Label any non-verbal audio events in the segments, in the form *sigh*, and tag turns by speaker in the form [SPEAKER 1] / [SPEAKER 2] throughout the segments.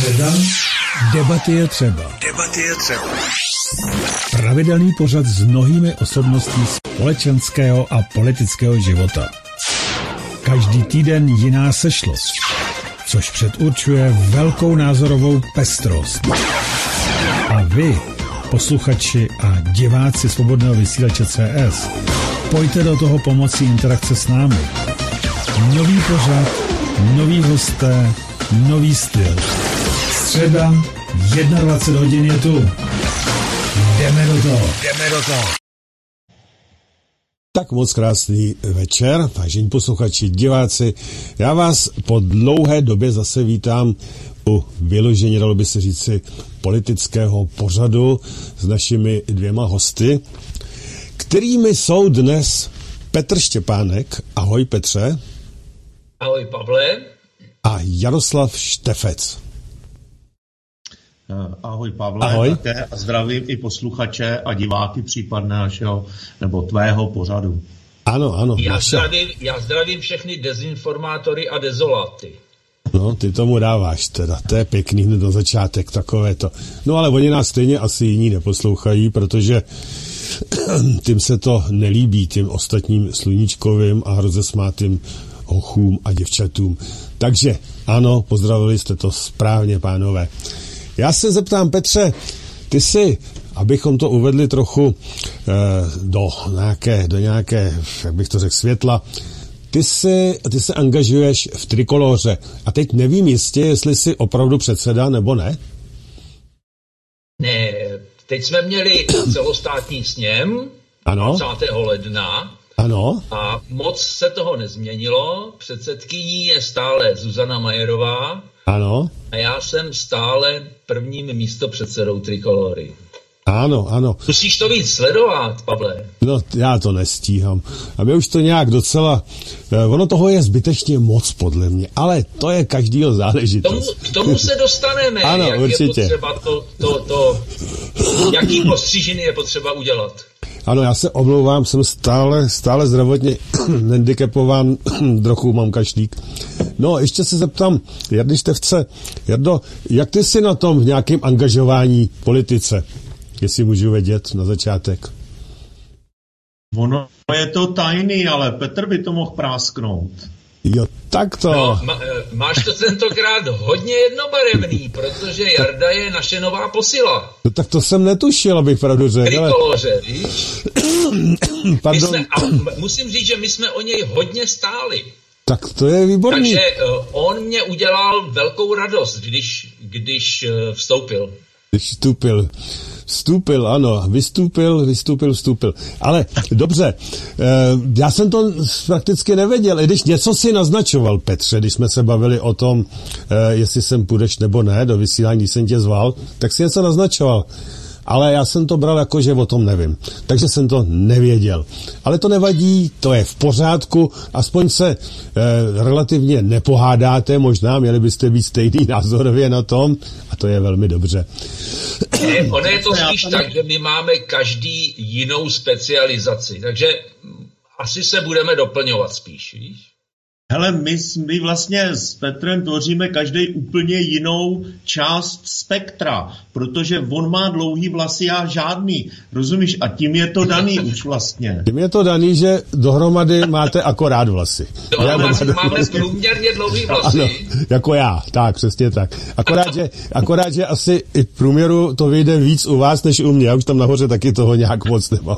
[SPEAKER 1] Středa. Debaty je třeba.
[SPEAKER 2] Debaty je třeba.
[SPEAKER 1] Pravidelný pořad s mnohými osobností společenského a politického života. Každý týden jiná sešlost, což předurčuje velkou názorovou pestrost. A vy, posluchači a diváci Svobodného vysílače CS, pojďte do toho pomocí interakce s námi. Nový pořad, nový hosté, nový styl. Středa, 21 hodin je tu. Jdeme do toho.
[SPEAKER 2] Jdeme do toho.
[SPEAKER 3] Tak moc krásný večer, vážení posluchači, diváci. Já vás po dlouhé době zase vítám u vyložení, dalo by se říci, politického pořadu s našimi dvěma hosty, kterými jsou dnes Petr Štěpánek. Ahoj Petře.
[SPEAKER 4] Ahoj Pavle.
[SPEAKER 3] A Jaroslav Štefec.
[SPEAKER 5] Eh, ahoj Pavle,
[SPEAKER 3] Ahoj.
[SPEAKER 5] také a zdravím i posluchače a diváky případné našeho nebo tvého pořadu.
[SPEAKER 3] Ano, ano.
[SPEAKER 4] Já
[SPEAKER 3] naše.
[SPEAKER 4] zdravím, já zdravím všechny dezinformátory a dezoláty.
[SPEAKER 3] No, ty tomu dáváš teda, to je pěkný hned na začátek, takové to. No ale oni nás stejně asi jiní neposlouchají, protože *clears throat* tím se to nelíbí, tím ostatním sluníčkovým a rozesmátým hochům a děvčatům. Takže ano, pozdravili jste to správně, pánové. Já se zeptám, Petře, ty si, abychom to uvedli trochu eh, do nějaké, do nějaké, jak bych to řekl, světla, ty se, ty se angažuješ v trikoloře a teď nevím jistě, jestli jsi opravdu předseda nebo ne.
[SPEAKER 4] Ne, teď jsme měli celostátní sněm
[SPEAKER 3] Ano,
[SPEAKER 4] 20. ledna
[SPEAKER 3] ano,
[SPEAKER 4] a moc se toho nezměnilo. Předsedkyní je stále Zuzana Majerová
[SPEAKER 3] ano,
[SPEAKER 4] a já jsem stále prvním místopředsedou Trikolory.
[SPEAKER 3] ano, ano.
[SPEAKER 4] Musíš to víc sledovat, Pavle.
[SPEAKER 3] No, já to nestíhám. A mě už to nějak docela... eh, Ono toho je zbytečně moc, podle mě. Ale to je každýho
[SPEAKER 4] Tomu,
[SPEAKER 3] záležitost.
[SPEAKER 4] k tomu se dostaneme,
[SPEAKER 3] Ano,
[SPEAKER 4] jak
[SPEAKER 3] určitě.
[SPEAKER 4] je potřeba to, to, to, jaký postřížiny je potřeba udělat.
[SPEAKER 3] Ano, já se omlouvám, jsem stále, stále zdravotně *clears throat* handicapován, *clears throat* trochu mám kašlík. No, ještě se zeptám, Jardy Števce, Jardo, jak ty jsi na tom v nějakém angažování politice? Jestli můžu vědět na začátek.
[SPEAKER 5] Ono je to tajný, ale Petr by to mohl prásknout.
[SPEAKER 3] Jo, tak to.
[SPEAKER 4] No, ma, eh, máš to tentokrát hodně jednobarevný, protože Jarda je naše nová posila.
[SPEAKER 3] No, tak to jsem netušil, abych pravdu řekl. Ale,
[SPEAKER 4] Trikoloře, víš? *coughs* My
[SPEAKER 3] pardon,
[SPEAKER 4] jsme, a musím říct, že my jsme o něj hodně stáli.
[SPEAKER 3] tak to je výborný.
[SPEAKER 4] Takže uh, on mě udělal velkou radost, když, když uh, vstoupil.
[SPEAKER 3] Když vstoupil. Vstoupil, ano, vystoupil, vystoupil, vstoupil. Ale dobře, eh, já jsem to prakticky nevěděl, i když něco si naznačoval, Petře, když jsme se bavili o tom, eh, jestli sem půjdeš nebo ne, do vysílání, jsem tě zval, tak si něco naznačoval. Ale já jsem to bral jako, že o tom nevím. Takže jsem to nevěděl. Ale to nevadí, to je v pořádku, aspoň se eh, relativně nepohádáte, možná měli byste být stejný názorově na tom, a to je velmi dobře.
[SPEAKER 4] Ne, *clears throat* ono je to spíš tak, že my máme každý jinou specializaci, takže asi se budeme doplňovat spíš, víš?
[SPEAKER 5] Hele, my, my vlastně s Petrem tvoříme každý úplně jinou část spektra, protože on má dlouhý vlasy, já žádný, rozumíš? A tím je to daný *laughs* už vlastně.
[SPEAKER 3] Tím je to daný, že dohromady máte akorát vlasy.
[SPEAKER 4] Dohromady máme průměrně dlouhý
[SPEAKER 3] Ano,
[SPEAKER 4] vlasy.
[SPEAKER 3] jako já, tak, přesně tak. Akorát že, akorát, že asi i v průměru to vyjde víc u vás, než u mě. Já už tam nahoře taky toho nějak moc nemám.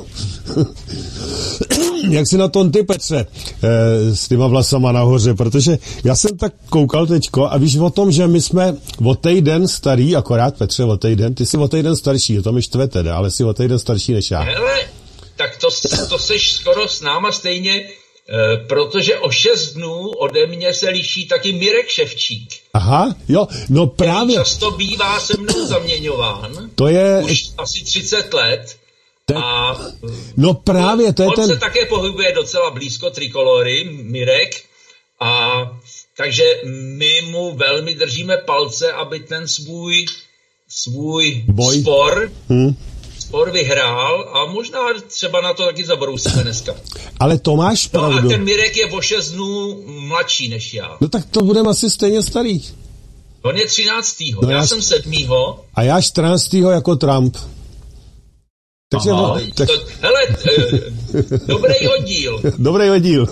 [SPEAKER 3] *laughs* Jak si na tom ty, Petře, eh, s těma vlasama nahoře, protože já jsem tak koukal teďko a víš o tom, že my jsme o týden starý, akorát Petře o týden, ty jsi o týden starší, to mi štve teda, ale jsi o týden starší než já.
[SPEAKER 4] Hele, tak to, to seš skoro s náma stejně, eh, protože o šest dnů ode mě se liší taky Mirek Ševčík.
[SPEAKER 3] Aha, jo, no
[SPEAKER 4] který
[SPEAKER 3] právě,
[SPEAKER 4] často bývá se mnou zaměňován,
[SPEAKER 3] to je,
[SPEAKER 4] už asi 30 let.
[SPEAKER 3] To je-
[SPEAKER 4] A
[SPEAKER 3] no právě, to je
[SPEAKER 4] on
[SPEAKER 3] ten...
[SPEAKER 4] se také pohybuje docela blízko trikolory, Mirek, a takže my mu velmi držíme palce, aby ten svůj, svůj
[SPEAKER 3] Boj.
[SPEAKER 4] spor,
[SPEAKER 3] Hm?
[SPEAKER 4] spor vyhrál a možná třeba na to taky zabrousíme dneska.
[SPEAKER 3] Ale to máš
[SPEAKER 4] No a
[SPEAKER 3] pravdu.
[SPEAKER 4] ten Mirek je o 6 dnů mladší než já.
[SPEAKER 3] No tak to budeme asi stejně starý.
[SPEAKER 4] On je 13.
[SPEAKER 3] No
[SPEAKER 4] já,
[SPEAKER 3] já-
[SPEAKER 4] já jsem 7.
[SPEAKER 3] A já 14. jako Trump. Takže
[SPEAKER 4] Aha,
[SPEAKER 3] no, tak,
[SPEAKER 4] to, hele, eh, dobrý oddíl.
[SPEAKER 3] dobrý oddíl.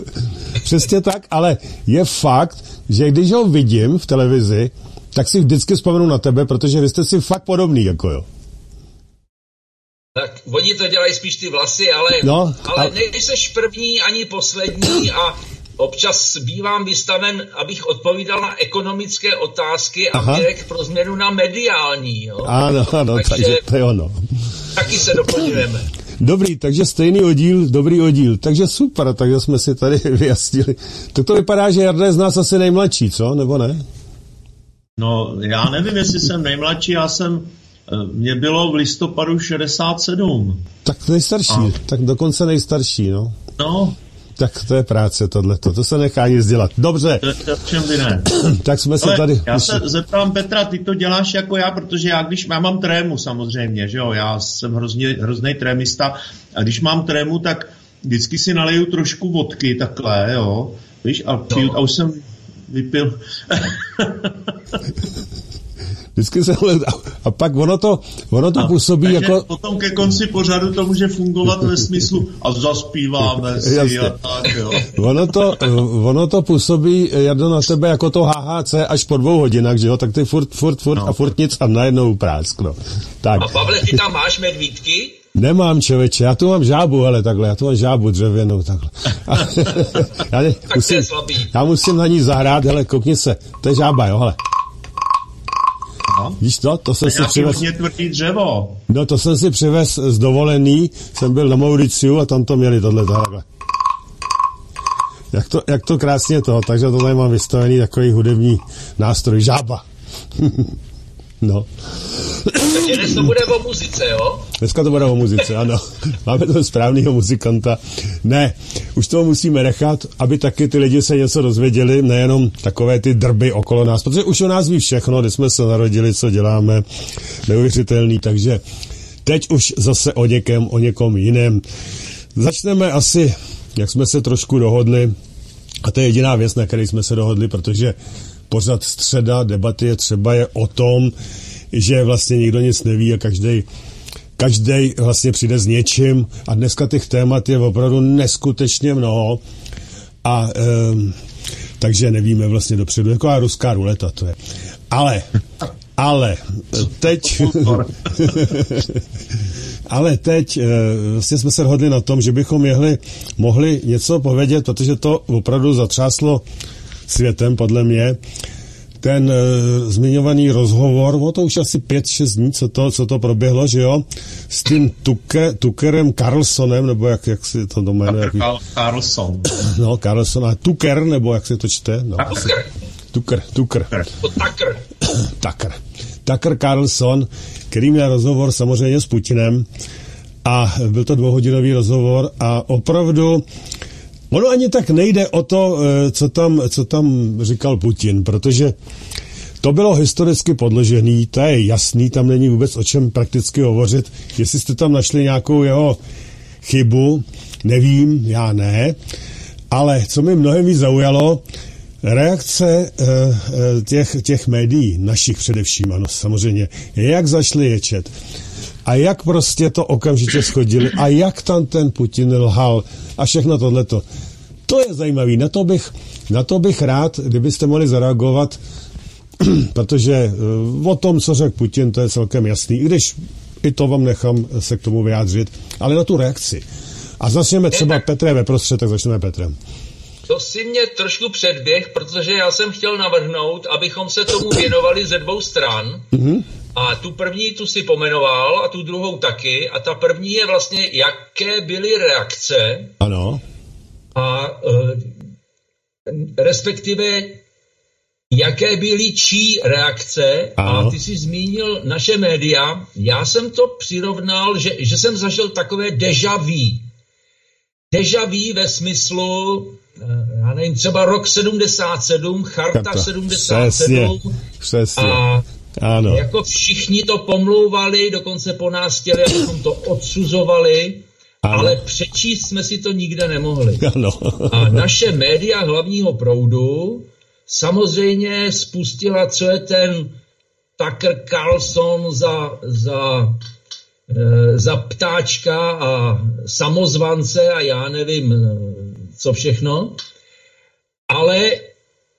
[SPEAKER 3] Přesně tak, ale je fakt, že když ho vidím v televizi, tak si vždycky vzpomenu na tebe, protože vy jste si fakt podobný, jako jo.
[SPEAKER 4] Tak oni to dělají spíš ty vlasy, ale,
[SPEAKER 3] No,
[SPEAKER 4] ale
[SPEAKER 3] a-
[SPEAKER 4] nejseš první ani poslední a občas bývám vystaven, abych odpovídal na ekonomické otázky a
[SPEAKER 3] Aha.
[SPEAKER 4] Mirek pro změnu na mediální. Jo?
[SPEAKER 3] Ano, ano, takže,
[SPEAKER 4] Takže-
[SPEAKER 3] takže to je ono.
[SPEAKER 4] Taky se doplňujeme.
[SPEAKER 3] Dobrý, takže stejný oddíl, dobrý oddíl. Takže super, takže jsme si tady *laughs* vyjasnili. Tak to vypadá, že Jarda je z nás asi nejmladší, co? Nebo ne?
[SPEAKER 5] No, já nevím, jestli jsem nejmladší, já jsem, eh, mě bylo v listopadu 67.
[SPEAKER 3] Tak nejstarší,
[SPEAKER 5] A.
[SPEAKER 3] tak dokonce nejstarší, no.
[SPEAKER 5] No,
[SPEAKER 3] Tak to je práce tohleto, to se nechá nic dělat. Dobře,
[SPEAKER 5] to, to v čem by ne.
[SPEAKER 3] tak jsme se
[SPEAKER 5] Ale
[SPEAKER 3] tady...
[SPEAKER 5] já se zeptám Petra, ty to děláš jako já, protože já když já mám trému samozřejmě, že jo, já jsem hrozně, hrozný trémista a když mám trému, tak vždycky si naleju trošku vodky takhle, jo, víš, a, piju,
[SPEAKER 4] No.
[SPEAKER 5] a už jsem vypil. *laughs*
[SPEAKER 3] Vždycky se... A, a pak ono to, ono to působí
[SPEAKER 5] Takže
[SPEAKER 3] jako...
[SPEAKER 5] potom ke konci pořadu to může fungovat ve smyslu a zaspíváme si
[SPEAKER 3] Jasně.
[SPEAKER 5] a tak, jo.
[SPEAKER 3] Ono to, ono to působí, Jardo, na tebe jako to HHC až po dvou hodinách, že jo? Tak ty furt, furt, furt
[SPEAKER 5] No.
[SPEAKER 3] a furt nic a najednou práskno. Tak,
[SPEAKER 4] A Pavle, ty tam máš medvídky?
[SPEAKER 3] nemám čověče, já tu mám žábu, hele, takhle, já tu mám žábu dřevěnou, takhle. A, *laughs* já, ne,
[SPEAKER 4] Tak to
[SPEAKER 3] musím,
[SPEAKER 4] je slabý.
[SPEAKER 3] já musím na ní zahrát, hele, koukni se, to je žába, jo, hele.
[SPEAKER 5] Aha.
[SPEAKER 3] Víš to? To jsem si přivez,
[SPEAKER 5] tvrdý dřevo.
[SPEAKER 3] no to jsem si přivez z dovolený, jsem byl na Mauriciu a tam to měli tohle, takhle. Jak to, jak to krásně to, takže to tady mám vystavený takový hudební nástroj, žába. *laughs* no.
[SPEAKER 4] Takže dnes to bude o muzice, jo?
[SPEAKER 3] Dneska to bude o muzice, ano. Máme toho správného muzikanta. Ne, už toho musíme nechat, aby taky ty lidi se něco dozvěděli, nejenom takové ty drby okolo nás, protože už o nás ví všechno, kde jsme se narodili, co děláme, neuvěřitelný, takže teď už zase o někem, o někom jiném. Začneme asi, jak jsme se trošku dohodli, a to je jediná věc, na které jsme se dohodli, protože pořad středa debaty je třeba je o tom, že vlastně nikdo nic neví a každý každý vlastně přijde s něčím a dneska těch témat je opravdu neskutečně mnoho a um, takže nevíme vlastně dopředu, jako a ruská ruleta to je. Ale, ale, teď, *laughs* ale teď eh, vlastně jsme se dohodli na tom, že bychom jehli, mohli něco povědět, protože to opravdu zatřáslo světem, podle mě, ten e, zmiňovaný rozhovor, o to už asi 5-6 dní, co to, co to proběhlo, že jo, s tím Tuke, Tukerem Carlsonem, nebo jak, jak si to to jmenuje, jak,
[SPEAKER 5] Karl Carlson.
[SPEAKER 3] no, Carlson a Tuker, nebo jak se to čte, no, Tuker, Tuker.
[SPEAKER 4] to Tucker. *coughs*
[SPEAKER 3] Tucker. Tucker Carlson, který měl rozhovor samozřejmě s Putinem a byl to dvouhodinový rozhovor a opravdu ono ani tak nejde o to, eh, co tam, co tam říkal Putin, protože to bylo historicky podložený, to je jasný, tam není vůbec o čem prakticky hovořit. Jestli jste tam našli nějakou jeho chybu, nevím, já ne, ale co mi mnohem víc zaujalo, reakce eh, eh, těch, těch médií, našich především, ano, samozřejmě, jak zašli ječet a jak prostě to okamžitě schodili a jak tam ten Putin lhal a všechno tohleto. To je zajímavý, na to bych, na to bych rád, kdybyste mohli zareagovat, *clears throat* protože eh, o tom, co řekl Putin, to je celkem jasný, i když i to vám nechám se k tomu vyjádřit, ale na tu reakci. A začneme třeba Petrem ve prostřed, tak začneme Petrem.
[SPEAKER 4] To si mě trošku předběh, protože já jsem chtěl navrhnout, abychom se tomu věnovali ze dvou stran. Mm-hmm. A tu první tu si pomenoval a tu druhou taky. A ta první je vlastně, jaké byly reakce
[SPEAKER 3] Ano.
[SPEAKER 4] A uh, respektive jaké byly čí reakce
[SPEAKER 3] Ano.
[SPEAKER 4] a ty jsi zmínil naše média. Já jsem to přirovnal, že, že jsem zažil takové deja vu. Deja vu ve smyslu, eh, já nevím, třeba rok 77, charta
[SPEAKER 3] Karta.
[SPEAKER 4] 77
[SPEAKER 3] Přesně, přesně.
[SPEAKER 4] a
[SPEAKER 3] Ano.
[SPEAKER 4] jako všichni to pomlouvali, dokonce po nás chtěli, abychom to odsuzovali,
[SPEAKER 3] Ano.
[SPEAKER 4] ale přečíst jsme si to nikde nemohli. *laughs*
[SPEAKER 3] Ano.
[SPEAKER 4] A naše média hlavního proudu samozřejmě spustila, co je ten Tucker Carlson za, za, e, za ptáčka a samozvance a já nevím, co všechno, ale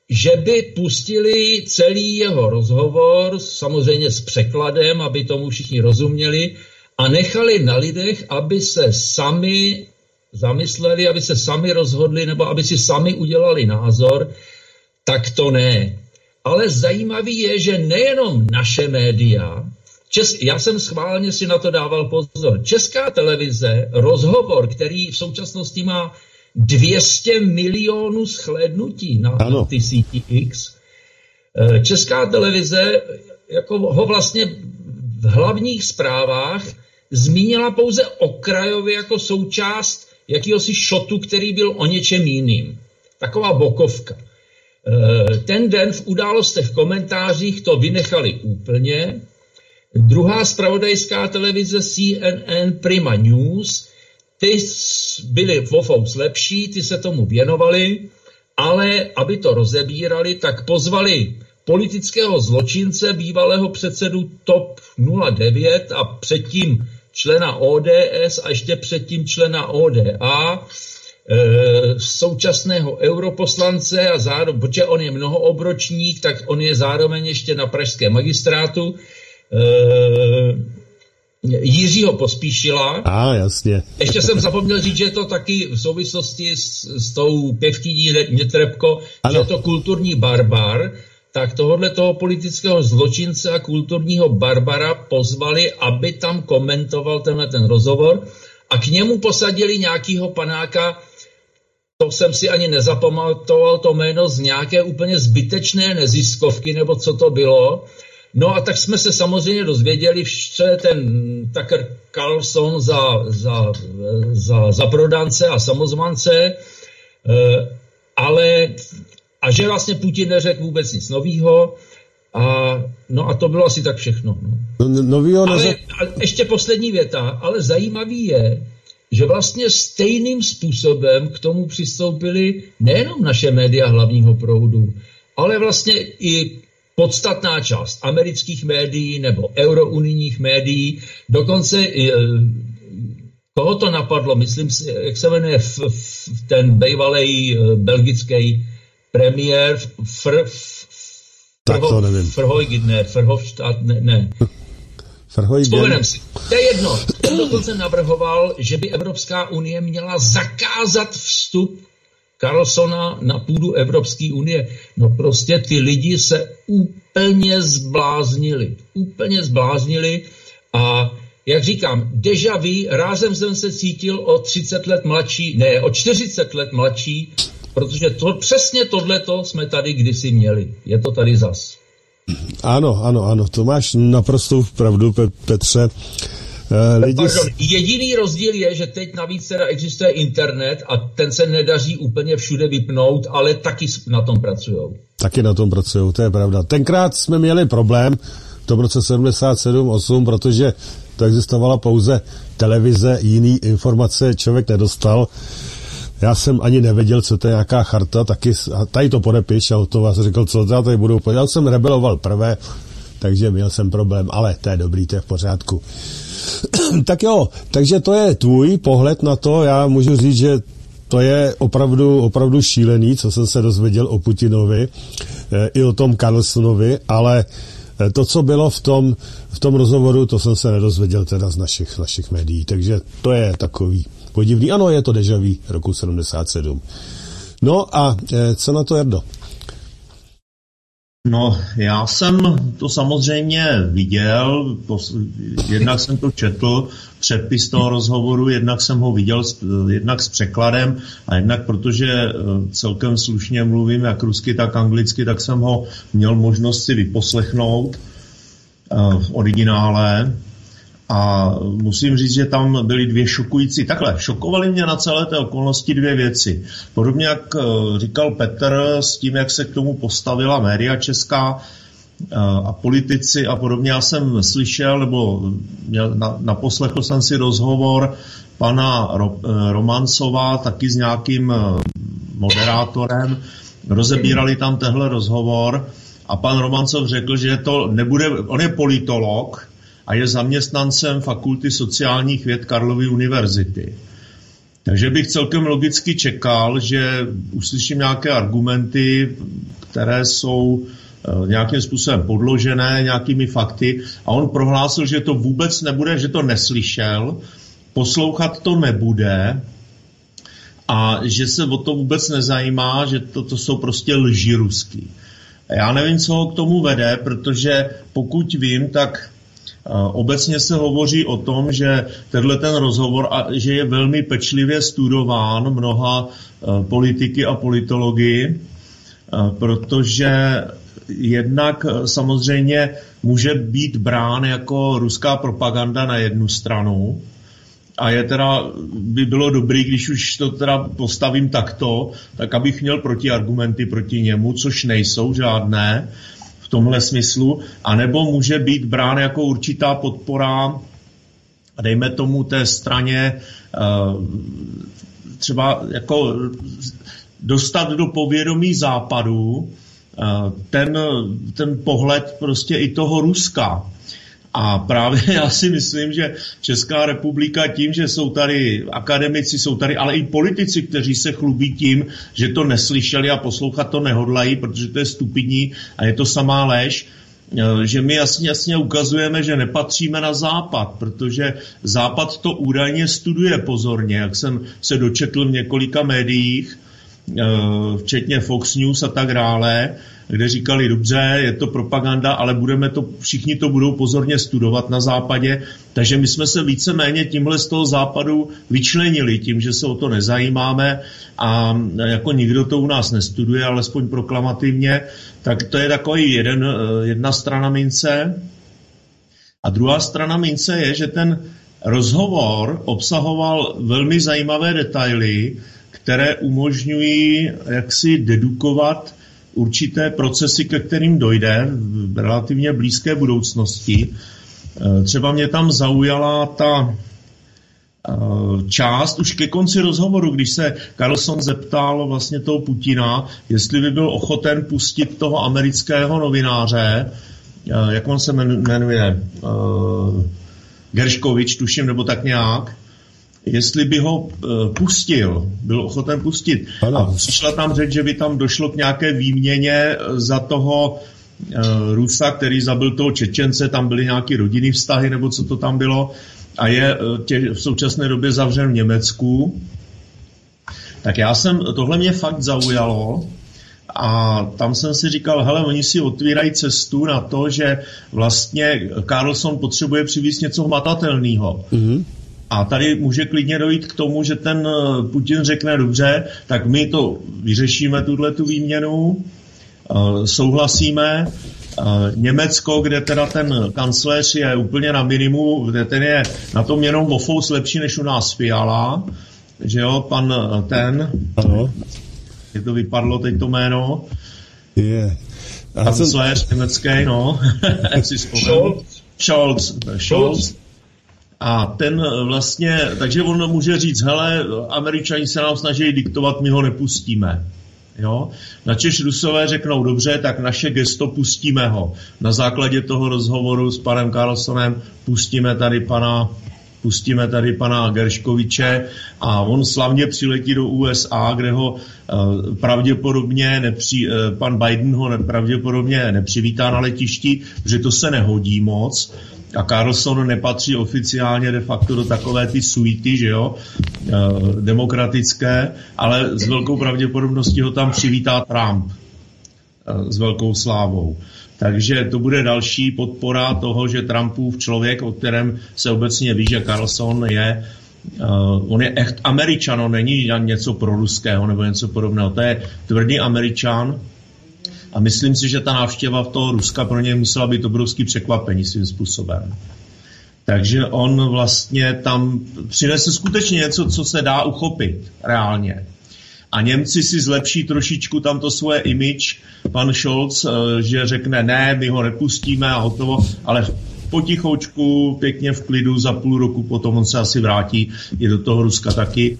[SPEAKER 4] že by pustili celý jeho rozhovor, samozřejmě s překladem, aby tomu všichni rozuměli, a nechali na lidech, aby se sami zamysleli, aby se sami rozhodli, nebo aby si sami udělali názor, tak to ne. Ale zajímavý je, že nejenom naše média, Čes, já jsem schválně si na to dával pozor. Česká televize, rozhovor, který v současnosti má 200 milionů shlédnutí na, na ty síti X. Eh, Česká televize jako ho vlastně v hlavních zprávách zmínila pouze okrajově jako součást jakýhosi šotu, který byl o něčem jiným. Taková bokovka. Eh, ten den v událostech v komentářích to vynechali úplně. Druhá spravodajská televize CNN Prima News ty byly Vofous lepší, ty se tomu věnovali, ale aby to rozebírali, tak pozvali politického zločince, bývalého předsedu TOP 09 a předtím člena ODS a ještě předtím člena ODA, e, současného europoslance a zároveň, protože on je mnohoobročník, tak on je zároveň ještě na pražském magistrátu. E, Jiřího Pospíšila.
[SPEAKER 3] A, jasně.
[SPEAKER 4] Ještě jsem zapomněl říct, že je to taky v souvislosti s, s tou pěvkyní Nětrebko, že je to kulturní barbar, tak tohohle toho politického zločince a kulturního barbara pozvali, aby tam komentoval tenhle ten rozhovor a k němu posadili nějakýho panáka, to jsem si ani nezapamatoval to jméno z nějaké úplně zbytečné neziskovky, nebo co to bylo, No a tak jsme se samozřejmě dozvěděli, je ten Tucker Carlson za, za, za, za prodance a samozvance, eh, ale a že vlastně Putin neřekl vůbec nic nového. A, no a to bylo asi tak všechno.
[SPEAKER 3] No. No, novýho
[SPEAKER 4] ale, ale ještě poslední věta, ale zajímavý je, že vlastně stejným způsobem k tomu přistoupili nejenom naše média hlavního proudu, ale vlastně i podstatná část amerických médií nebo eurounijních médií, dokonce eh, koho to napadlo, myslím si, jak se jmenuje f, f, ten bývalý eh, belgický premiér Fr,
[SPEAKER 3] tak to nevím.
[SPEAKER 4] Frhojgid, ne, Frhofstadt, ne, ne. Vzpomenem si. To je jedno. Ten dokonce navrhoval, že by Evropská unie měla zakázat vstup Carlsona na půdu Evropské unie. No prostě ty lidi se úplně zbláznili. Úplně zbláznili a jak říkám, deja vu, rázem jsem se cítil o 30 let mladší, ne, o 40 let mladší, protože to, přesně tohleto jsme tady kdysi měli. Je to tady zas.
[SPEAKER 3] Ano, ano, ano, to máš naprostou pravdu, Petře.
[SPEAKER 4] Uh, lidi... Pardon, jediný rozdíl je, že teď navíc teda existuje internet a ten se nedaří úplně všude vypnout, ale taky na tom pracují.
[SPEAKER 3] Taky na tom pracují, to je pravda. Tenkrát jsme měli problém v tom roce 77-8, protože to existovala pouze televize, jiný informace člověk nedostal. Já jsem ani nevěděl, co to je nějaká charta, taky tady to podepiš a to vás řekl, co já tady budu. Já jsem rebeloval prvé, takže měl jsem problém, ale to je dobrý, to je v pořádku. *clears throat* tak jo, takže to je tvůj pohled na to, já můžu říct, že to je opravdu, opravdu šílený, co jsem se dozvěděl o Putinovi e, i o tom Carlsonovi, ale eh, to, co bylo v tom, v tom rozhovoru, to jsem se nedozvěděl teda z našich, našich médií, takže to je takový podivný. Ano, je to dežavý roku 77. No a e, co na to, Jardo?
[SPEAKER 5] No, já jsem to samozřejmě viděl, jednak jsem to četl, přepis toho rozhovoru, jednak jsem ho viděl jednak s překladem a jednak protože eh, celkem slušně mluvím jak rusky, tak anglicky, tak jsem ho měl možnost si vyposlechnout eh, v originále a musím říct, že tam byly dvě šokující. Takhle, šokovaly mě na celé té okolnosti dvě věci. Podobně jak eh, říkal Petr s tím, jak se k tomu postavila média česká eh, a politici a podobně. Já jsem slyšel, nebo naposlechl jsem si rozhovor pana Ro, eh, Romancova taky s nějakým moderátorem rozebírali tam tehle rozhovor a pan Romancov řekl, že to nebude, on je politolog a je zaměstnancem Fakulty sociálních věd Karlovy univerzity. Takže bych celkem logicky čekal, že uslyším nějaké argumenty, které jsou eh, nějakým způsobem podložené nějakými fakty a on prohlásil, že to vůbec nebude, že to neslyšel, poslouchat to nebude a že se o to vůbec nezajímá, že to, to jsou prostě lži ruský. Já nevím, co ho k tomu vede, protože pokud vím, tak Obecně se hovoří o tom, že tenhle ten rozhovor a že je velmi pečlivě studován mnoha e, politiky a politologi, e, protože jednak e, samozřejmě může být brán jako ruská propaganda na jednu stranu, a je teda, by bylo dobrý, když už to teda postavím takto, tak abych měl protiargumenty proti němu, což nejsou žádné tomhle smyslu, anebo může být brán jako určitá podpora, dejme tomu té straně, eh, třeba jako dostat do povědomí západu eh, ten, ten pohled prostě i toho Ruska, a právě *laughs* já si myslím, že Česká republika tím, že jsou tady akademici, jsou tady ale i politici, kteří se chlubí tím, že to neslyšeli a poslouchat to nehodlají, protože to je stupidní a je to samá lež, eh, že my jasně, jasně ukazujeme, že nepatříme na západ, protože západ to údajně studuje pozorně, jak jsem se dočetl v několika médiích, eh, včetně Fox News a tak dále, kde říkali, dobře, je to propaganda, ale budeme to, všichni to budou pozorně studovat na západě, takže my jsme se víceméně tímhle z toho západu vyčlenili tím, že se o to nezajímáme a jako nikdo to u nás nestuduje, alespoň proklamativně, tak to je takový jeden, eh, jedna strana mince. A druhá strana mince je, že ten rozhovor obsahoval velmi zajímavé detaily, které umožňují jaksi dedukovat určité procesy, ke kterým dojde v relativně blízké budoucnosti. E, třeba mě tam zaujala ta e, část už ke konci rozhovoru, když se Carlson zeptal vlastně toho Putina, jestli by byl ochoten pustit toho amerického novináře, e, jak on se jmenuje, Gerškovič, tuším, nebo tak nějak, jestli by ho uh, pustil, byl ochoten pustit. Ano. A přišla tam řeč, že by tam došlo k nějaké výměně eh, za toho uh, Rusa, který zabil toho Čečence, tam byly nějaké rodinné vztahy, nebo co to tam bylo, a je tě, v současné době zavřen v Německu. Tak já jsem, tohle mě fakt zaujalo, a tam jsem si říkal, hele, oni si otvírají cestu na to, že vlastně Carlson potřebuje přivést něco hmatatelného. Mm-hmm. A tady může klidně dojít k tomu, že ten eh, Putin řekne dobře, tak my to vyřešíme, tuhle tu výměnu, eh, souhlasíme. Eh, Německo, kde teda ten kancléř je úplně na minimu, kde ten je na tom jenom o fous lepší než u nás Fiala, že jo, pan ten, ano. je to vypadlo teď to jméno,
[SPEAKER 3] je.
[SPEAKER 5] Kancléř jsem... německý, no, *laughs* si Scholz. Scholz. Scholz. A ten eh, vlastně, takže on může říct, hele, američani se nám snaží diktovat, my ho nepustíme. Jo? Načež Rusové řeknou, dobře, tak naše gesto pustíme ho. Na základě toho rozhovoru s panem Carlsonem pustíme tady pana pustíme tady pana Gerškoviče a on slavně přiletí do USA, kde ho uh, pravděpodobně nepři, uh, pan Biden ho pravděpodobně nepřivítá na letišti, protože to se nehodí moc a Carlson nepatří oficiálně de facto do takové ty suity, že jo, e, demokratické, ale s velkou pravděpodobností ho tam přivítá Trump e, s velkou slávou. Takže to bude další podpora toho, že Trumpův člověk, o kterém se obecně ví, že Carlson je Uh, on je echt američan, on není něco pro ruského nebo něco podobného. To je tvrdý američan, a myslím si, že ta návštěva v toho Ruska pro něj musela být obrovský překvapení svým způsobem. Takže on vlastně tam přinese skutečně něco, co se dá uchopit reálně. A Němci si zlepší trošičku tam to svoje image, pan Scholz, eh, že řekne ne, my ho nepustíme a hotovo, ale potichoučku, pěkně v klidu, za půl roku potom on se asi vrátí i do toho Ruska taky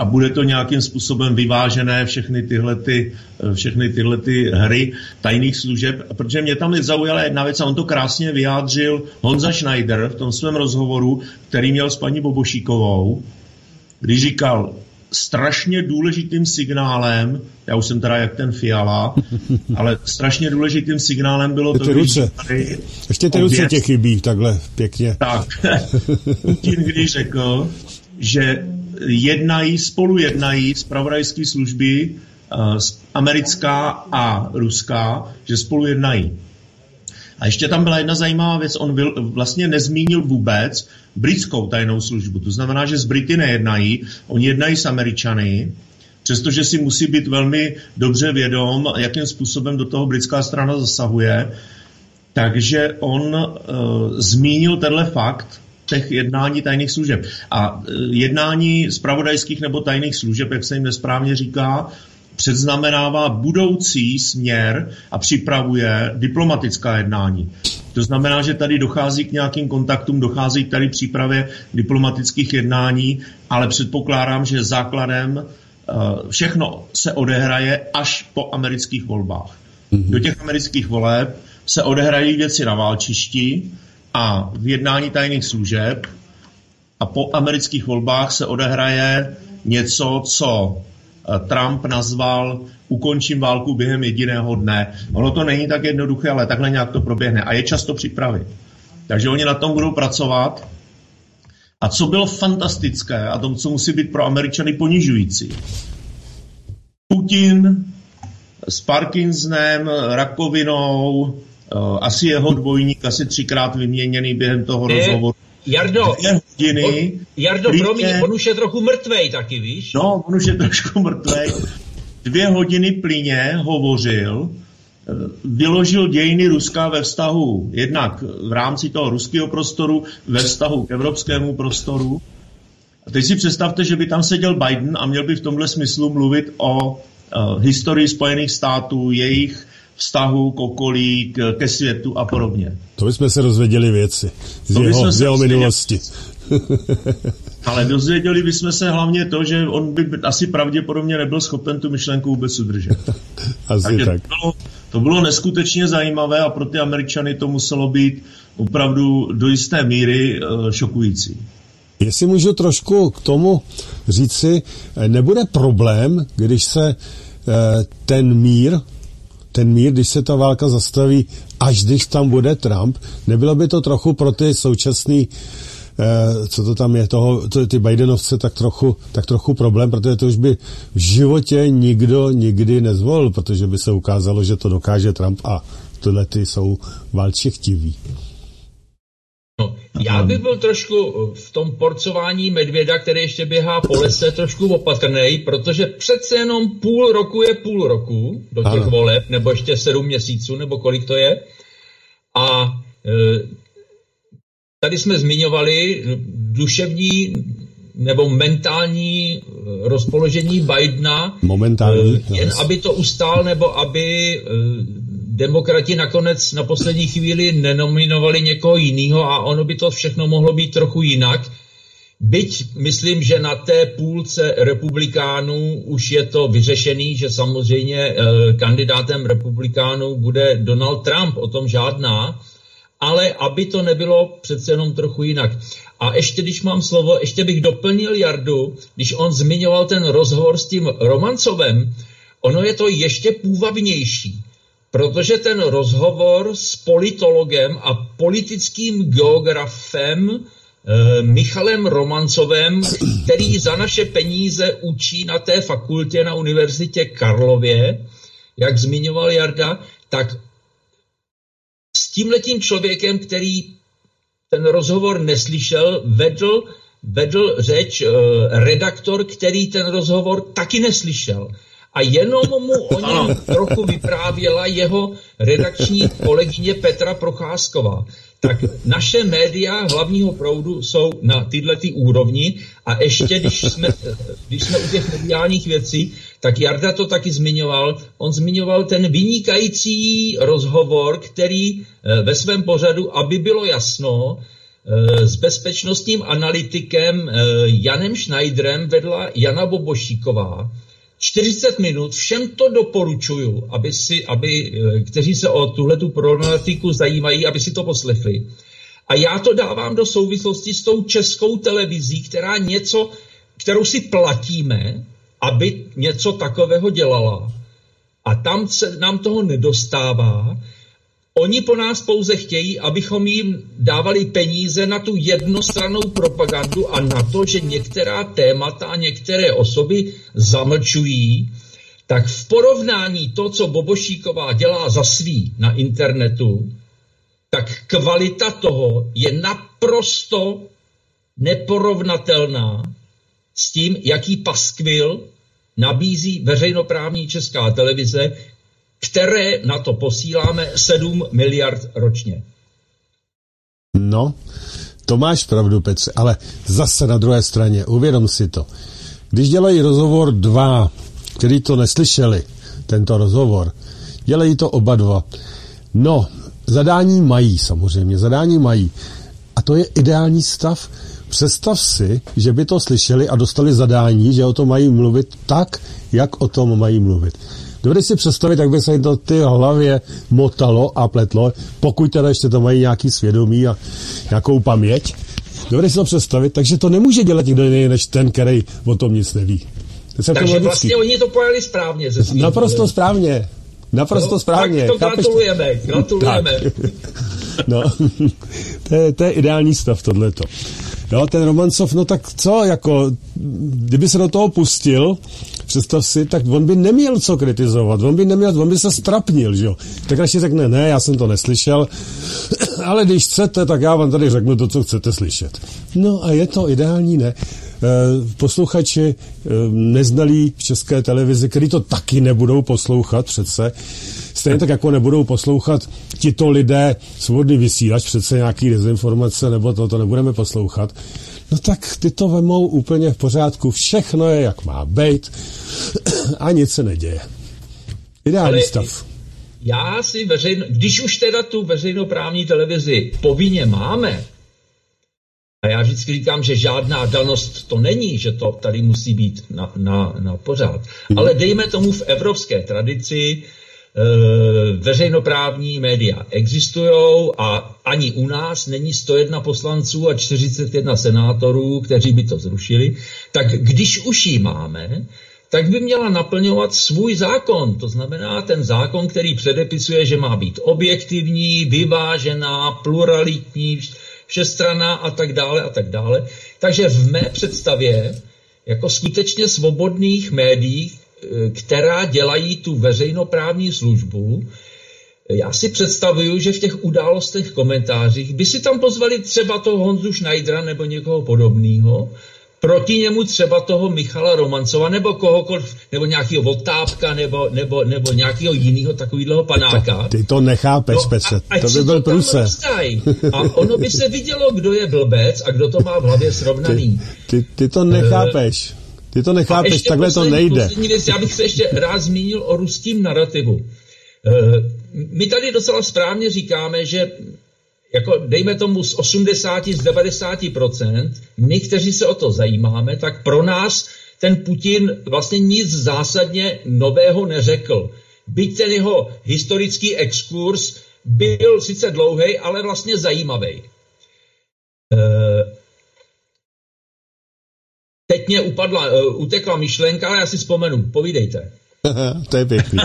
[SPEAKER 5] a bude to nějakým způsobem vyvážené všechny tyhle, ty, všechny tyhle ty hry tajných služeb, protože mě tam zaujala jedna věc a on to krásně vyjádřil Honza Schneider v tom svém rozhovoru, který měl s paní Bobošíkovou, když říkal, strašně důležitým signálem, já už jsem teda jak ten Fiala, ale strašně důležitým signálem bylo
[SPEAKER 3] to, ruce. Tady Ještě ty ruce tě chybí takhle pěkně.
[SPEAKER 5] Tak, *laughs* Putin když řekl, že jednají, spolu jednají zpravodajské služby uh, americká a ruská, že spolu jednají. A ještě tam byla jedna zajímavá věc, on byl, vlastně nezmínil vůbec britskou tajnou službu. To znamená, že z Brity nejednají, oni jednají s Američany, přestože si musí být velmi dobře vědom, jakým způsobem do toho britská strana zasahuje. Takže on uh, zmínil tenhle fakt, těch jednání tajných služeb. A e, jednání zpravodajských nebo tajných služeb, jak se jim nesprávně říká, předznamenává budoucí směr a připravuje diplomatická jednání. To znamená, že tady dochází k nějakým kontaktům, dochází k tady přípravě diplomatických jednání, ale předpokládám, že základem e, všechno se odehraje až po amerických volbách. Do těch amerických voleb se odehrají věci na válčišti, a v jednání tajných služeb a po amerických volbách se odehraje něco, co eh, Trump nazval ukončím válku během jediného dne. Ono to není tak jednoduché, ale takhle nějak to proběhne a je často připravit. Takže oni na tom budou pracovat. A co bylo fantastické a to, co musí být pro Američany ponižující. Putin s Parkinsonem, rakovinou, asi jeho dvojník, asi třikrát vyměněný během toho ne, rozhovoru.
[SPEAKER 4] Jardo, hodiny, on, Jardo, klidně, promiň, on už je trochu mrtvej taky, víš?
[SPEAKER 5] No, on už je trošku mrtvej. Dvě hodiny plyně hovořil, eh, vyložil dějiny Ruska ve vztahu jednak v rámci toho ruského prostoru, ve vztahu k evropskému prostoru. A teď si představte, že by tam seděl Biden a měl by v tomhle smyslu mluvit o uh, historii Spojených států, jejich vztahu k okolí, k, ke světu a podobně.
[SPEAKER 3] To bychom se dozvěděli věci z to jeho, z jeho minulosti. *laughs*
[SPEAKER 5] Ale dozvěděli bychom se hlavně to, že on by asi pravděpodobně nebyl schopen tu myšlenku vůbec udržet. *laughs*
[SPEAKER 3] asi Takže tak.
[SPEAKER 5] To bylo, to bylo neskutečně zajímavé a pro ty Američany to muselo být opravdu do jisté míry uh, šokující.
[SPEAKER 3] Jestli můžu trošku k tomu říci, eh, nebude problém, když se uh, ten mír ten mír, když se ta válka zastaví, až když tam bude Trump, nebylo by to trochu pro ty současný eh, co to tam je, toho, to, ty Bidenovce, tak trochu, tak trochu problém, protože to už by v životě nikdo nikdy nezvolil, protože by se ukázalo, že to dokáže Trump a tyhle ty jsou válči chtiví.
[SPEAKER 4] Já bych byl trošku v tom porcování medvěda, který ještě běhá po lese, trošku opatrný, protože přece jenom půl roku je půl roku do těch ano. voleb, nebo ještě sedm měsíců, nebo kolik to je. A e, tady jsme zmiňovali duševní nebo mentální e, rozpoložení Bidena.
[SPEAKER 3] Momentální.
[SPEAKER 4] Jen aby to ustál, nebo aby demokrati nakonec na poslední chvíli nenominovali někoho jiného a ono by to všechno mohlo být trochu jinak. Byť myslím, že na té půlce republikánů už je to vyřešený, že samozřejmě eh, kandidátem republikánů bude Donald Trump, o tom žádná, ale aby to nebylo přece jenom trochu jinak. A ještě, když mám slovo, ještě bych doplnil Jardu, když on zmiňoval ten rozhovor s tím Romancovem, ono je to ještě půvabnější protože ten rozhovor s politologem a politickým geografem eh, Michalem Romancovem, který za naše peníze učí na té fakultě na Univerzitě Karlově, jak zmiňoval Jarda, tak s tímhletím člověkem, který ten rozhovor neslyšel, vedl, vedl řeč eh, redaktor, který ten rozhovor taky neslyšel a jenom mu *laughs* o něm trochu vyprávěla jeho redakční kolegyně Petra Procházková. Tak naše média hlavního proudu jsou na tyhle ty úrovni a ještě, když jsme, když jsme u těch mediálních věcí, tak Jarda to taky zmiňoval. On zmiňoval ten vynikající rozhovor, který eh, ve svém pořadu, aby bylo jasno, s bezpečnostním analytikem Janem Schneiderem vedla Jana Bobošíková. 40 minut, všem to doporučuju, aby si, aby, kteří se o tuhletu problematiku zajímají, aby si to poslechli. A já to dávám do souvislosti s tou českou televizí, která něco, kterou si platíme, aby něco takového dělala. A tam se nám toho nedostává. Oni po nás pouze chtějí, abychom jim dávali peníze na tu jednostrannou propagandu a na to, že některá témata a některé osoby zamlčují, tak v porovnání to, co Bobošíková dělá za svý na internetu, tak kvalita toho je naprosto neporovnatelná s tím, jaký paskvil nabízí veřejnoprávní česká televize, které na to posíláme 7 miliard ročně.
[SPEAKER 3] No, to máš pravdu, Petře, ale zase na druhé straně, uvědom si to. Když dělají rozhovor dva, kteří to neslyšeli, tento rozhovor, dělají to oba dva. No, zadání mají samozřejmě, zadání mají. A to je ideální stav. Představ si, že by to slyšeli a dostali zadání, že o tom mají mluvit tak, jak o tom mají mluvit. Dovedeš si představit, jak by se to ty hlavě motalo a pletlo, pokud teda ještě to mají nějaký svědomí a nějakou paměť. Dovedeš si to představit, takže to nemůže dělat nikdo jiný, než ten, který o tom nic neví.
[SPEAKER 4] To Takže vlastně oni to pojali správně. Ze
[SPEAKER 3] Naprosto správně. Naprosto no, správně.
[SPEAKER 4] Tak to gratulujeme, *laughs* gratulujeme.
[SPEAKER 3] No, *laughs* to je, to je ideální stav tohleto. Jo, ten Romancov, no tak co, jako, kdyby se do toho pustil, představ si, tak on by neměl co kritizovat, on by neměl, on by se strapnil, že jo. Tak radši řekne, ne, já jsem to neslyšel, *clears throat* ale když chcete, tak já vám tady řeknu to, co chcete slyšet. No a je to ideální, ne? Eh, posluchači eh, neznalí v české televizi, který to taky nebudou poslouchat přece. Stejně tak, jako nebudou poslouchat tito lidé svobodný vysílač, přece nějaký dezinformace, nebo to, to nebudeme poslouchat. No tak ty to vemou úplně v pořádku. Všechno je, jak má být a nic se neděje. Ideální Ale stav.
[SPEAKER 4] Já si veřejno, když už teda tu veřejnoprávní televizi povinně máme, a já vždycky říkám, že žádná danost to není, že to tady musí být na, na, na pořád. Ale dejme tomu v evropské tradici e, veřejnoprávní média existují a ani u nás není 101 poslanců a 41 senátorů, kteří by to zrušili. Tak když už ji máme, tak by měla naplňovat svůj zákon. To znamená ten zákon, který předepisuje, že má být objektivní, vyvážená, pluralitní, všestraná a tak dále a tak dále. Takže v mé představě jako skutečně svobodných médií, e, která dělají tu veřejnoprávní službu, já si představuju, že v těch událostech, komentářích by si tam pozvali třeba toho Honzu Schneidera nebo někoho podobného proti němu třeba toho Michala Romancova nebo kohokoliv, nebo nějakého Votápka nebo, nebo, nebo nějakého jiného takového panáka.
[SPEAKER 3] To, ty to nechápeš, no, Petře, to by byl průse.
[SPEAKER 4] A ono by se vidělo, kdo je blbec a kdo to má v hlavě srovnaný.
[SPEAKER 3] Ty, ty, ty to nechápeš. Ty to nechápeš, takhle poslední, to nejde.
[SPEAKER 4] Poslední věc, já bych se ještě rád zmínil o ruským narrativu. Eh, my tady docela správně říkáme, že jako dejme tomu z 80, z 90% my, kteří se o to zajímáme, tak pro nás ten Putin vlastně nic zásadně nového neřekl. Byť ten jeho historický exkurs byl sice dlouhý, ale vlastně zajímavý. Eh, teď mě upadla, eh, utekla myšlenka, ale já si vzpomenu. Povídejte. *laughs*
[SPEAKER 3] to je pěkný.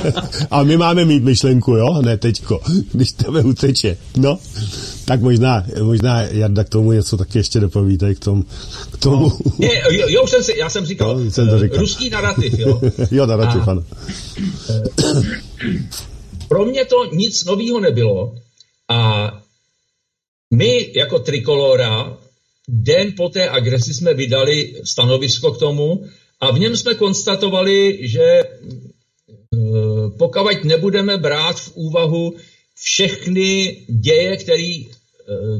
[SPEAKER 3] *laughs* A my máme mít myšlenku, jo? Ne teďko, *laughs* když tebe uteče. No, tak možná, možná Jarda k tomu něco taky ještě dopovíte k tomu. K tomu. No.
[SPEAKER 4] Ne, jo, jo, jsem si, já jsem říkal, no, jsem to říkal. ruský narrativ, jo?
[SPEAKER 3] jo, narrativ, A, ano. *clears throat*
[SPEAKER 4] Pro mě to nic nového nebylo a my jako Trikolora den po té agresi jsme vydali stanovisko k tomu, a v něm jsme konstatovali, že e, pokud nebudeme brát v úvahu všechny děje, které e,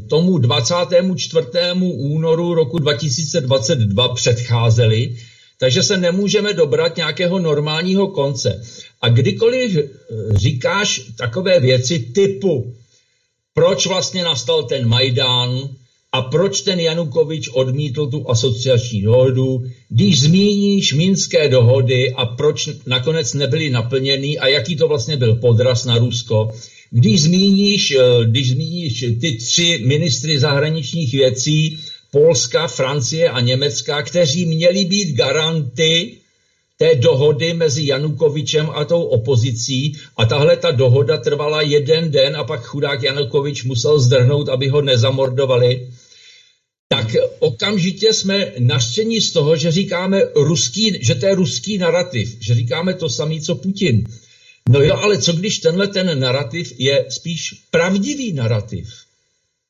[SPEAKER 4] tomu 24. únoru roku 2022 předcházely, takže se nemůžeme dobrat nějakého normálního konce. A kdykoliv e, říkáš takové věci typu, proč vlastně nastal ten Majdán, a proč ten Janukovič odmítl tu asociační dohodu, když zmíníš minské dohody a proč nakonec nebyly naplněny a jaký to vlastně byl podraz na Rusko, když zmíníš, eh, když zmíníš ty tři ministry zahraničních věcí, Polska, Francie a Německa, kteří měli být garanty té dohody mezi Janukovičem a tou opozicí a tahle ta dohoda trvala jeden den a pak chudák Janukovič musel zdrhnout, aby ho nezamordovali, tak okamžitě jsme naštění z toho, že říkáme ruský, že to je ruský narrativ, že říkáme to samé, co Putin. No jo, ale co když tenhle ten narrativ je spíš pravdivý narrativ?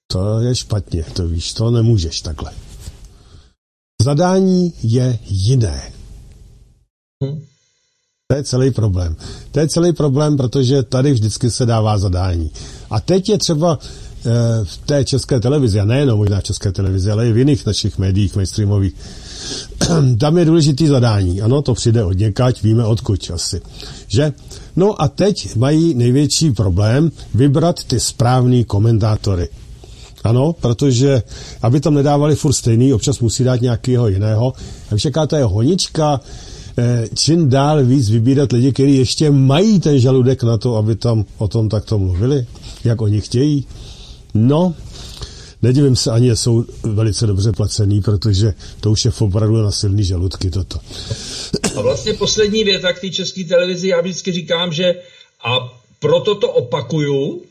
[SPEAKER 3] To je špatně, to víš, to nemůžeš takhle. Zadání je jiné. Hm? To je celý problém. To je celý problém, protože tady vždycky se dává zadání. A teď je třeba v té české televizi, a nejenom možná v české televizi, ale i v jiných našich médiích mainstreamových, *clears throat* tam je důležitý zadání. Ano, to přijde od někať, víme odkud asi. Že? No a teď mají největší problém vybrat ty správný komentátory. Ano, protože aby tam nedávali furt stejný, občas musí dát nějakého jiného. A jaká to je honička, eh, čím dál víc vybírat lidi, kteří ještě mají ten žaludek na to, aby tam o tom takto mluvili, jak oni chtějí. No, nedivím se ani, jsou velice dobře placený, protože to už je opravdu na silný žaludky toto.
[SPEAKER 4] A vlastně poslední věta k té české televizi, já vždycky říkám, že a proto to opakuju,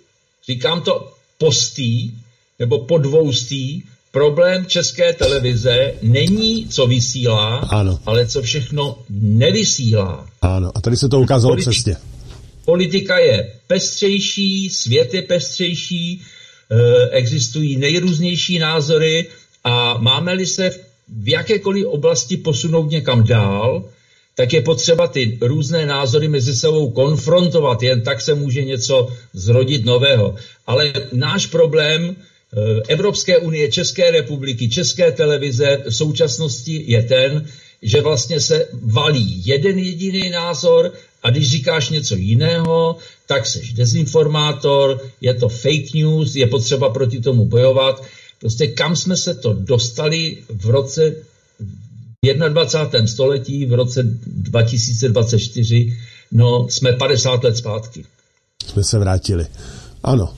[SPEAKER 4] říkám to postý, nebo podvoustý, problém české televize není, co vysílá,
[SPEAKER 3] ano.
[SPEAKER 4] ale co všechno nevysílá.
[SPEAKER 3] Ano, a tady se to ukázalo Politi- přesně.
[SPEAKER 4] Politika je pestřejší, svět je pestřejší, existují nejrůznější názory a máme-li se v jakékoliv oblasti posunout někam dál, tak je potřeba ty různé názory mezi sebou konfrontovat, jen tak se může něco zrodit nového. Ale náš problém Eh, Evropské unie, České republiky, České televize v současnosti je ten, že vlastně se valí jeden jediný názor a když říkáš něco jiného, tak seš dezinformátor, je to fake news, je potřeba proti tomu bojovat. Prostě kam jsme se to dostali v roce v 21. století, v roce 2024, no jsme 50 let zpátky.
[SPEAKER 3] Jsme se vrátili. Ano,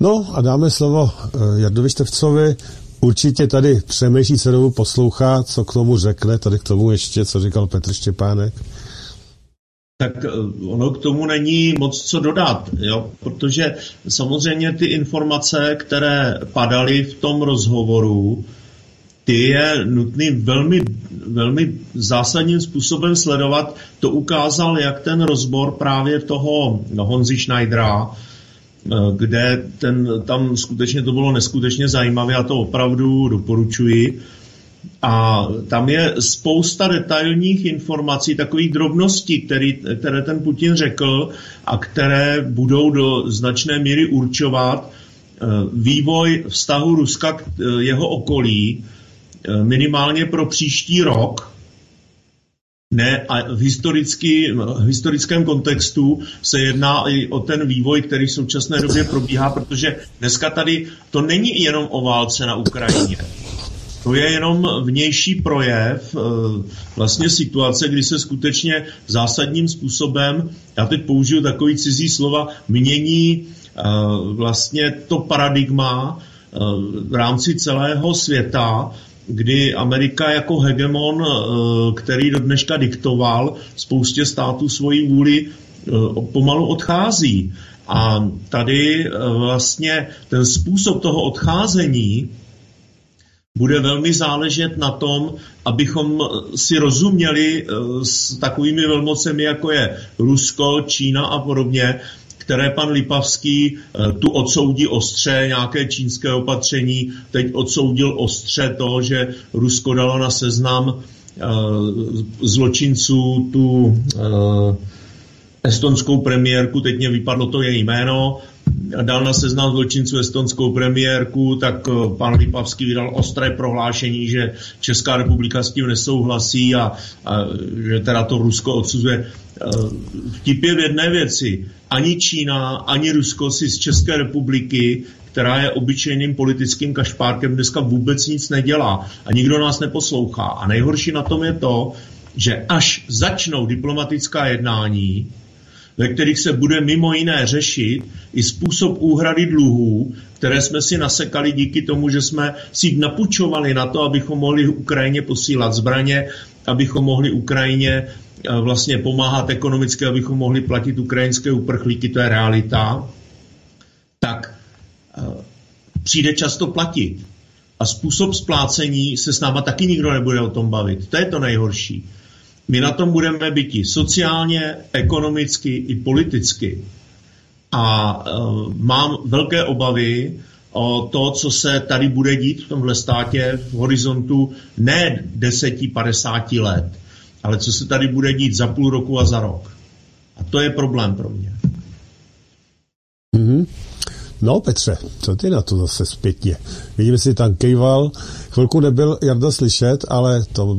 [SPEAKER 3] No a dáme slovo eh, Jardovi Števcovi. Určitě tady přemýšlí dobu poslouchá, co k tomu řekne, tady k tomu ještě, co říkal Petr Štěpánek.
[SPEAKER 5] Tak eh, ono k tomu není moc co dodat, jo? protože samozřejmě ty informace, které padaly v tom rozhovoru, ty je nutný velmi, velmi zásadním způsobem sledovat. To ukázal jak ten rozbor právě toho Honzi Schneidera, Eh, kde ten, tam skutečně to bylo neskutečně zajímavé a to opravdu doporučuji. A tam je spousta detailních informací, takových drobností, který, které ten Putin řekl a které budou do značné míry určovat eh, vývoj vztahu Ruska k eh, jeho okolí minimálně pro příští rok, ne, a v, historický, v historickém kontextu se jedná i o ten vývoj, který v současné době probíhá, protože dneska tady to není jenom o válce na Ukrajině. To je jenom vnější projev eh, vlastně situace, kdy se skutečně zásadním způsobem, já teď použiju takový cizí slova, mění eh, vlastně to paradigma eh, v rámci celého světa, kdy Amerika jako hegemon, který do dneška diktoval spoustě států svoji vůli, pomalu odchází. A tady vlastně ten způsob toho odcházení bude velmi záležet na tom, abychom si rozuměli s takovými velmocemi, jako je Rusko, Čína a podobně, které pan Lipavský eh, tu odsoudí ostře nějaké čínské opatření, teď odsoudil ostře to, že Rusko dalo na seznam eh, zločinců tu eh, estonskou premiérku, teď mě vypadlo to její jméno, dal na seznam zločinců estonskou premiérku, tak pan Lipavský vydal ostré prohlášení, že Česká republika s tím nesouhlasí a, a že teda to Rusko odsuzuje. Vtip je v jedné věci ani Čína, ani Rusko si z České republiky, která je obyčejným politickým kašpárkem, dneska vůbec nic nedělá a nikdo nás neposlouchá. A nejhorší na tom je to, že až začnou diplomatická jednání, ve kterých se bude mimo jiné řešit i způsob úhrady dluhů, které jsme si nasekali díky tomu, že jsme si napučovali na to, abychom mohli Ukrajině posílat zbraně, abychom mohli Ukrajině eh, vlastně pomáhat ekonomicky, abychom mohli platit ukrajinské uprchlíky, to je realita, tak eh, přijde často platit. A způsob splácení se s náma taky nikdo nebude o tom bavit. To je to nejhorší. My na tom budeme být sociálně, ekonomicky i politicky. A uh, mám velké obavy o to, co se tady bude dít v tomhle státě v horizontu ne 10-50 let, ale co se tady bude dít za půl roku a za rok. A to je problém pro mě.
[SPEAKER 3] Mm-hmm. No Petře, co ty na to zase zpětně? Vidím, jsi tam kejval, chvilku nebyl Jarda slyšet, ale to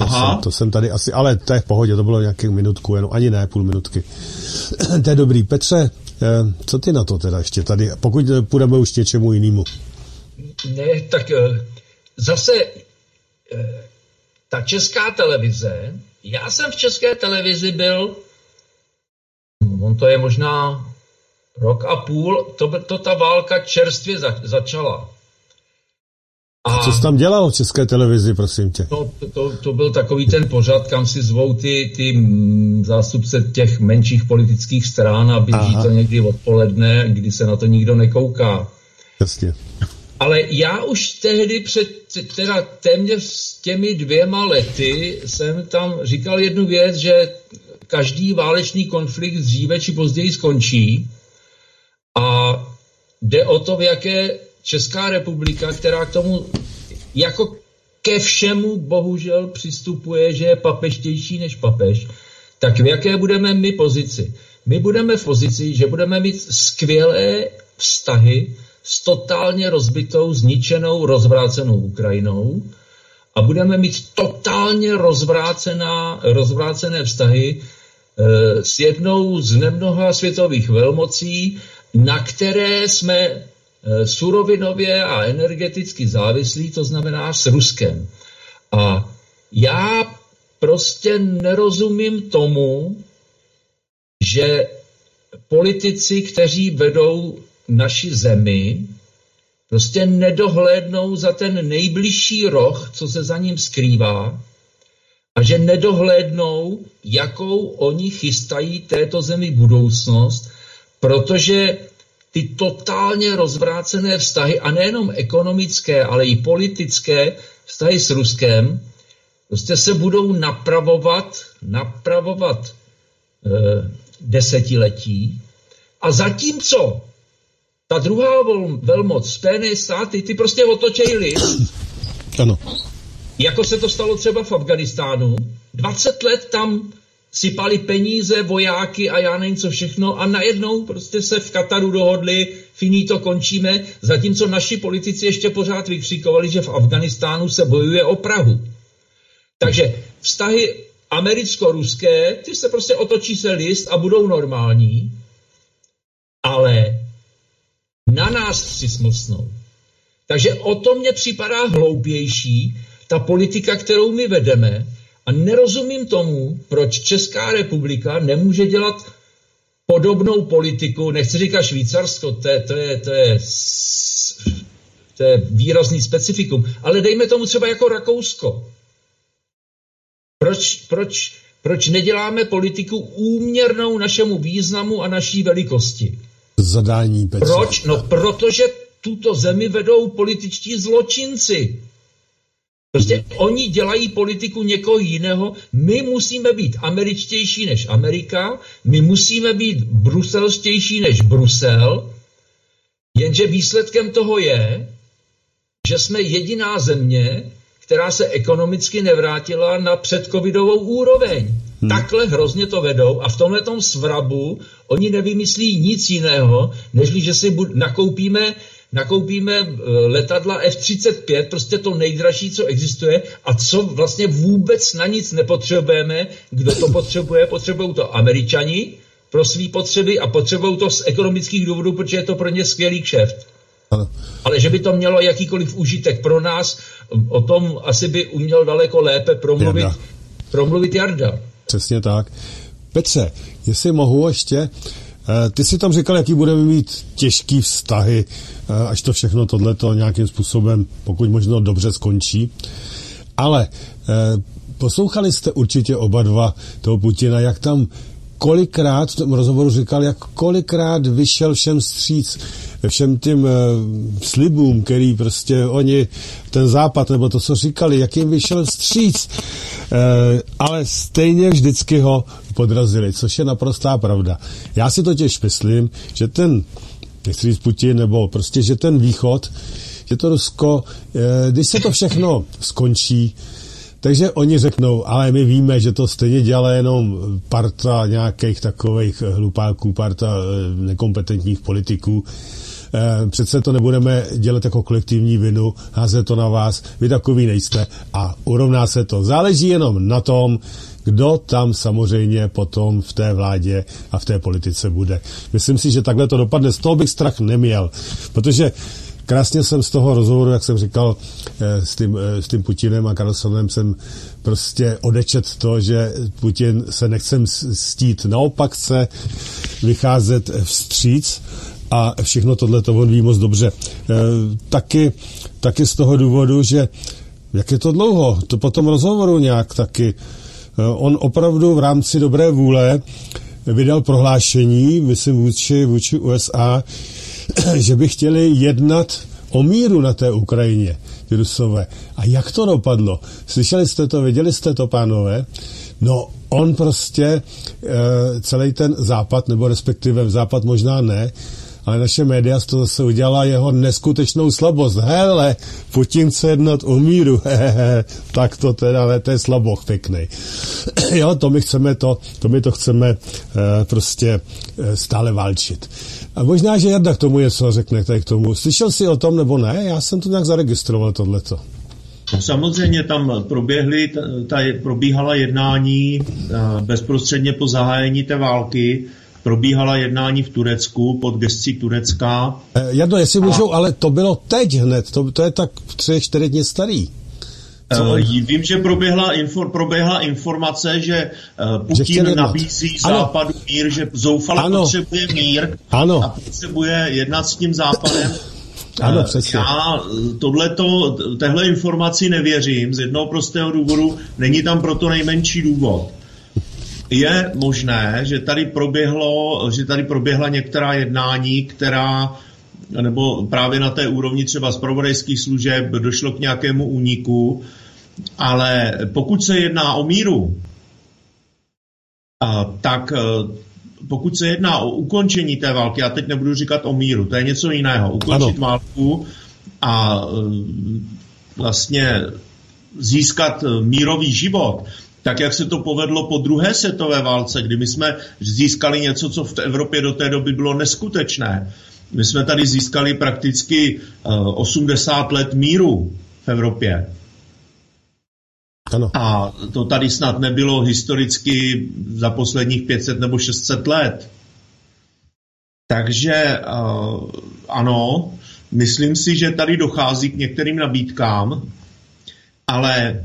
[SPEAKER 3] to, Aha. Jsem, to jsem tady asi, ale to je v pohodě, to bylo nějaký minutku, jenom ani ne půl minutky. *clears throat* to je dobrý. Petře, eh, co ty na to teda ještě tady, pokud půjdeme už něčemu jinému?
[SPEAKER 4] Ne, tak eh, zase eh, ta česká televize, já jsem v české televizi byl, on to je možná rok a půl, to, to ta válka čerstvě za, začala.
[SPEAKER 3] A co jsi tam dělal v české televizi, prosím tě?
[SPEAKER 4] To, to, to byl takový ten pořad, kam si zvou ty, ty mm, zástupce těch menších politických stran a běží Aha. to někdy odpoledne, kdy se na to nikdo nekouká.
[SPEAKER 3] Jasně.
[SPEAKER 4] Ale já už tehdy před teda téměř s těmi dvěma lety jsem tam říkal jednu věc, že každý válečný konflikt dříve či později skončí a jde o to, v jaké Česká republika, která k tomu jako ke všemu bohužel přistupuje, že je papeštější než papež, tak v jaké budeme my pozici? My budeme v pozici, že budeme mít skvělé vztahy s totálně rozbitou, zničenou, rozvrácenou Ukrajinou a budeme mít totálně rozvrácená, rozvrácené vztahy e, s jednou z nemnoha světových velmocí, na které jsme surovinově a energeticky závislí, to znamená s Ruskem. A já prostě nerozumím tomu, že politici, kteří vedou naši zemi, prostě nedohlédnou za ten nejbližší roh, co se za ním skrývá, a že nedohlédnou, jakou oni chystají této zemi budoucnost, protože ty totálně rozvrácené vztahy, a nejenom ekonomické, ale i politické vztahy s Ruskem, prostě se budou napravovat, napravovat e, desetiletí. A zatímco ta druhá velmoc, Spojené státy, ty prostě otočejí list.
[SPEAKER 3] Ano.
[SPEAKER 4] Jako se to stalo třeba v Afganistánu. 20 let tam sypali peníze, vojáky a já nevím co všechno a najednou prostě se v Kataru dohodli, finí to končíme, zatímco naši politici ještě pořád vykřikovali, že v Afganistánu se bojuje o Prahu. Takže vztahy americko-ruské, ty se prostě otočí se list a budou normální, ale na nás přismlsnou. Takže o to mně připadá hloupější ta politika, kterou my vedeme, a nerozumím tomu, proč Česká republika nemůže dělat podobnou politiku, nechci říkat Švýcarsko, to je, to je, to je, to je výrazný specifikum, ale dejme tomu třeba jako Rakousko. Proč, proč, proč neděláme politiku úměrnou našemu významu a naší velikosti?
[SPEAKER 3] Zadání, Petře.
[SPEAKER 4] Proč? No, protože tuto zemi vedou političtí zločinci. Prostě oni dělají politiku někoho jiného. My musíme být američtější než Amerika, my musíme být bruselstější než Brusel, jenže výsledkem toho je, že jsme jediná země, která se ekonomicky nevrátila na předcovidovou úroveň. Hmm. Takhle hrozně to vedou a v tomhle svrabu oni nevymyslí nic jiného, než že si nakoupíme nakoupíme eh, letadla F-35, prostě to nejdražší, co existuje a co vlastně vůbec na nic nepotřebujeme. Kdo to potřebuje? Potřebují to američani pro své potřeby a potřebují to z ekonomických důvodů, protože je to pro ně skvělý kšeft. Ale že by to mělo jakýkoliv užitek pro nás, o tom asi by uměl daleko lépe promluvit Jarda. Promluvit Jarda.
[SPEAKER 3] Přesně tak. Petře, jestli mohu ještě, ty si tam říkal, jaký budeme mít těžký vztahy, eh, až to všechno tohleto nějakým způsobem, pokud možno dobře skončí. Ale eh, poslouchali jste určitě oba dva toho Putina, jak tam kolikrát v tom rozhovoru říkal, jak kolikrát vyšel všem stříc, všem tím uh, slibům, který prostě oni, ten západ, nebo to, co říkali, jak jim vyšel stříc, uh, ale stejně vždycky ho podrazili, což je naprostá pravda. Já si totiž myslím, že ten, nechci Putin, nebo prostě, že ten východ, že to Rusko, uh, když se to všechno skončí, takže oni řeknou, ale my víme, že to stejně dělá jenom parta nějakých takových hlupáků, parta eh, nekompetentních politiků. Eh, přece to nebudeme dělat jako kolektivní vinu, házet to na vás, vy takový nejste a urovná se to. Záleží jenom na tom, kdo tam samozřejmě potom v té vládě a v té politice bude. Myslím si, že takhle to dopadne. Z toho bych strach neměl, protože krásně jsem z toho rozhovoru, jak jsem říkal, eh, s tím, eh, s tím Putinem a Carlsonem jsem prostě odečet to, že Putin se nechcem stít. Naopak chce vycházet vstříc a všechno tohle to on ví moc dobře. Eh, taky, taky z toho důvodu, že jak je to dlouho, to po tom rozhovoru nějak taky, on opravdu v rámci dobré vůle vydal prohlášení, myslím vůči, vůči USA, *clears throat* že by chtěli jednat o míru na té Ukrajině, ty Rusové. A jak to dopadlo? Slyšeli jste to, viděli jste to, pánové? No, on prostě e, celý ten západ, nebo respektive západ možná ne, ale naše média z toho zase udělala jeho neskutečnou slabost. Hele, Putin chce jednat o míru, *laughs* tak to teda, ale to je slaboch pěkný. *clears throat* jo, to my chceme to, to my to chceme e, prostě e, stále válčit. A možná, že Jarda k tomu něco řekne tady k tomu. Slyšel jsi o tom nebo ne? Já jsem to nějak zaregistroval, tohleto.
[SPEAKER 5] Samozřejmě tam proběhly, ta, probíhala jednání eh, bezprostředně po zahájení té války, probíhala jednání v Turecku pod gescí Turecka.
[SPEAKER 3] Eh, Jardo, jestli a... můžou, ale to bylo teď hned, to, to je tak tři, čtyři dny starý.
[SPEAKER 5] Co uh, vím, že proběhla, infor, proběhla informace, že uh, Putin že nabízí ano. západu mír, že zoufale ano. potřebuje mír ano. a potřebuje jednat s tím západem. *coughs*
[SPEAKER 3] Ano, přesně.
[SPEAKER 5] Já tohleto, tehle informaci nevěřím z jednoho prostého důvodu, není tam proto nejmenší důvod. Je možné, že tady proběhlo, že tady proběhla některá jednání, která nebo právě na té úrovni třeba zpravodajských služeb došlo k nějakému úniku, ale pokud se jedná o míru, tak e, pokud se jedná o ukončení té války, já teď nebudu říkat o míru, to je něco jiného. Ukončit ano. válku a e, vlastně získat mírový život, tak jak se to povedlo po druhé světové válce, kdy my jsme získali něco, co v Evropě do té doby bylo neskutečné. My jsme tady získali prakticky 80 e, let míru v Evropě. Ano. A to tady snad nebylo historicky za posledních 500 nebo 600 let. Takže uh, ano, myslím si, že tady dochází k některým nabídkám, ale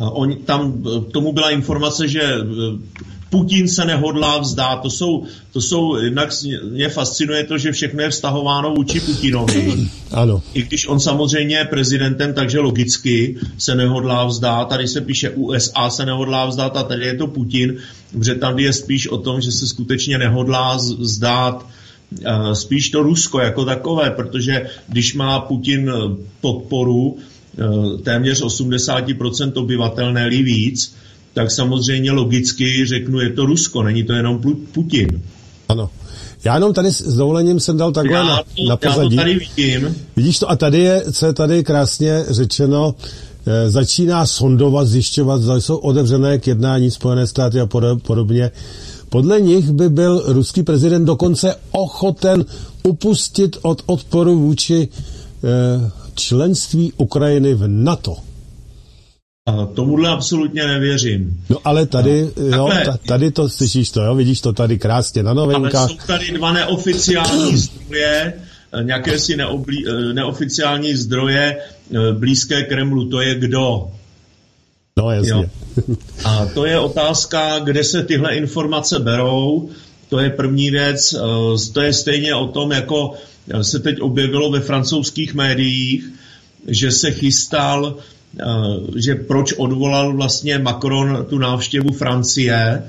[SPEAKER 5] uh, on, tam k tomu byla informace, že uh, Putin se nehodlá vzdát. To jsou, to jsou, jednak mě fascinuje to, že všechno je vztahováno vůči Putinovi. *clears throat*
[SPEAKER 3] Ano.
[SPEAKER 5] I když on samozřejmě je prezidentem, takže logicky se nehodlá vzdát. Tady se píše USA se nehodlá vzdát a tady je to Putin, protože tady je spíš o tom, že se skutečně nehodlá vzdát eh, spíš to Rusko jako takové, protože když má Putin podporu eh, téměř 80% obyvatel, ne víc, tak samozřejmě logicky řeknu, je to Rusko, není to jenom Putin.
[SPEAKER 3] Ano. Já jenom tady s dovolením jsem dal takhle já na, na pozadí.
[SPEAKER 5] Já to tady vidím.
[SPEAKER 3] Vidíš to? A tady je, co je tady krásně řečeno, e, začíná sondovat, zjišťovat, zda jsou otevřené k jednání Spojené státy a podobně. Podle nich by byl ruský prezident dokonce ochoten upustit od odporu vůči e, členství Ukrajiny v NATO.
[SPEAKER 5] Tomuhle absolutně nevěřím.
[SPEAKER 3] No ale tady, no, jo, tady to slyšíš to, jo, vidíš to tady krásně na novinkách.
[SPEAKER 5] Ale jsou tady dva neoficiální *clears throat* zdroje, nějaké si neoblí, neoficiální zdroje blízké Kremlu. To je kdo?
[SPEAKER 3] No jasně. Jo.
[SPEAKER 5] A to je otázka, kde se tyhle informace berou. To je první věc. To je stejně o tom, jako se teď objevilo ve francouzských médiích, že se chystal, že proč odvolal vlastně Macron tu návštěvu Francie,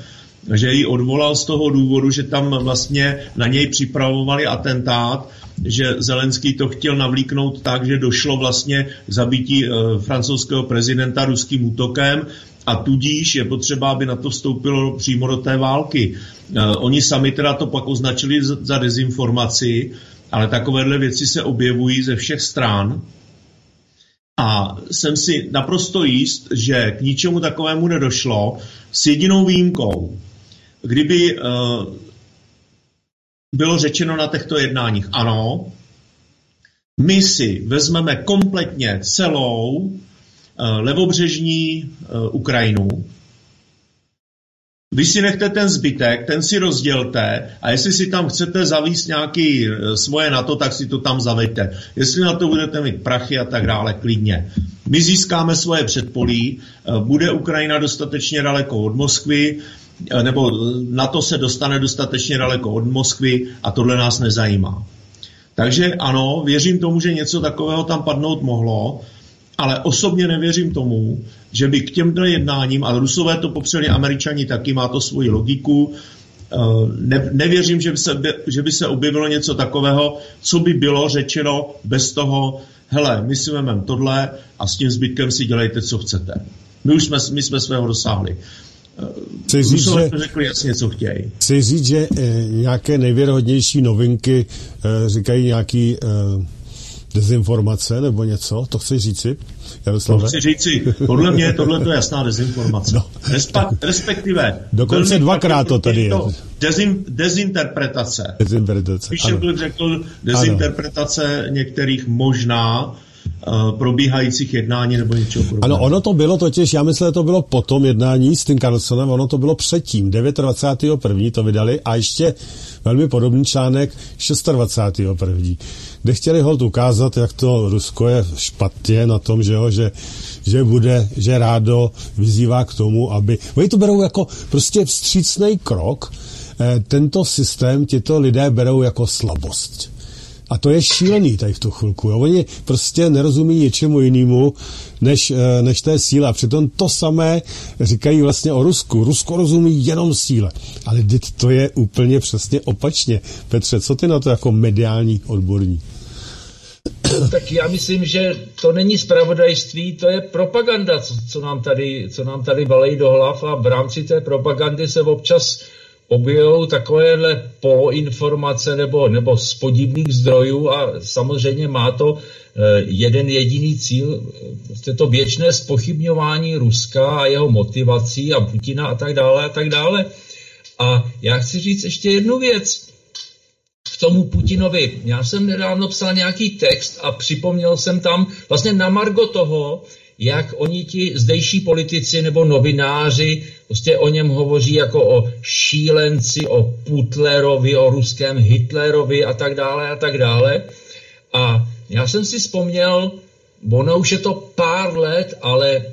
[SPEAKER 5] že ji odvolal z toho důvodu, že tam vlastně na něj připravovali atentát, že Zelenský to chtěl navlíknout tak, že došlo vlastně zabití e, francouzského prezidenta ruským útokem a tudíž je potřeba, aby na to vstoupilo přímo do té války. E, oni sami teda to pak označili za dezinformaci, ale takovéhle věci se objevují ze všech stran. A jsem si naprosto jist, že k ničemu takovému nedošlo s jedinou výjimkou kdyby uh, bylo řečeno na těchto jednáních, ano, my si vezmeme kompletně celou uh, levobřežní uh, Ukrajinu, vy si nechte ten zbytek, ten si rozdělte a jestli si tam chcete zavíst nějaký svoje na to, tak si to tam zaveďte. Jestli na to budete mít prachy a tak dále, klidně. My získáme svoje předpolí, bude Ukrajina dostatečně daleko od Moskvy, Eh, nebo na to se dostane dostatečně daleko od Moskvy a tohle nás nezajímá. Takže ano, věřím tomu, že něco takového tam padnout mohlo, ale osobně nevěřím tomu, že by k těmto jednáním, a Rusové to popřeli, Američani taky, má to svoji logiku, eh, ne, nevěřím, že by, se, že by se objevilo něco takového, co by bylo řečeno bez toho, hele, my si vezmeme tohle a s tím zbytkem si dělejte, co chcete. My už jsme, my jsme svého dosáhli.
[SPEAKER 3] Chci říct, že,
[SPEAKER 5] řekli jasně, co chtějí.
[SPEAKER 3] Chci říct, že e, nějaké nejvěrohodnější novinky e, říkají nějaký e, dezinformace nebo něco? To chci říci?
[SPEAKER 5] Jaroslave? To chci říci. Podle mě je tohle to jasná dezinformace. No. Respa, respektive.
[SPEAKER 3] Dokonce dvakrát to tady je.
[SPEAKER 5] Dezin, dezinterpretace.
[SPEAKER 3] Dezinterpretace.
[SPEAKER 5] Spíše bych řekl dezinterpretace ano. některých možná probíhajících jednání nebo něčeho podobného.
[SPEAKER 3] Ano, ono to bylo totiž, já myslím, že to bylo po tom jednání s tím Carlsonem, ono to bylo předtím, 29.1. to vydali a ještě velmi podobný článek 26.1., kde chtěli hold ukázat, jak to Rusko je špatně na tom, že, jo, že, že bude, že rádo vyzývá k tomu, aby... Oni to berou jako prostě vstřícný krok, eh, tento systém tyto lidé berou jako slabost. A to je šílený tady v tu chvilku. Jo. Oni prostě nerozumí něčemu jinému, než, eh, než té síle. A přitom to samé říkají vlastně o Rusku. Rusko rozumí jenom síle. Ale to je úplně přesně opačně. Petře, co ty na to jako mediální odborník?
[SPEAKER 4] Tak já myslím, že to není spravodajství, to je propaganda, co, co, nám tady, co nám tady balej do hlav a v rámci té propagandy se občas objevují takovéhle poloinformace nebo, nebo z podivných zdrojů a samozřejmě má to eh, jeden jediný cíl, prostě to věčné spochybňování Ruska a jeho motivací a Putina a tak dále a tak dále. A já chci říct ještě jednu věc k tomu Putinovi. Já jsem nedávno psal nějaký text a připomněl jsem tam vlastně na margo toho, jak oni ti zdejší politici nebo novináři prostě o něm hovoří jako o šílenci, o Putlerovi, o ruském Hitlerovi a tak dále a tak dále. A já jsem si vzpomněl, ono už je to pár let, ale e,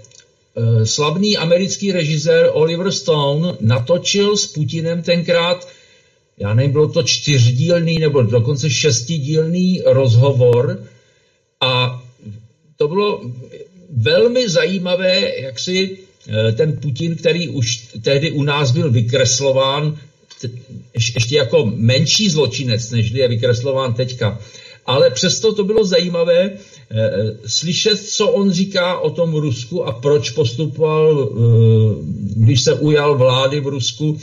[SPEAKER 4] slavný americký režisér Oliver Stone natočil s Putinem tenkrát, já nevím, bylo to čtyřdílný nebo dokonce šestidílný rozhovor a to bylo velmi zajímavé, jak si ten Putin, který už tehdy u nás byl vykreslován, ještě jako menší zločinec, než je vykreslován teďka. Ale přesto to bylo zajímavé eh, slyšet, co on říká o tom Rusku a proč postupoval, eh, když se ujal vlády v Rusku,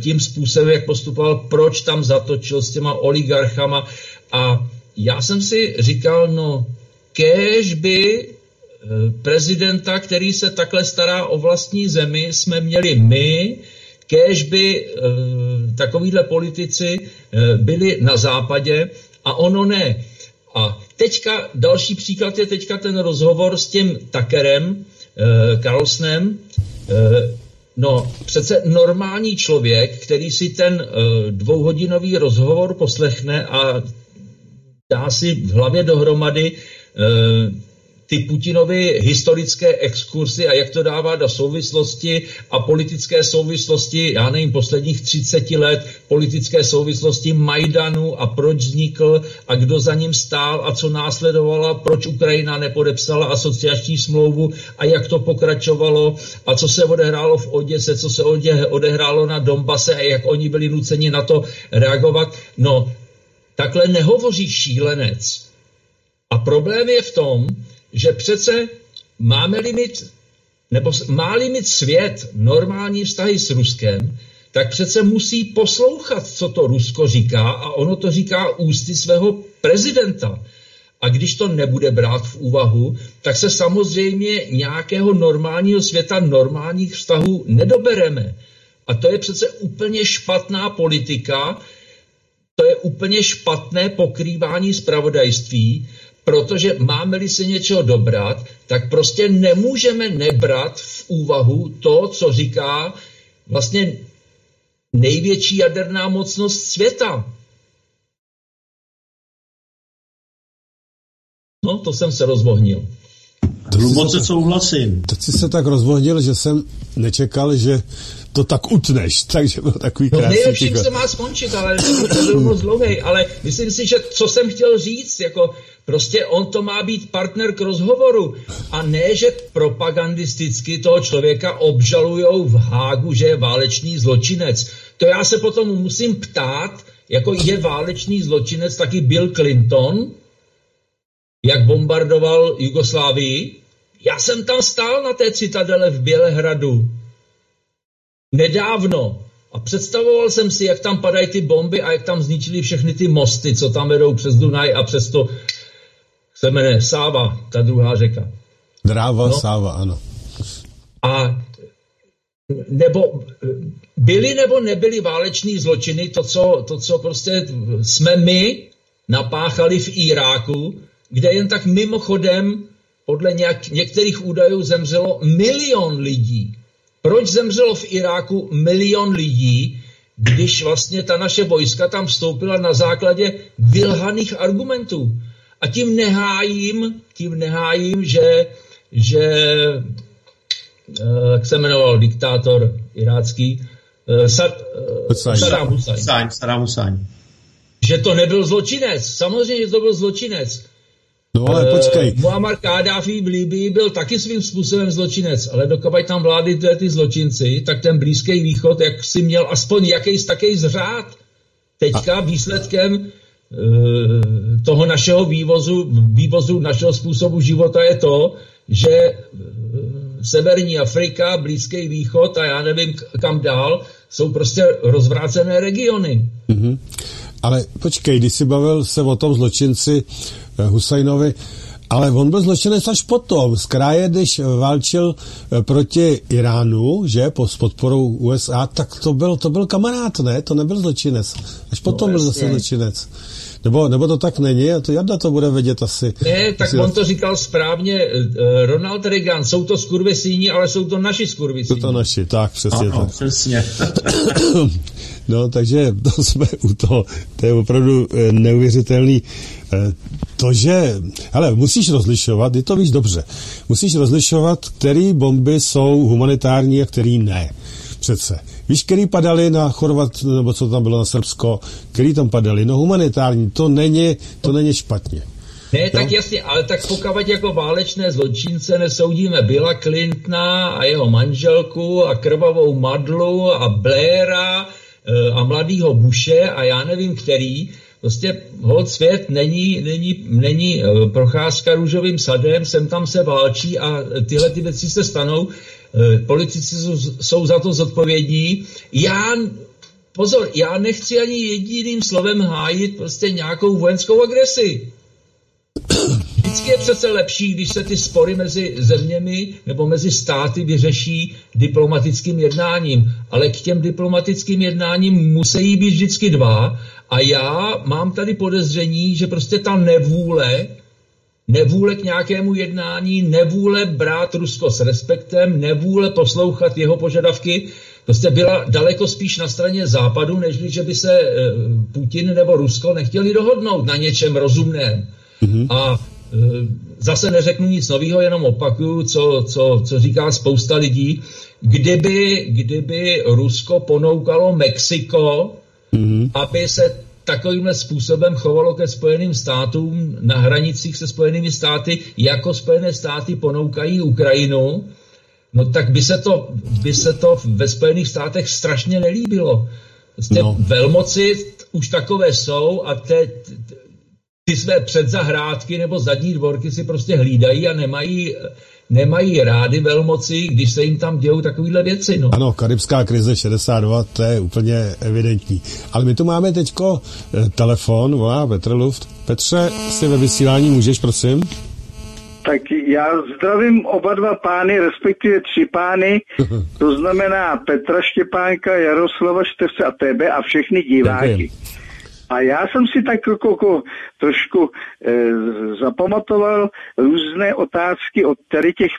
[SPEAKER 4] tím způsobem, jak postupoval, proč tam zatočil s těma oligarchama. A já jsem si říkal, no, kéž by Eh, prezidenta, který se takhle stará o vlastní zemi, jsme měli my, kéž by e, takovýhle politici e, byli na západě a ono ne. A teďka, další příklad je teďka ten rozhovor s tím Takerem, Carlsnem. E, no, přece normální člověk, který si ten dvouhodinový rozhovor poslechne a dá si v hlavě dohromady ty Putinovy historické exkursy a jak to dává do souvislosti a politické souvislosti, já nevím, posledních 30 let, politické souvislosti Majdanu a proč vznikl a kdo za ním stál a co následovalo, proč Ukrajina nepodepsala asociační smlouvu a jak to pokračovalo a co se odehrálo v Oděse, co se odehrálo na Donbase a jak oni byli nuceni na to reagovat. No, takhle nehovoří šílenec. A problém je v tom, že přece máme limit, nebo má limit svět normální vztahy s Ruskem, tak přece musí poslouchat, co to Rusko říká a ono to říká ústy svého prezidenta. A když to nebude brát v úvahu, tak se samozřejmě nějakého normálního světa, normálních vztahů nedobereme. A to je přece úplně špatná politika, to je úplně špatné pokrývání zpravodajství, protože máme-li se něčeho dobrat, tak prostě nemůžeme nebrat v úvahu to, co říká vlastně největší jaderná mocnost světa. No, to jsem se rozvohnil.
[SPEAKER 5] Hluboce souhlasím.
[SPEAKER 3] Teď jsi se tak rozvohnil, že jsem nečekal, že to tak utneš, takže byl takový
[SPEAKER 4] no,
[SPEAKER 3] krásný.
[SPEAKER 4] No nejlepším se má skončit, ale to byl moc dlouhý, ale myslím si, že co jsem chtěl říct, jako prostě on to má být partner k rozhovoru a ne, že propagandisticky toho člověka obžalujou v Hágu, že je válečný zločinec. To já se potom musím ptát, jako je válečný zločinec taky Bill Clinton, jak bombardoval Jugoslávii. Já jsem tam stál na té citadele v Bělehradu nedávno a představoval jsem si, jak tam padají ty bomby a jak tam zničili všechny ty mosty, co tam vedou přes Dunaj a přes to, se jmenuje Sáva, ta druhá řeka.
[SPEAKER 3] Dráva, no. Sáva, ano.
[SPEAKER 4] A nebo byly nebo nebyly váleční zločiny, to co, to, co prostě jsme my napáchali v Iráku, kde jen tak mimochodem podle nějak, některých údajů zemřelo milion lidí. Proč zemřelo v Iráku milion lidí, když vlastně ta naše vojska tam vstoupila na základě vylhaných argumentů? A tím nehájím, tím nehájím, že, že eh, jak se jmenoval diktátor irácký, eh, Sad,
[SPEAKER 5] eh, Saddam Hussein. Saddam Hussein.
[SPEAKER 4] Že to nebyl zločinec. Samozřejmě, že to byl zločinec.
[SPEAKER 3] No ale počkej.
[SPEAKER 4] Uh, Muammar Gaddafi v Libii byl taky svým způsobem zločinec, ale dokud tam vlády ty, ty zločinci, tak ten Blízký východ, jak si měl aspoň jakýs taký zřád. Teďka výsledkem toho našeho vývozu, vývozu našeho způsobu života je to, že uh, Severní Afrika, Blízký východ a já nevím kam dál, jsou prostě rozvrácené regiony.
[SPEAKER 3] Mm-hmm. Ale počkej, když jsi bavil se o tom zločinci eh, Husajnovi, ale on byl zločinec až potom. Z kraje, když válčil eh, proti Iránu, že, po, s podporou USA, tak to byl, to byl kamarád, ne? To nebyl zločinec. Až potom no, byl zase zločinec. Nebo, nebo to tak není? A to Jarda to bude vědět asi.
[SPEAKER 4] Ne, tak asi on to říkal správně. Eh, Ronald Reagan, jsou to skurvesíni, ale jsou to naši skurvesíni.
[SPEAKER 3] Jsou to naši, tak, přesně
[SPEAKER 5] ano, tak. přesně. *coughs*
[SPEAKER 3] no, takže to jsme u toho. To je opravdu eh, neuvěřitelný. Eh, to, že, hele, musíš rozlišovat, je to víš dobře, musíš rozlišovat, které bomby jsou humanitární a který ne. Přece. Víš, který padali na Chorvat, nebo co tam bylo na Srbsko, který tam padali? No humanitární, to není, to není špatně.
[SPEAKER 4] Ne, tak no? jasně, ale tak pokud jako válečné zločince nesoudíme Billa Clintona a jeho manželku a krvavou Madlu a Blaira eh, a mladýho Bushe a já nevím který, prostě hod svět není, není, není eh, procházka růžovým sadem, sem tam se válčí a tyhle ty věci se stanou. Eh, politici jsou, za to zodpovědní. Já, pozor, já nechci ani jediným slovem hájit prostě nějakou vojenskou agresi. Vždycky je přece lepší, když se ty spory mezi zeměmi nebo mezi státy vyřeší diplomatickým jednáním. Ale k těm diplomatickým jednáním musí být vždycky dva. A já mám tady podezření, že prostě ta nevůle nevůle k nějakému jednání, nevůle brát Rusko s respektem, nevůle poslouchat jeho požadavky, prostě byla daleko spíš na straně západu, než že by se eh, Putin nebo Rusko nechtěli dohodnout na něčem rozumném. Mm-hmm. A eh, zase neřeknu nic nového, jenom opakuju, co, co, co říká spousta lidí. Kdyby, kdyby Rusko ponoukalo Mexiko, mm-hmm. aby se takovýmhle způsobem chovalo ke Spojeným státům na hranicích se Spojenými státy, jako Spojené státy ponoukají Ukrajinu, no tak by se to, by se to ve Spojených státech strašně nelíbilo. Prostě no. velmoci už takové jsou a te, ty své předzahrádky nebo zadní dvorky si prostě hlídají a nemají nemají rády velmoci, když se jim tam dějou takovéhle věci. No.
[SPEAKER 3] Ano, karibská krize 62, to je úplně evidentní. Ale my tu máme teďko eh, telefon, volá Petr Luft. Petře, si ve vysílání můžeš, prosím?
[SPEAKER 2] Tak já zdravím oba dva pány, respektive tři pány, *laughs* to znamená Petra Štěpánka, Jaroslava Števce a tebe a všechny diváky. Děkuji. A já jsem si tak jako, jako trošku e, zapamatoval různé otázky od tady těch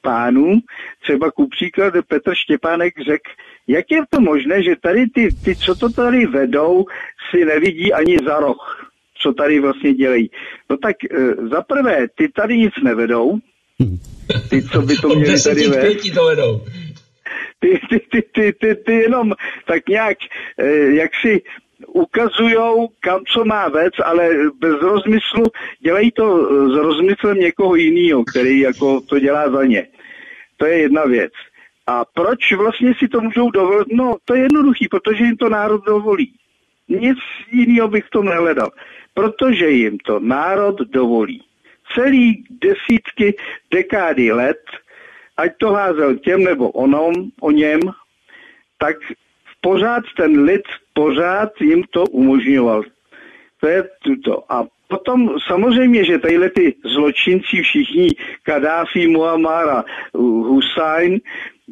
[SPEAKER 2] pánů. Třeba ku příkladu Petr Štěpánek řekl, jak je to možné, že tady ty, ty, co to tady vedou, si nevidí ani za roh, co tady vlastně dělají. No tak e, za prvé, ty tady nic nevedou, ty, co by to *laughs* měli tady vést.
[SPEAKER 4] to vedou.
[SPEAKER 2] Ty, ty, ty, ty, ty, ty jenom tak nějak, e, jak si ukazujou, kam co má vec, ale bez rozmyslu dělají to s rozmyslem někoho jiného, který jako to dělá za ně. To je jedna věc. A proč vlastně si to můžou dovolit? No, to je jednoduchý, protože jim to národ dovolí. Nic jiného bych to nehledal. Protože jim to národ dovolí. Celý desítky, dekády let, ať to házel těm nebo onom, o něm, tak pořád ten lid, pořád jim to umožňoval. To je tuto. A potom samozřejmě, že tadyhle ty zločinci všichni, Kadáfi, Muammar a Hussein,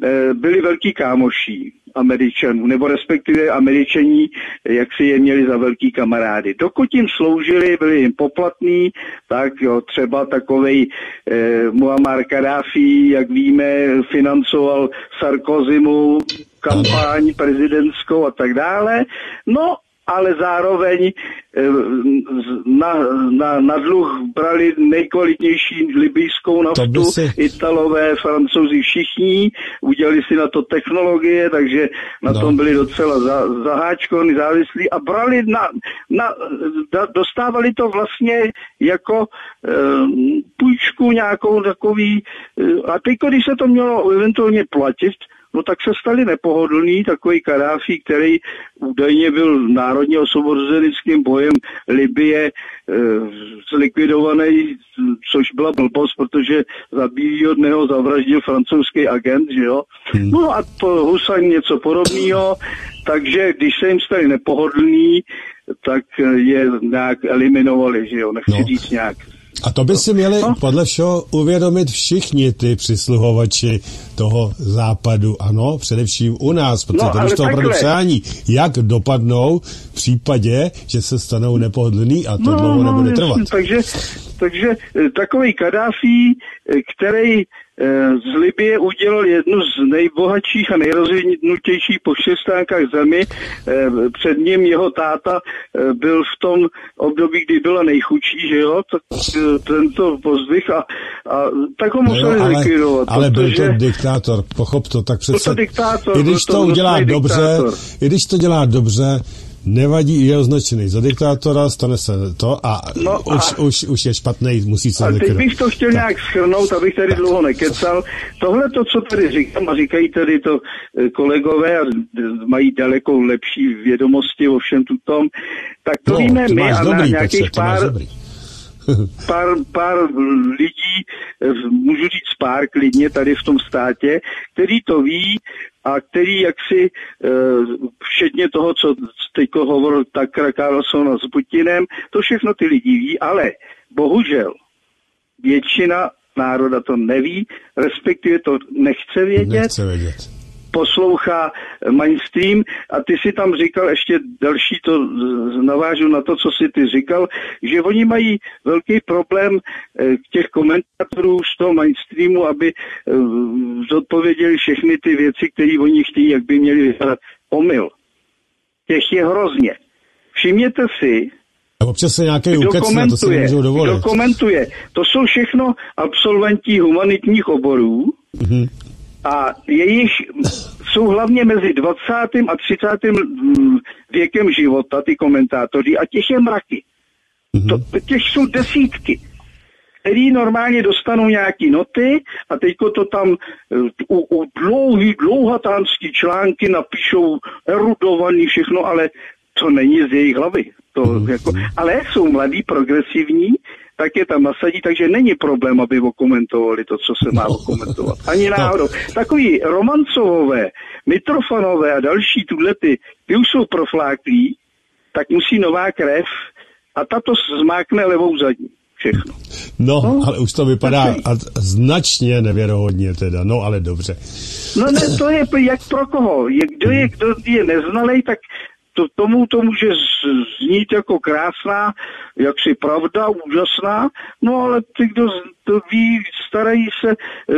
[SPEAKER 2] eh, byli velký kámoší Američanů, nebo respektive Američaní, jak si je měli za velký kamarády. Dokud jim sloužili, byli jim poplatní, tak jo, třeba takovej eh, Muammar Kadáfi, jak víme, financoval Sarkozymu kampaň prezidentskou a tak dále. No ale zároveň eh, na, na, na dluh brali nejkvalitnější libijskou naftu, si... Italové, Francouzi, všichni, udělali si na to technologie, takže na no. tom byli docela za, zaháčkovaní, závislí a brali na, na, da, dostávali to vlastně jako e, půjčku nějakou takový, e, a teď, když se to mělo eventuálně platit, no tak se stali nepohodlný, takový Kadáfi, který údajně byl národně osvobozenickým bojem Libie e, zlikvidovaný, což byla blbost, protože za od něho zavraždil francouzský agent, že jo. Hmm. No a po Husaň něco podobného, takže když se jim stali nepohodlný, tak je nějak eliminovali, že jo, nechci no. říct nějak
[SPEAKER 3] a to by si měli no. podle všeho uvědomit všichni ty přisluhovači toho západu, ano, především u nás, protože no, to už to opravdu přání, jak dopadnou v případě, že se stanou nepohodlný a to no, dlouho no, nebude trvat.
[SPEAKER 2] Takže, takže eh, takový Kadáfi, eh, který z Libie udělal jednu z nejbohatších a nejrozvinutějších poštěstánkách zemi. Eh, před ním jeho táta eh, byl v tom období, kdy byla nejchudší, že jo, tak tento pozdvih a, a tak ho museli no, ale, likvidovat.
[SPEAKER 3] Ale byl to diktátor, pochop to, tak přece, to diktátor, i když to, to udělá dobře, i když to dělá dobře, nevadí, je označený za diktátora, stane se to a, no a už, už, už je špatný, musí se
[SPEAKER 2] A teď bych to chtěl tak. nějak schrnout, abych tady dlouho nekecal. Tohle to, co tady říkám, a říkají tady to eh, kolegové a mají daleko lepší vědomosti o všem tutom, tak to no, víme my a na nějakých pár, *laughs* pár, pár lidí, eh, můžu říct pár klidně tady v tom státě, který to ví a který jaksi eh, všetně toho, co teď hovoril tak Carlson s Putinem, to všechno ty lidi ví, ale bohužel většina národa to neví, respektive to nechce vědět.
[SPEAKER 3] Nechce vědět.
[SPEAKER 2] Poslouchá mainstream a ty si tam říkal, ještě další to navážu na to, co si ty říkal, že oni mají velký problém eh, těch komentátorů z toho mainstreamu, aby eh, zodpověděli všechny ty věci, které oni chtějí, jak by měli vypadat. Omyl. Těch je hrozně. Všimněte si,
[SPEAKER 3] a občas se nějaký kdo komentuje, to si nemůžou dovolit.
[SPEAKER 2] Kdo komentuje. To jsou všechno absolventi humanitních oborů mm-hmm. A jejich jsou hlavně mezi 20. a 30. Mm, věkem života, ty komentátoři, a těch je mraky. Mm-hmm. To, těch jsou desítky který normálně dostanou nějaký noty a teďko to tam eh, u, u dlouhý, dlouhatánský články napíšou erudovaný všechno, ale to není z jejich hlavy. To mm. jako, ale jsou mladí, progresivní, tak je tam nasadí, takže není problém, aby okomentovali to, co se má no. okomentovat. Ani náhodou. Takový romancové, mitrofanové a další tuhle ty, ty už jsou profláklí, tak musí nová krev a tato zmákne levou zadní. Všechno.
[SPEAKER 3] No, no, ale už to vypadá a značně nevěrohodně teda, no ale dobře.
[SPEAKER 2] No ne, to je jak pro koho. Kdo je, kdo je neznalej, tak to, tomu to může znít jako krásná, jaksi pravda, úžasná, no ale ty, kdo to ví, starají se, eh,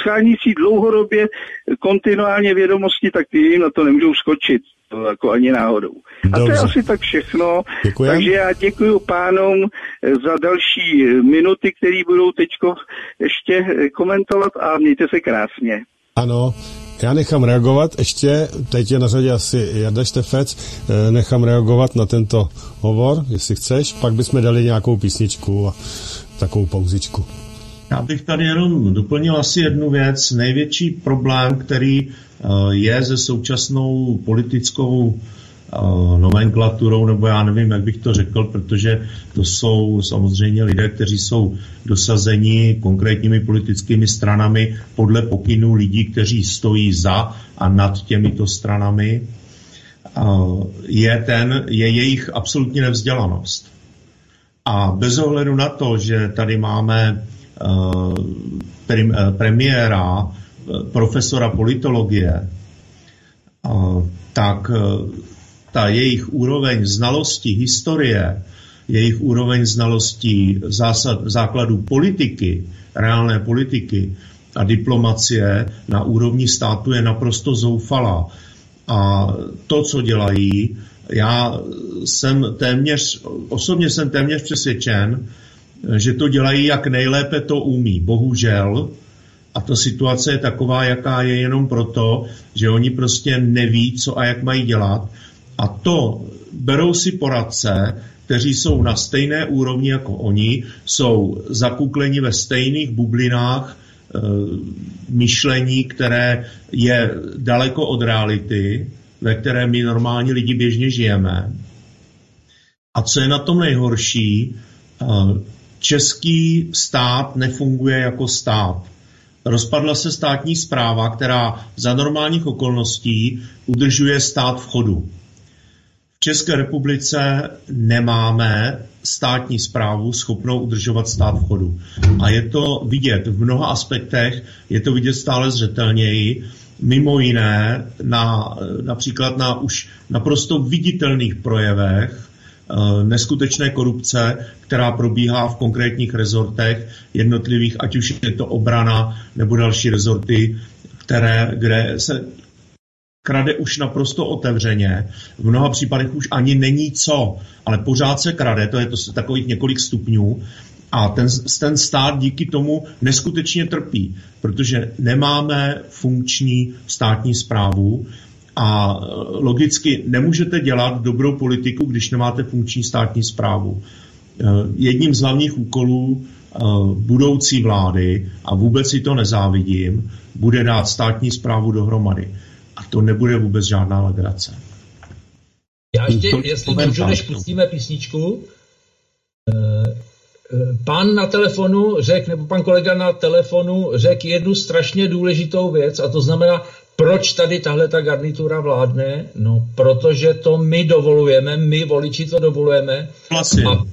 [SPEAKER 2] schání si dlouhodobě kontinuálně vědomosti, tak ty jim na to nemůžou skočit. To jako ani náhodou. A to je asi tak všechno. Děkujem. Takže já děkuji pánům eh, za další minuty, které budou teď ještě komentovat a mějte se krásně.
[SPEAKER 3] Ano, já nechám reagovat, ještě, teď je na řadě asi Jarda Štefec, eh, nechám reagovat na tento hovor, jestli chceš, pak bychom dali nějakou písničku a takovou pauzičku.
[SPEAKER 5] Já bych tady jenom doplnil asi jednu věc. Největší problém, který eh, je se současnou politickou nomenklaturou, nebo já nevím, jak bych to řekl, protože to jsou samozřejmě lidé, kteří jsou dosazeni konkrétními politickými stranami podle pokynů lidí, kteří stojí za a nad těmito stranami, je, ten, je jejich absolutní nevzdělanost. A bez ohledu na to, že tady máme premiéra, profesora politologie, tak ta jejich úroveň znalosti historie, jejich úroveň znalostí zásad, základů politiky, reálné politiky a diplomacie na úrovni státu je naprosto zoufalá. A to, co dělají, já jsem téměř, osobně jsem téměř přesvědčen, že to dělají, jak nejlépe to umí. Bohužel, a ta situace je taková, jaká je jenom proto, že oni prostě neví, co a jak mají dělat a to berou si poradce, kteří jsou na stejné úrovni jako oni, jsou zakukleni ve stejných bublinách e, myšlení, které je daleko od reality, ve které my normální lidi běžně žijeme. A co je na tom nejhorší, e, český stát nefunguje jako stát. Rozpadla se státní zpráva, která za normálních okolností udržuje stát v chodu. V České republice nemáme státní zprávu schopnou udržovat stát v chodu. A je to vidět v mnoha aspektech, je to vidět stále zřetelněji, mimo jiné na, například na už naprosto viditelných projevech eh, neskutečné korupce, která probíhá v konkrétních rezortech jednotlivých, ať už je to obrana nebo další rezorty, které, kde se krade už naprosto otevřeně. V mnoha případech už ani není co, ale pořád se krade, to je to takových několik stupňů. A ten, ten stát díky tomu neskutečně trpí, protože nemáme funkční státní zprávu a e, logicky nemůžete dělat dobrou politiku, když nemáte funkční státní zprávu. E, jedním z hlavních úkolů e, budoucí vlády, a vůbec si to nezávidím, bude dát státní zprávu dohromady. A to nebude vůbec žádná legrace.
[SPEAKER 4] Já ještě, to, jestli můžu, než pustíme písničku, eh, Pán na telefonu řekl, nebo pan kolega na telefonu řekl jednu strašně důležitou věc a to znamená, proč tady tahle ta garnitura vládne? No, protože to my dovolujeme, my voliči to dovolujeme.
[SPEAKER 5] Vlastně.
[SPEAKER 4] A,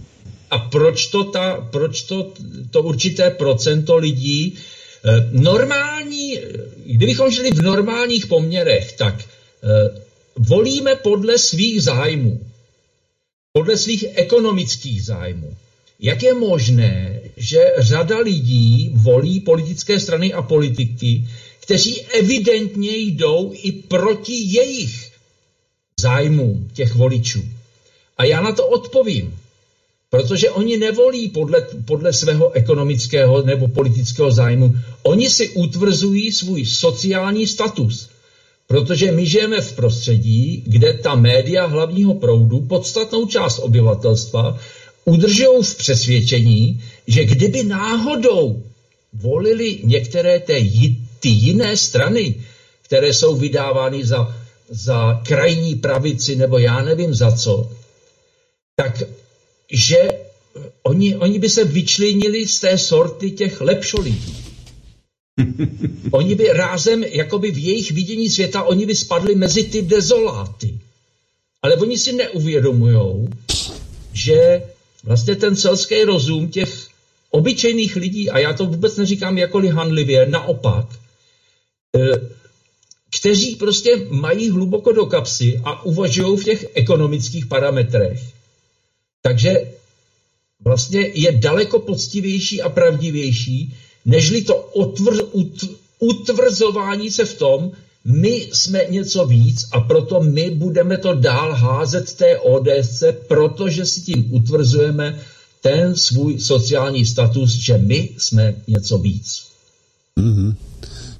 [SPEAKER 4] a proč to, ta, proč to, to určité procento lidí, normální kdybychom žili v normálních poměrech, tak eh, volíme podle svých zájmů, podle svých ekonomických zájmů. Jak je možné, že řada lidí volí politické strany a politiky, kteří evidentně jdou i proti jejich zájmům těch voličů? A já na to odpovím. Protože oni nevolí podle, podle svého ekonomického nebo politického zájmu. Oni si utvrzují svůj sociální status. Protože my žijeme v prostředí, kde ta média hlavního proudu, podstatnou část obyvatelstva, udržují v přesvědčení, že kdyby náhodou volili některé té, ty jiné strany, které jsou vydávány za, za krajní pravici nebo já nevím za co, tak že oni, oni by se vyčlenili z té sorty těch lepšolidí. *laughs* Oni by rázem, jakoby v jejich vidění světa, oni by spadli mezi ty dezoláty. Ale oni si neuvědomují, že vlastně ten selský rozum těch obyčejných lidí, a já to vůbec neříkám jakoliv hanlivě, naopak, eh, kteří prostě mají hluboko do kapsy a uvažují v těch ekonomických parametrech. Takže vlastně je daleko poctivější a pravdivější, nežli to otvr, ut, utvrzování se v tom, my jsme něco víc a proto my budeme to dál házet té ODS, protože si tím utvrzujeme ten svůj sociální status, že my jsme něco víc.
[SPEAKER 3] Mm-hmm.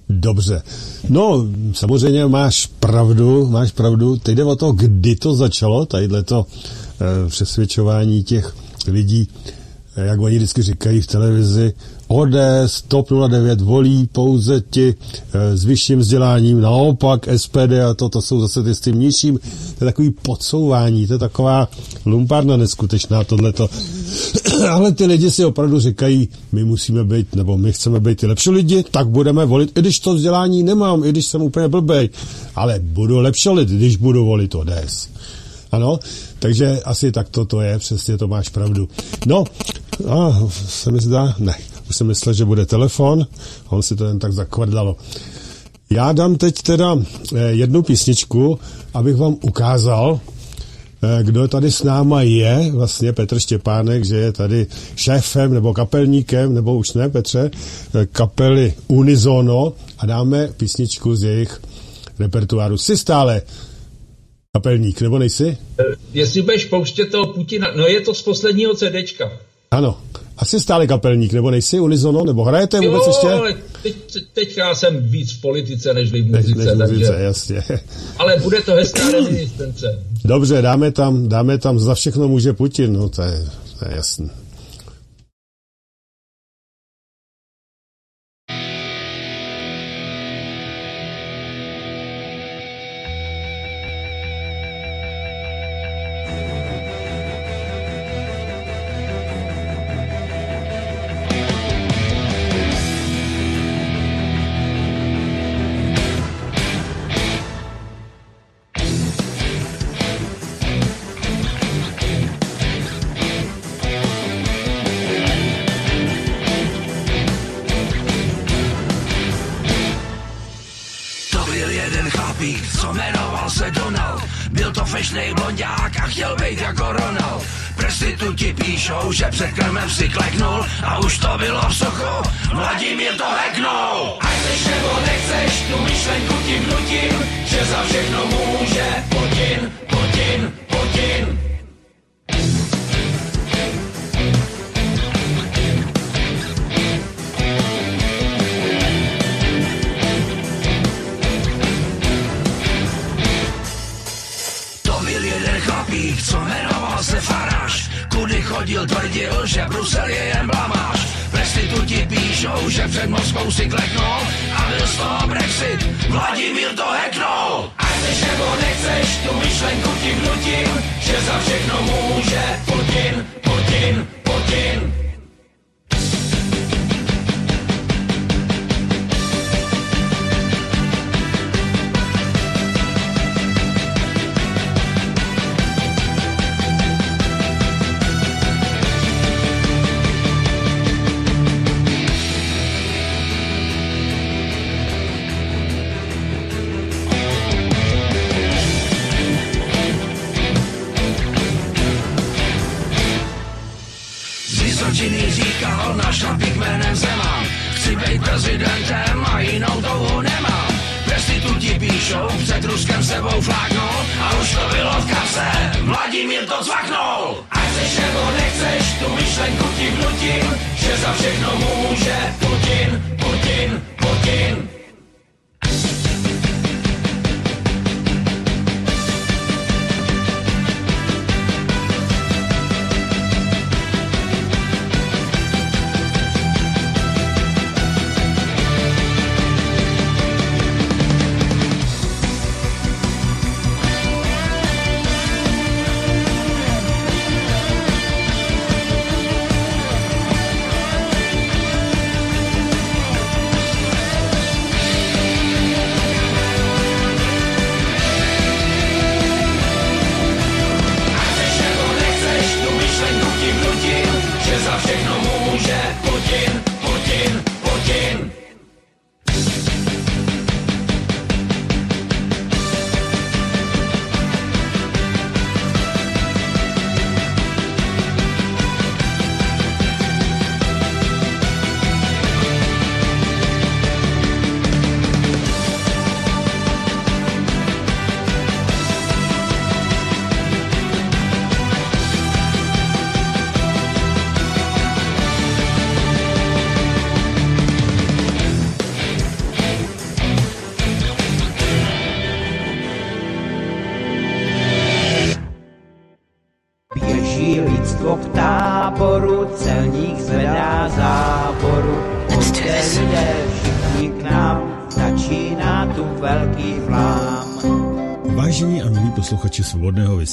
[SPEAKER 3] Dobře. No, samozřejmě máš pravdu, máš pravdu. Teď jde o to, kdy to začalo, tadyhle to e, přesvědčování těch lidí, jak oni vždycky říkají v televizi, ODS, TOP 09 volí pouze ti e, s vyšším vzděláním, naopak SPD a to, to jsou zase ty s tím nižším. To je takový podsouvání, to je taková lumpárna neskutečná tohleto. *clears throat* Ale ty lidi si opravdu říkají, my musíme být, nebo my chceme být ty lepší lidi, tak budeme volit, i když to vzdělání nemám, i když jsem úplně blbej, ale budu lepší lidi, když budu volit ODS. Ano, takže asi tak to je, přesně to máš pravdu. No, a se mi zdá, ne, už jsem myslel, že bude telefon, on si to jen tak zakvrdalo. Já dám teď teda eh, jednu písničku, abych vám ukázal, eh, kdo tady s náma je, vlastně Petr Štěpánek, že je tady šéfem nebo kapelníkem, nebo už ne, Petře, eh, kapely Unizono a dáme písničku z jejich repertoáru. Jsi stále kapelník, nebo nejsi?
[SPEAKER 4] Jestli budeš pouštět toho Putina, no je to z posledního CDčka.
[SPEAKER 3] Ano. Asi stále kapelník, nebo nejsi unizono, nebo hrajete vůbec jo, ještě?
[SPEAKER 4] ale teď, teď já jsem víc v politice, než v muzice.
[SPEAKER 3] Než, než muzice, takže... jasně.
[SPEAKER 4] Ale bude to hezká *clears throat* reminiscence.
[SPEAKER 3] Dobře, dáme tam, dáme tam, za všechno může Putin, no to je, to je jasný.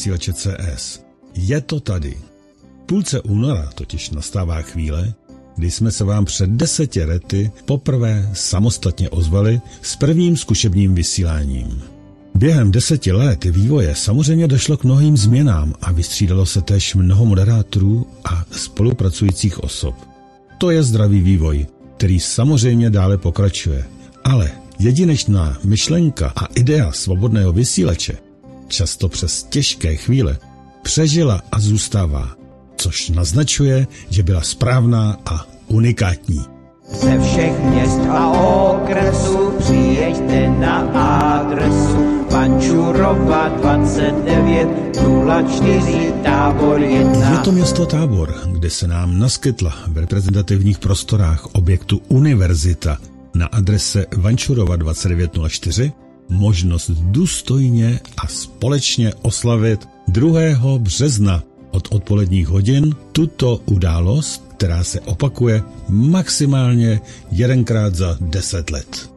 [SPEAKER 1] Vysílače CS. Je to tady. Půlce února totiž nastává chvíle, kdy jsme se vám před deseti lety poprvé samostatně ozvali s prvním zkušebním vysíláním. Během deseti let vývoje samozřejmě došlo k mnohým změnám a vystřídalo se též mnoho moderátorů a spolupracujících osob. To je zdravý vývoj, který samozřejmě dále pokračuje. Ale jedinečná myšlenka a idea svobodného vysílače často přes těžké chvíle, přežila a zůstává, což naznačuje, že byla správná a unikátní.
[SPEAKER 6] Ze všech měst a okresů přijeďte na adresu Pančurova 2904 tábor 1.
[SPEAKER 1] Je to město Tábor, kde se nám naskytla v reprezentativních prostorách objektu Univerzita na adrese Vančurova 2904 možnost důstojně a společně oslavit 2. března od odpoledních hodin tuto událost, která se opakuje maximálně jedenkrát za 10 let.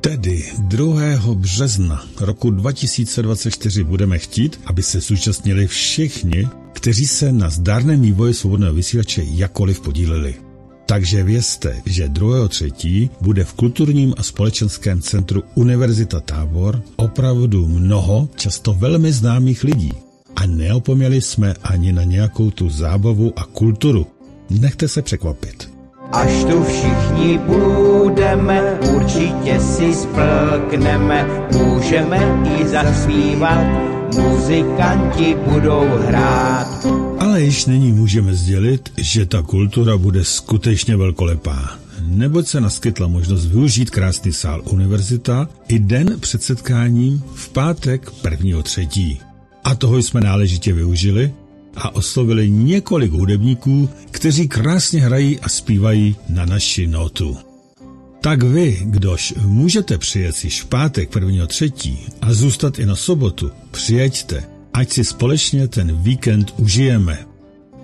[SPEAKER 1] Tedy 2. března roku 2024 budeme chtít, aby se zúčastnili všichni, kteří se na zdárném vývoji svobodného vysílače jakoliv podíleli. Takže vězte, že 2.3. bude v kulturním a společenském centru Univerzita Tábor opravdu mnoho, často velmi známých lidí. A neopomněli jsme ani na nějakou tu zábavu a kulturu. Nechte se překvapit.
[SPEAKER 6] Až tu všichni budeme, určitě si splkneme, můžeme i zaspívat, muzikanti budou hrát.
[SPEAKER 1] Ale již nyní můžeme sdělit, že ta kultura bude skutečně velkolepá. Neboť se naskytla možnost využít krásný sál univerzita i den před setkáním v pátek 1. třetí. A toho jsme náležitě využili a oslovili několik hudebníků, kteří krásně hrají a zpívají na naši notu. Tak vy, kdož můžete přijet již v pátek 1. třetí a zůstat i na sobotu, přijeďte ať si společně ten víkend užijeme.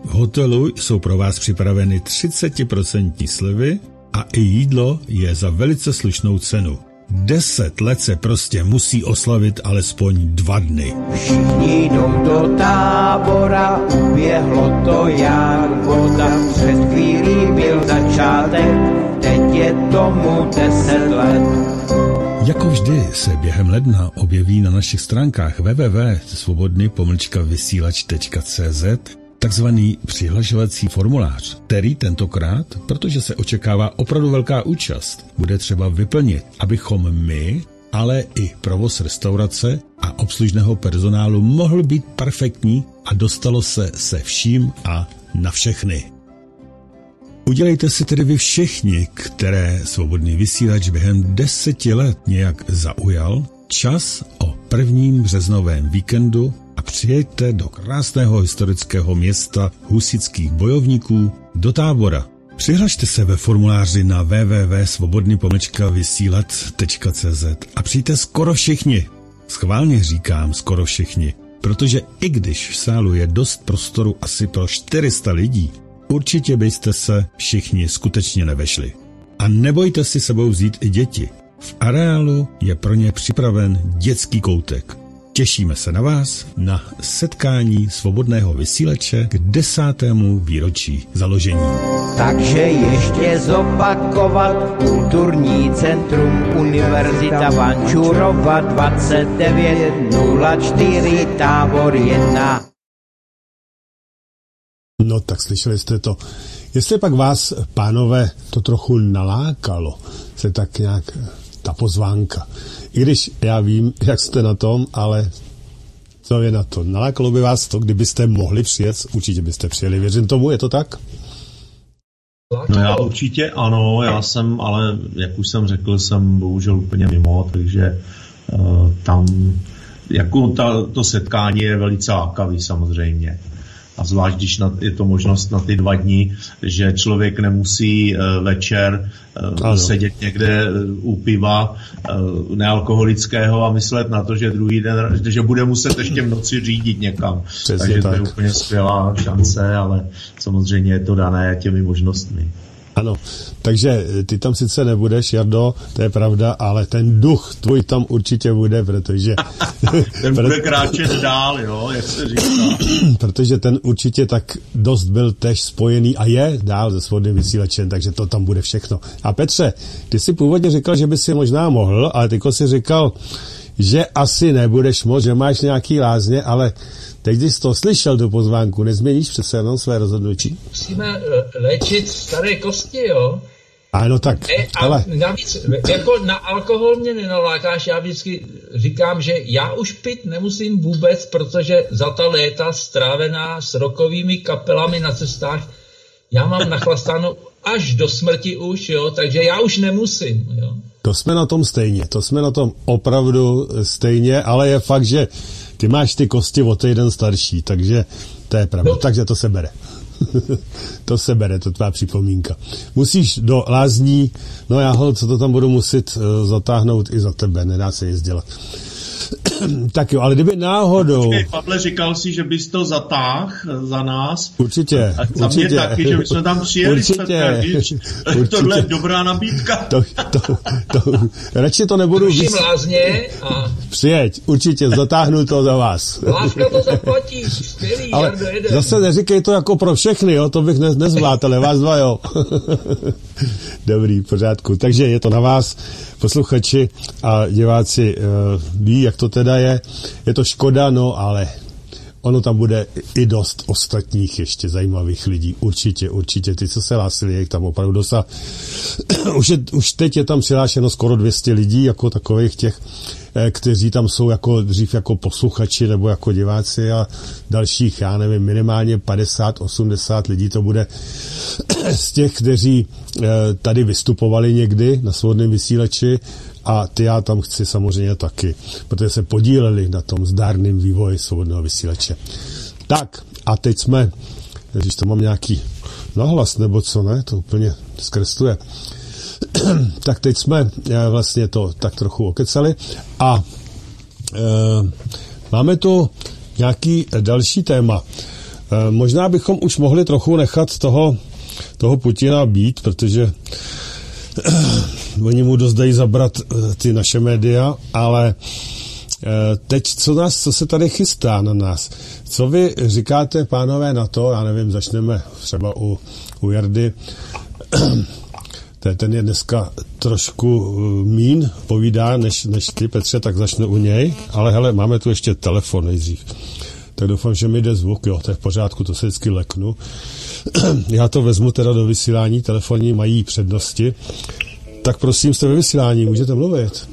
[SPEAKER 1] V hotelu jsou pro vás připraveny 30% slevy a i jídlo je za velice slušnou cenu. Deset let se prostě musí oslavit alespoň dva dny.
[SPEAKER 6] Všichni jdou do tábora, uběhlo to jak voda. Před chvílí byl začátek, teď je tomu deset let.
[SPEAKER 1] Jako vždy se během ledna objeví na našich stránkách www.svobodny vysílač.cz takzvaný přihlašovací formulář, který tentokrát, protože se očekává opravdu velká účast, bude třeba vyplnit, abychom my, ale i provoz restaurace a obslužného personálu mohl být perfektní a dostalo se se vším a na všechny. Udělejte si tedy vy všichni, které svobodný vysílač během deseti let nějak zaujal, čas o prvním březnovém víkendu a přijeďte do krásného historického města husických bojovníků do tábora. Přihlašte se ve formuláři na www.svobodný vysílat.cz a přijďte skoro všichni. Schválně říkám skoro všichni, protože i když v sálu je dost prostoru asi pro 400 lidí, určitě byste se všichni skutečně nevešli. A nebojte si sebou vzít i děti. V areálu je pro ně připraven dětský koutek. Těšíme se na vás na setkání svobodného vysílače k desátému výročí založení.
[SPEAKER 6] Takže ještě zopakovat Kulturní centrum Univerzita Vančurova 2904 tábor 1.
[SPEAKER 3] No tak slyšeli jste to. Jestli pak vás, pánové, to trochu nalákalo, se tak nějak ta pozvánka. I když já vím, jak jste na tom, ale co je na to? Nalákalo by vás to, kdybyste mohli přijet, určitě byste přijeli. Věřím tomu, je to tak?
[SPEAKER 5] No já určitě ano, já jsem, ale jak už jsem řekl, jsem bohužel úplně mimo, takže uh, tam jako ta, to setkání je velice lákavý samozřejmě a zvlášť, když na, je to možnost na ty dva dny, že člověk nemusí uh, večer uh, sedět někde uh, u piva nealkoholického a myslet na to, že druhý den, že bude muset ještě v noci řídit někam. Přesně Takže tak. to je úplně skvělá šance, ale samozřejmě je to dané těmi možnostmi.
[SPEAKER 3] Ano, takže eh, ty tam sice nebudeš, Jardo, to je pravda, ale ten duch tvůj tam určitě bude, protože... *laughs*
[SPEAKER 5] ten bude kráčet dál, jo, jak se říká. *clears throat*
[SPEAKER 3] protože ten určitě tak dost byl tež spojený a je dál se svobodným vysílačem, takže to tam bude všechno. A Petře, ty si původně říkal, že by si možná mohl, ale tyko si říkal, že asi nebudeš moc, že máš nějaký lázně, ale Teď, když jsi to slyšel, do pozvánku, nezměníš přece jenom své rozhodnutí?
[SPEAKER 4] Musíme eh, léčit staré kosti, jo?
[SPEAKER 3] Ano, tak,
[SPEAKER 4] e, a ale... navíc, jako na alkohol mě nenalákáš, já vždycky říkám, že já už pit nemusím vůbec, protože za ta léta strávená s rokovými kapelami na cestách, já mám nachlastáno až do smrti už, jo, takže já už nemusím, jo.
[SPEAKER 3] To jsme na tom stejně, to jsme na tom opravdu stejně, ale je fakt, že ty máš ty kosti o týden starší, takže to je pravda. No. Takže to se bere. *laughs* to se bere, to tvá připomínka. Musíš do lázní, no já ho, co to tam budu muset uh, zatáhnout i za tebe, nedá se nic dělat. *clears throat* tak jo, ale kdyby náhodou... Počkej,
[SPEAKER 5] Pavle, říkal si, že bys to zatáh za nás.
[SPEAKER 3] Určitě,
[SPEAKER 5] a za
[SPEAKER 3] určitě.
[SPEAKER 5] mě taky, že jsme tam přijeli.
[SPEAKER 3] Určitě,
[SPEAKER 5] určitě. *laughs* Tohle je dobrá nabídka. *laughs*
[SPEAKER 3] to, to, to, radši to nebudu...
[SPEAKER 4] Ruším vys... lázně a...
[SPEAKER 3] Přijeď, určitě, zatáhnu to za vás.
[SPEAKER 4] Láska to zaplatí, skvělý, Ale
[SPEAKER 3] zase neříkej to jako pro všechny, jo, to bych ne, nezvládl, ale vás dva, jo. *laughs* Dobrý, pořádku. Takže je to na vás posluchači a diváci uh, ví, jak to teda je. Je to škoda, no ale ono tam bude i dost ostatních ještě zajímavých lidí. Určitě, určitě. Ty, co se hlásili, je tam opravdu dosa. *clears throat* už, je, už teď je tam přihlášeno skoro 200 lidí, jako takových těch, eh, kteří tam jsou jako dřív jako posluchači nebo jako diváci a dalších, já nevím, minimálně 50, 80 lidí to bude *clears throat* z těch, kteří eh, tady vystupovali někdy na svobodném vysílači a ty já tam chci samozřejmě taky, protože se podíleli na tom zdárným vývoji svobodného vysílače. Tak, a teď jsme, když to mám nějaký nahlas, nebo co ne, to úplně zkresluje. *clears throat* tak teď jsme eh, vlastně to tak trochu okecali a e, máme tu nějaký další téma. E, možná bychom už mohli trochu nechat toho, toho Putina být, protože *clears throat* oni mu dost dají zabrat eh, ty naše média, ale eh, teď, co, nás, co se tady chystá na nás? Co vy říkáte, pánové, na to? Já nevím, začneme třeba u, u Jardy. *clears throat* ten je dneska trošku eh, mín, povídá, než, než ty, Petře, tak začne u něj. Ale hele, máme tu ještě telefon nejdřív. Tak doufám, že mi jde zvuk, jo, to je v pořádku, to se vždycky leknu. *clears throat* Já to vezmu teda do vysílání, telefonní mají přednosti. Tak prosím, jste ve vysílání, můžete mluvit.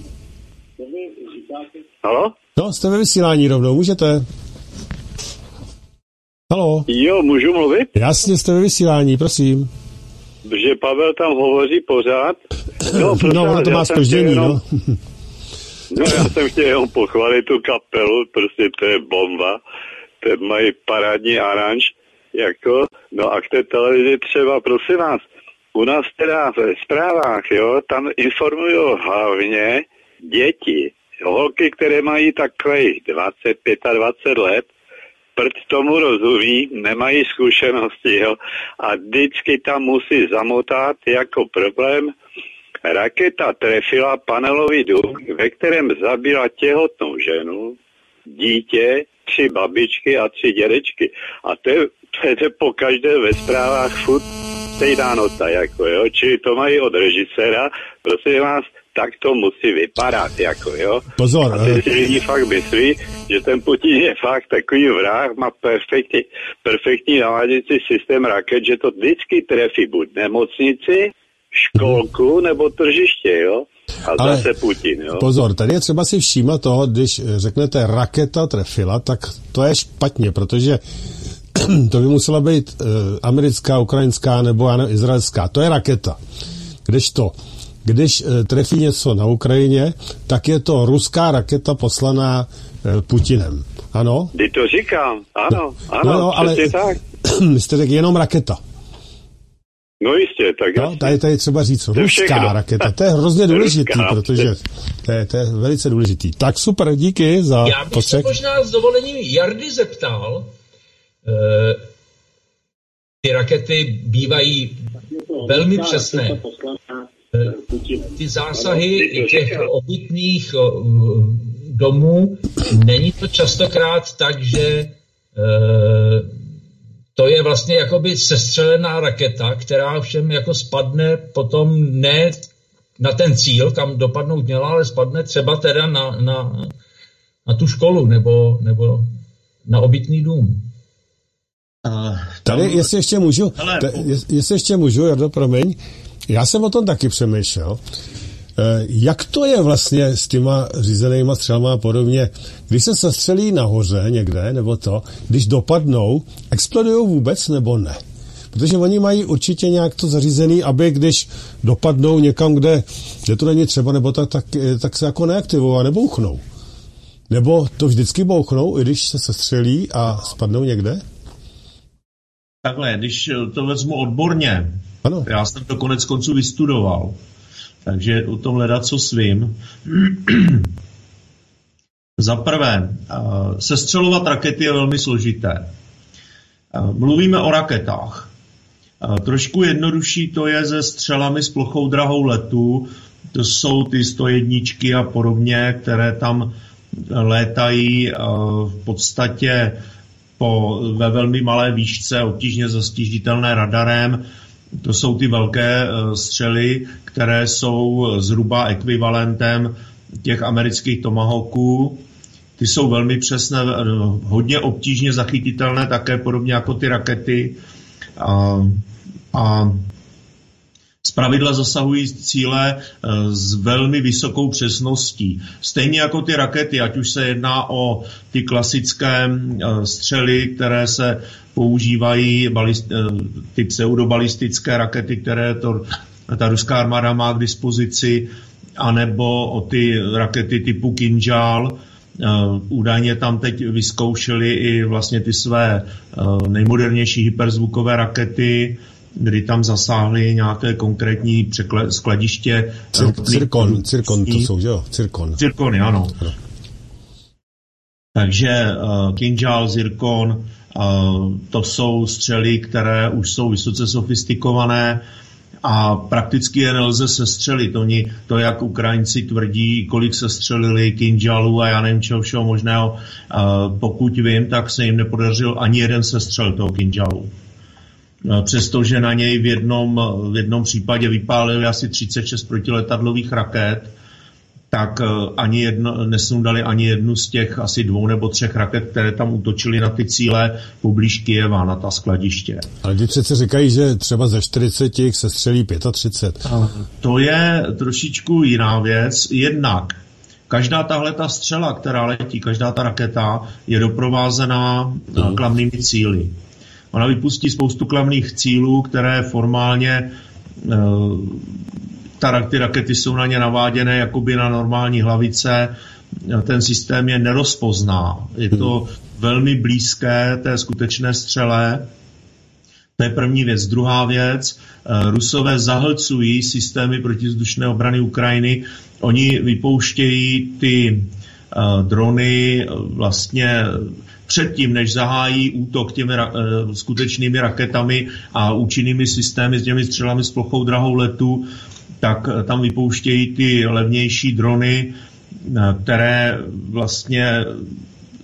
[SPEAKER 2] Halo?
[SPEAKER 3] No, jste ve vysílání rovnou, můžete. Halo?
[SPEAKER 2] Jo, můžu mluvit?
[SPEAKER 3] Jasně, jste ve vysílání, prosím.
[SPEAKER 7] že Pavel tam hovoří pořád. *laughs*
[SPEAKER 3] No, no ono to má spoždění, jenom, no. *laughs*
[SPEAKER 7] no já jsem chtěl jenom pochválit tu kapelu, prostě to je bomba. Ten mají parádní aranž, jako, no a k té televizi třeba, prosím vás, u nás teda ve zprávách, jo, tam informují hlavně děti, holky, které mají 25 a 20 let, prd tomu rozumí, nemají zkušenosti, jo, a vždycky tam musí zamotat jako problém. Raketa trefila panelový dům, ve kterém zabila těhotnou ženu, dítě, tři babičky a tři dědečky. A to je, to je po každé ve zprávách furt stejná nota, jako jo, čili to mají od režiséra, prosím vás, tak to musí vypadat, jako jo.
[SPEAKER 3] Pozor.
[SPEAKER 7] A ty si lidi fakt myslí, že ten Putin je fakt takový vrah, má perfektní, perfektní naváděcí systém raket, že to vždycky trefí buď nemocnici, školku nebo tržiště, jo. A Ale zase Putin, jo.
[SPEAKER 3] Pozor, tady je třeba si všímat toho, když řeknete raketa trefila, tak to je špatně, protože *clears throat* to by musela být uh, americká, ukrajinská nebo nevím, izraelská. To je raketa. Když uh, trefí něco na Ukrajině, tak je to ruská raketa poslaná uh, Putinem. Ano?
[SPEAKER 7] Ty to říkám, ano, ano, no, no, ale tak. *clears throat*
[SPEAKER 3] jste řekl jenom raketa.
[SPEAKER 7] No jistě, tak
[SPEAKER 3] no, tady, tady třeba říct ruská raketa, to je *laughs* hrozně důležitý, ruská, protože to je, to je velice důležitý. Tak super, díky za
[SPEAKER 4] Já bych postřek. se možná s dovolením Jardy zeptal, Eh, ty rakety bývají velmi přesné. Eh, ty zásahy těch obytných eh, domů, není to častokrát tak, že to je vlastně jakoby sestřelená raketa, která všem jako spadne potom ne na ten cíl, kam dopadnout měla, ale spadne třeba teda na, na, na tu školu nebo, nebo na obytný dům.
[SPEAKER 3] Uh, Tady, jestli ještě můžu, hele, t- jestli ještě můžu, Jardo, promiň, já jsem o tom taky přemýšlel. Eh, jak to je vlastně s těma řízenýma střelama a podobně? Když se sestřelí nahoře někde, nebo to, když dopadnou, explodují vůbec nebo ne? Protože oni mají určitě nějak to zařízený, aby když dopadnou někam, kde, kde to není třeba, nebo tak, tak, eh, tak se jako neaktivují a nebouchnou. Nebo to vždycky bouchnou, i když se sestřelí a spadnou někde?
[SPEAKER 5] Takhle, když to vezmu odborně, ano. já jsem to konec konců vystudoval, takže o tom hledat co svým. *clears throat* Za prvé, sestřelovat rakety je velmi složité. Mluvíme o raketách. Trošku jednodušší to je se střelami s plochou drahou letu. To jsou ty 101 a podobně, které tam létají v podstatě po, ve velmi malé výšce, obtížně zastižitelné radarem. To jsou ty velké eh, střely, které jsou zhruba ekvivalentem těch amerických tomahawků. Ty jsou velmi přesné, eh, hodně obtížně zachytitelné, také podobně jako ty rakety. A, a pravidla zasahují cíle eh, s velmi vysokou přesností. Stejně jako ty rakety, ať už se jedná o ty klasické eh, střely, které se používají, eh, ty pseudobalistické rakety, které to, ta ruská armáda má k dispozici, anebo o ty rakety typu Kinjal, údajně tam teď vyzkoušeli i vlastně ty své nejmodernější hyperzvukové rakety, kdy tam zasáhly nějaké konkrétní překle, skladiště.
[SPEAKER 3] Cir- cirkon, cirkon to jsou, jo? Cirkon.
[SPEAKER 5] Cirkony, ano. ano. Takže uh, Kinjal, Zirkon, uh, to jsou střely, které už jsou vysoce sofistikované a prakticky je nelze sestřelit. Oni, to, jak Ukrajinci tvrdí, kolik se střelili Kinjalu a já nevím čeho všeho možného, uh, pokud vím, tak se jim nepodařil ani jeden sestřel toho Kinjalu. No, přestože na něj v jednom, v jednom případě vypálili asi 36 protiletadlových raket, tak eh, ani jedno, nesundali ani jednu z těch asi dvou nebo třech raket, které tam utočili na ty cíle poblíž Kijeva, na ta skladiště.
[SPEAKER 3] Ale ty přece říkají, že třeba ze 40 se střelí 35.
[SPEAKER 5] To je trošičku jiná věc. Jednak každá tahle ta střela, která letí, každá ta raketa je doprovázená klamnými cíly. Ona vypustí spoustu klamných cílů, které formálně ta, ty rakety jsou na ně naváděné jakoby na normální hlavice, ten systém je nerozpozná. Je to velmi blízké té skutečné střele. To je první věc. Druhá věc, Rusové zahlcují systémy protizdušné obrany Ukrajiny. Oni vypouštějí ty drony vlastně předtím, než zahájí útok těmi ra, skutečnými raketami a účinnými systémy s těmi střelami s plochou drahou letu, tak tam vypouštějí ty levnější drony, které vlastně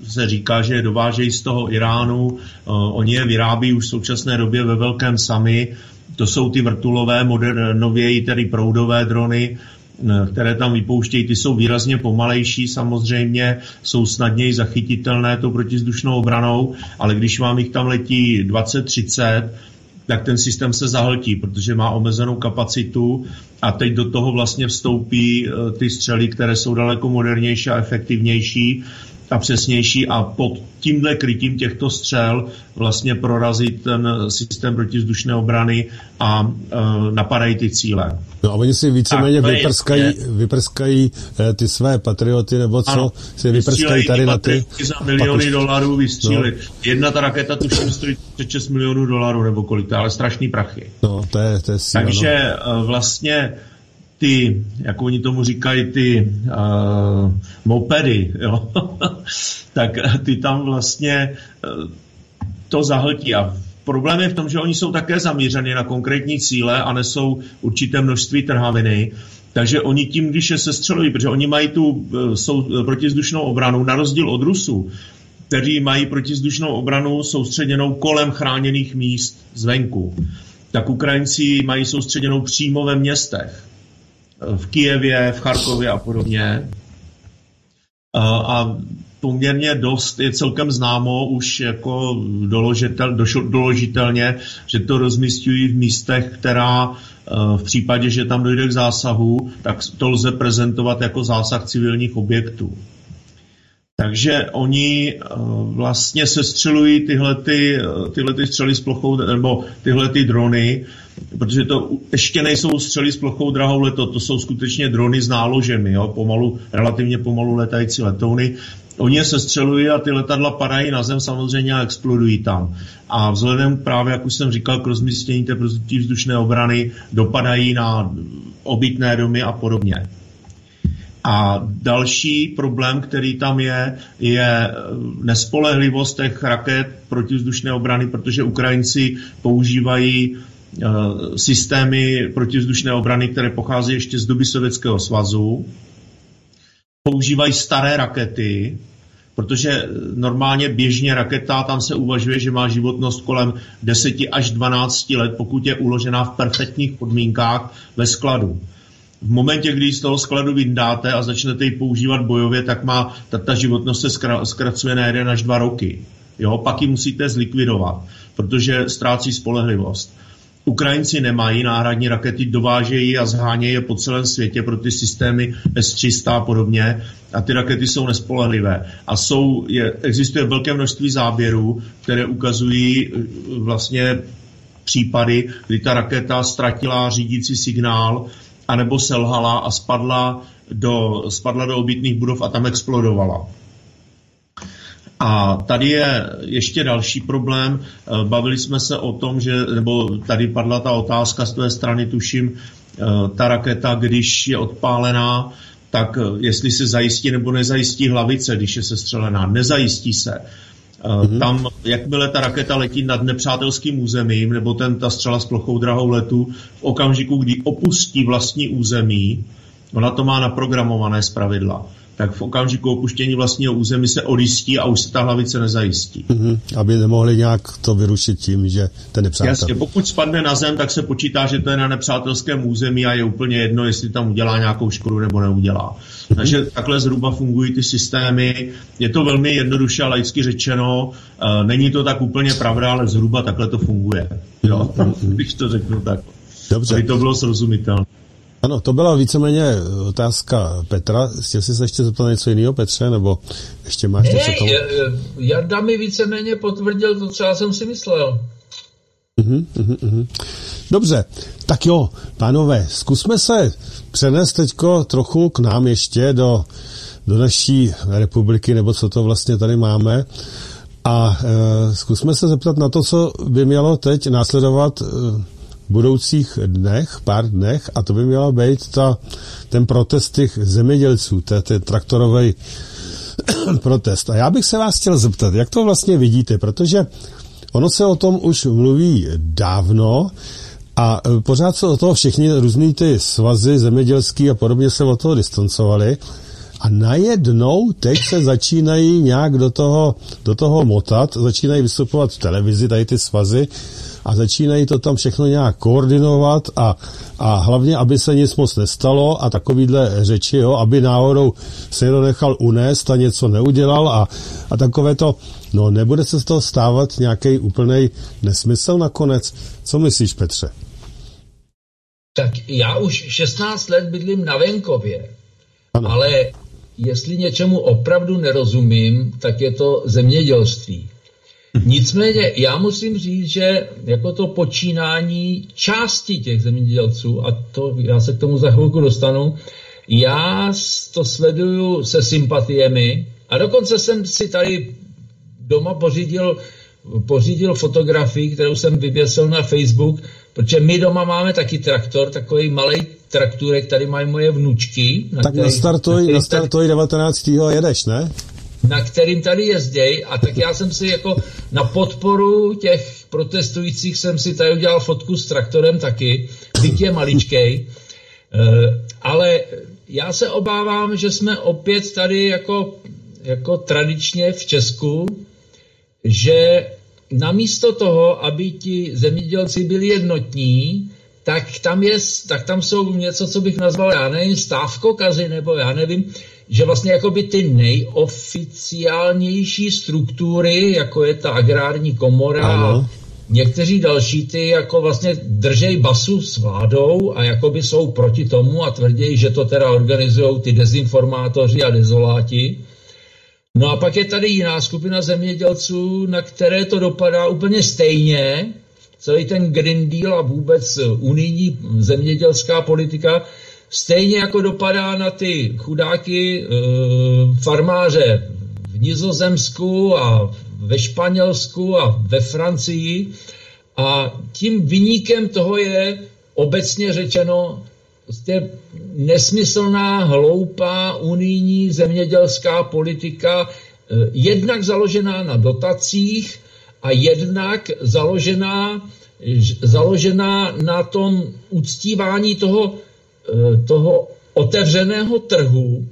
[SPEAKER 5] se říká, že je dovážejí z toho Iránu. Oni je vyrábí už v současné době ve velkém sami. To jsou ty vrtulové, modern, nověji tedy proudové drony, které tam vypouštějí, ty jsou výrazně pomalejší samozřejmě, jsou snadněji zachytitelné tou protizdušnou obranou, ale když vám jich tam letí 20-30, tak ten systém se zahltí, protože má omezenou kapacitu a teď do toho vlastně vstoupí eh, ty střely, které jsou daleko modernější a efektivnější a přesnější a pod tímhle krytím těchto střel vlastně prorazit ten systém protizdušné obrany a uh, napadají ty cíle.
[SPEAKER 3] No a oni si víceméně vyprskají, je, vyprskají eh, ty své patrioty, nebo co ano, si vyprskají tady na ty...
[SPEAKER 5] za miliony papušky. dolarů vystřílit. No. Jedna ta raketa tuším stojí 6 milionů dolarů nebo kolik, to ale strašný prachy.
[SPEAKER 3] No, to je, to je síla,
[SPEAKER 5] Takže no. vlastně ty, jak oni tomu říkají, ty uh, mopedy, jo? *laughs* tak ty tam vlastně uh, to zahltí. A problém je v tom, že oni jsou také zamířeni na konkrétní cíle a nesou určité množství trhaviny. Takže oni tím, když je sestřelují, protože oni mají tu uh, sou, protizdušnou obranu, na rozdíl od Rusů, kteří mají protizdušnou obranu soustředěnou kolem chráněných míst zvenku, tak Ukrajinci mají soustředěnou přímo ve městech v Kijevě, v Charkově a podobně. A poměrně dost je celkem známo už jako doložitel, došlo, doložitelně, že to rozmistují v místech, která v případě, že tam dojde k zásahu, tak to lze prezentovat jako zásah civilních objektů. Takže oni vlastně sestřelují tyhle, ty, tyhle ty střely s plochou, nebo tyhle ty drony protože to ještě nejsou střely s plochou drahou leto, to jsou skutečně drony s náložemi, jo, pomalu, relativně pomalu letající letouny. Oni je sestřelují a ty letadla padají na zem samozřejmě a explodují tam. A vzhledem právě, jak už jsem říkal, k rozmístění té vzdušné obrany dopadají na obytné domy a podobně. A další problém, který tam je, je nespolehlivost těch raket protivzdušné obrany, protože Ukrajinci používají Eh, systémy protivzdušné obrany, které pochází ještě z doby Sovětského svazu. Používají staré rakety, protože normálně běžně raketa, tam se uvažuje, že má životnost kolem 10 až 12 let, pokud je uložená v perfektních podmínkách ve skladu. V momentě, kdy z toho skladu vyndáte a začnete ji používat bojově, tak má ta, ta životnost se zkra, zkracuje na 1 až 2 roky. Jo, pak ji musíte zlikvidovat, protože ztrácí spolehlivost. Ukrajinci nemají náhradní rakety, dovážejí a zhánějí je po celém světě pro ty systémy S-300 a podobně a ty rakety jsou nespolehlivé. A jsou, je, existuje velké množství záběrů, které ukazují eh, vlastně případy, kdy ta raketa ztratila řídící signál anebo selhala a spadla do, spadla do obytných budov a tam explodovala. A tady je ještě další problém. Eh, bavili jsme se o tom, že, nebo tady padla ta otázka z tvé strany, tuším, eh, ta raketa, když je odpálená, tak eh, jestli se zajistí nebo nezajistí hlavice, když je sestřelená. Nezajistí se. Mm-hmm. Tam, jakmile ta raketa letí nad nepřátelským územím, nebo ten, ta střela s plochou drahou letu, v okamžiku, kdy opustí vlastní území, ona to má naprogramované zpravidla tak v okamžiku opuštění vlastního území se odjistí a už se ta hlavice nezajistí.
[SPEAKER 3] Mm-hmm. Aby nemohli nějak to vyrušit tím, že ten nepřátel.
[SPEAKER 5] Jasně, pokud spadne na zem, tak se počítá, že to je na nepřátelském území a je úplně jedno, jestli tam udělá nějakou škodu nebo neudělá. Mm-hmm. Takže takhle zhruba fungují ty systémy. Je to velmi jednoduše a laicky řečeno. Uh, není to tak úplně pravda, ale zhruba takhle to funguje. Jo? Mm-hmm. *laughs* Když to řeknu tak. Dobře. Aby to bylo srozumitelné.
[SPEAKER 3] Ano, to byla víceméně otázka Petra. Chtěl jsi se ještě zeptat něco jiného, Petře, nebo ještě máš
[SPEAKER 4] hey, něco tomu? Jarda mi víceméně potvrdil to, co já jsem si myslel.
[SPEAKER 3] Uh-huh, uh-huh. Dobře, tak jo, pánové, zkusme se přenést teďko trochu k nám ještě do, do naší republiky, nebo co to vlastně tady máme. A e, zkusme se zeptat na to, co by mělo teď následovat e, budoucích dnech, pár dnech, a to by měla být ta, ten protest těch zemědělců, ten traktorový *clears throat* protest. A já bych se vás chtěl zeptat, jak to vlastně vidíte, protože ono se o tom už mluví dávno, a e, pořád se o toho všichni různý ty svazy zemědělský a podobně se od toho distancovali. A najednou teď se začínají nějak do toho, do toho motat, začínají vystupovat v televizi, tady ty svazy, a začínají to tam všechno nějak koordinovat a, a hlavně, aby se nic moc nestalo a takovýhle řeči, jo, aby náhodou se jenom nechal unést a něco neudělal a, a takové to, no nebude se z toho stávat nějaký úplný nesmysl nakonec. Co myslíš, Petře?
[SPEAKER 4] Tak já už 16 let bydlím na venkově, ano. ale jestli něčemu opravdu nerozumím, tak je to zemědělství. Nicméně já musím říct, že jako to počínání části těch zemědělců, a to já se k tomu za chvilku dostanu, já to sleduju se sympatiemi a dokonce jsem si tady doma pořídil, pořídil fotografii, kterou jsem vyvěsil na Facebook, protože my doma máme taky traktor, takový malý trakturek, tady mají moje vnučky.
[SPEAKER 3] Na tak který, nastartuj, na nastartuj 19. a jedeš, ne?
[SPEAKER 4] Na kterým tady jezdějí a tak já jsem si jako na podporu těch protestujících jsem si tady udělal fotku s traktorem taky, byť je maličkej, eh, ale já se obávám, že jsme opět tady jako, jako tradičně v Česku, že namísto toho, aby ti zemědělci byli jednotní, tak tam, je, tak tam jsou něco, co bych nazval, já nevím, stávkokazy, nebo já nevím, že vlastně jakoby ty nejoficiálnější struktury, jako je ta agrární komora ano. někteří další ty jako vlastně držej basu s vládou a jakoby jsou proti tomu a tvrdí, že to teda organizují ty dezinformátoři a dezoláti. No a pak je tady jiná skupina zemědělců, na které to dopadá úplně stejně, celý ten Green Deal a vůbec unijní zemědělská politika stejně jako dopadá na ty chudáky e, farmáře v Nizozemsku a ve Španělsku a ve Francii. A tím vyníkem toho je obecně řečeno prostě nesmyslná, hloupá unijní zemědělská politika, e, jednak založená na dotacích a jednak založená, založená na tom uctívání toho Eh, toho otevřeného trhu,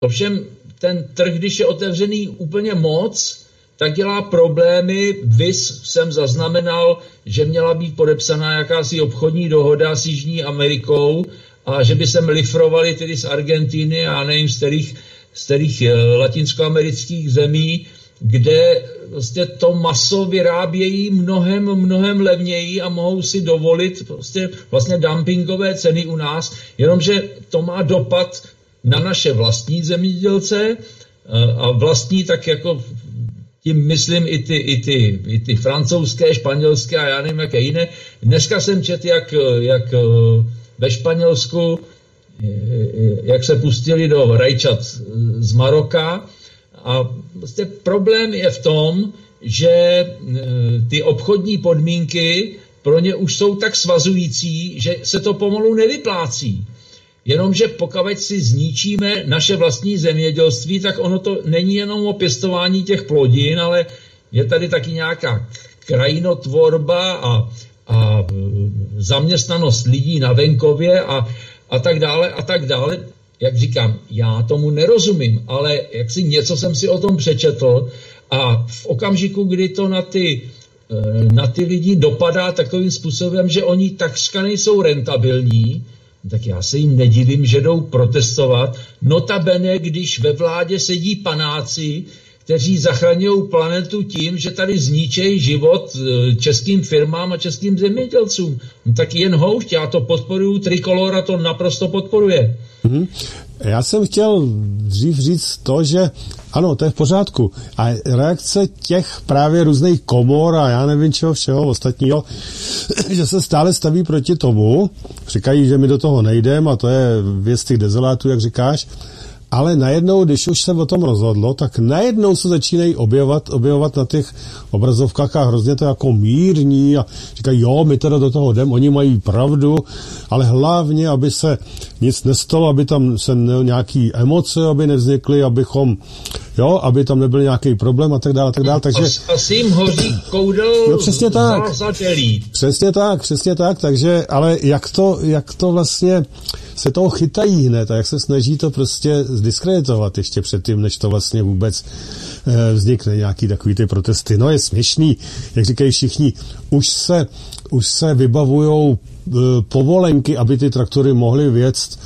[SPEAKER 4] ovšem ten trh, když je otevřený úplně moc, tak dělá problémy. Vys jsem zaznamenal, že měla být podepsaná jakási obchodní dohoda s Jižní Amerikou a že by se lifrovali tedy z Argentiny a nevím, z kterých, z kterých eh, latinskoamerických zemí, kde vlastně to maso vyrábějí mnohem, mnohem levněji a mohou si dovolit prostě vlastně dumpingové ceny u nás, jenomže to má dopad na naše vlastní zemědělce eh, a vlastní tak jako tím myslím i ty, i ty, i ty francouzské, španělské a já nevím, jaké jiné. Dneska jsem čet, jak, jak eh, ve Španělsku, eh, jak se pustili do rajčat z Maroka, a vlastně problém je v tom, že e, ty obchodní podmínky pro ně už jsou tak svazující, že se to pomalu nevyplácí. Jenomže pokud si zničíme naše vlastní zemědělství, tak ono to není jenom o pěstování těch plodin, ale je tady taky nějaká krajinotvorba a, a e, zaměstnanost lidí na venkově a, a tak dále a tak dále jak říkám, já tomu nerozumím, ale jak si něco jsem si o tom přečetl a v okamžiku, kdy to na ty, eh, na ty lidi dopadá takovým způsobem, že oni takřka nejsou rentabilní, tak já se jim nedivím, že jdou protestovat. Notabene, když ve vládě sedí panáci, kteří zachraňují planetu tím, že tady zničejí život eh, českým firmám a českým zemědělcům. No tak jen houšť, já to podporuju, Trikolora to naprosto podporuje.
[SPEAKER 3] Mm-hmm. já jsem chtěl dřív říct to, že ano, to je v pořádku. A reakce těch právě různých komor a já nevím čeho všeho ostatního, *coughs* že se stále staví proti tomu, říkají, že my do toho nejdeme a to je věc těch dezolátů, jak říkáš, ale najednou, když už se o tom rozhodlo, tak najednou se začínají objevovat, objevovat na těch obrazovkách a hrozně to jako mírní a říkají, jo, my teda do toho jdem, oni mají pravdu, ale hlavně, aby se nic nestalo, aby tam se ne, nějaký emoce, aby nevznikly, abychom, jo, aby tam nebyl nějaký problém a tak dále, a tak dále, takže...
[SPEAKER 4] Asi jim hoří koudel
[SPEAKER 3] no, přesně tak. Přesně tak, přesně tak, takže, ale jak to, jak to vlastně se toho chytají hned a jak se snaží to prostě zdiskreditovat ještě předtím, než to vlastně vůbec eh, vznikne nějaký takový ty protesty. No je směšný, jak říkají všichni, už se, už se vybavujou eh, povolenky, aby ty traktory mohly věct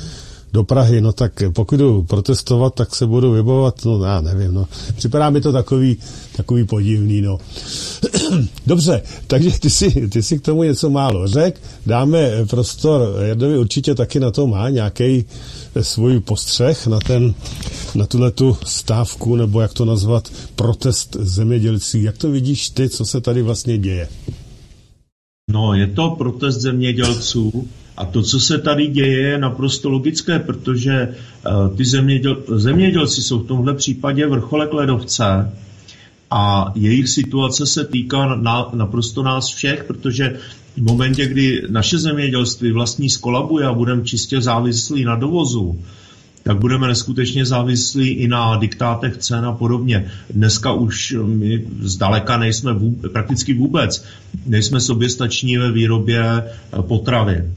[SPEAKER 3] do Prahy, no tak pokud jdu protestovat, tak se budu vybavovat, no já nevím, no. Připadá mi to takový, takový podivný, no. *clears throat* Dobře, takže ty si, ty si k tomu něco málo řek, dáme prostor, Jardovi určitě taky na to má nějaký svůj postřeh na ten, na tuhle tu stávku, nebo jak to nazvat, protest zemědělcí. Jak to vidíš ty, co se tady vlastně děje?
[SPEAKER 5] No, je to protest zemědělců, a to, co se tady děje, je naprosto logické, protože uh, ty zeměděl, zemědělci jsou v tomhle případě vrcholek ledovce a jejich situace se týká na, naprosto nás všech, protože v momentě, kdy naše zemědělství vlastní skolabuje a budeme čistě závislí na dovozu, tak budeme neskutečně závislí i na diktátech cen a podobně. Dneska už my zdaleka nejsme vůbec, prakticky vůbec, nejsme soběstační ve výrobě potravin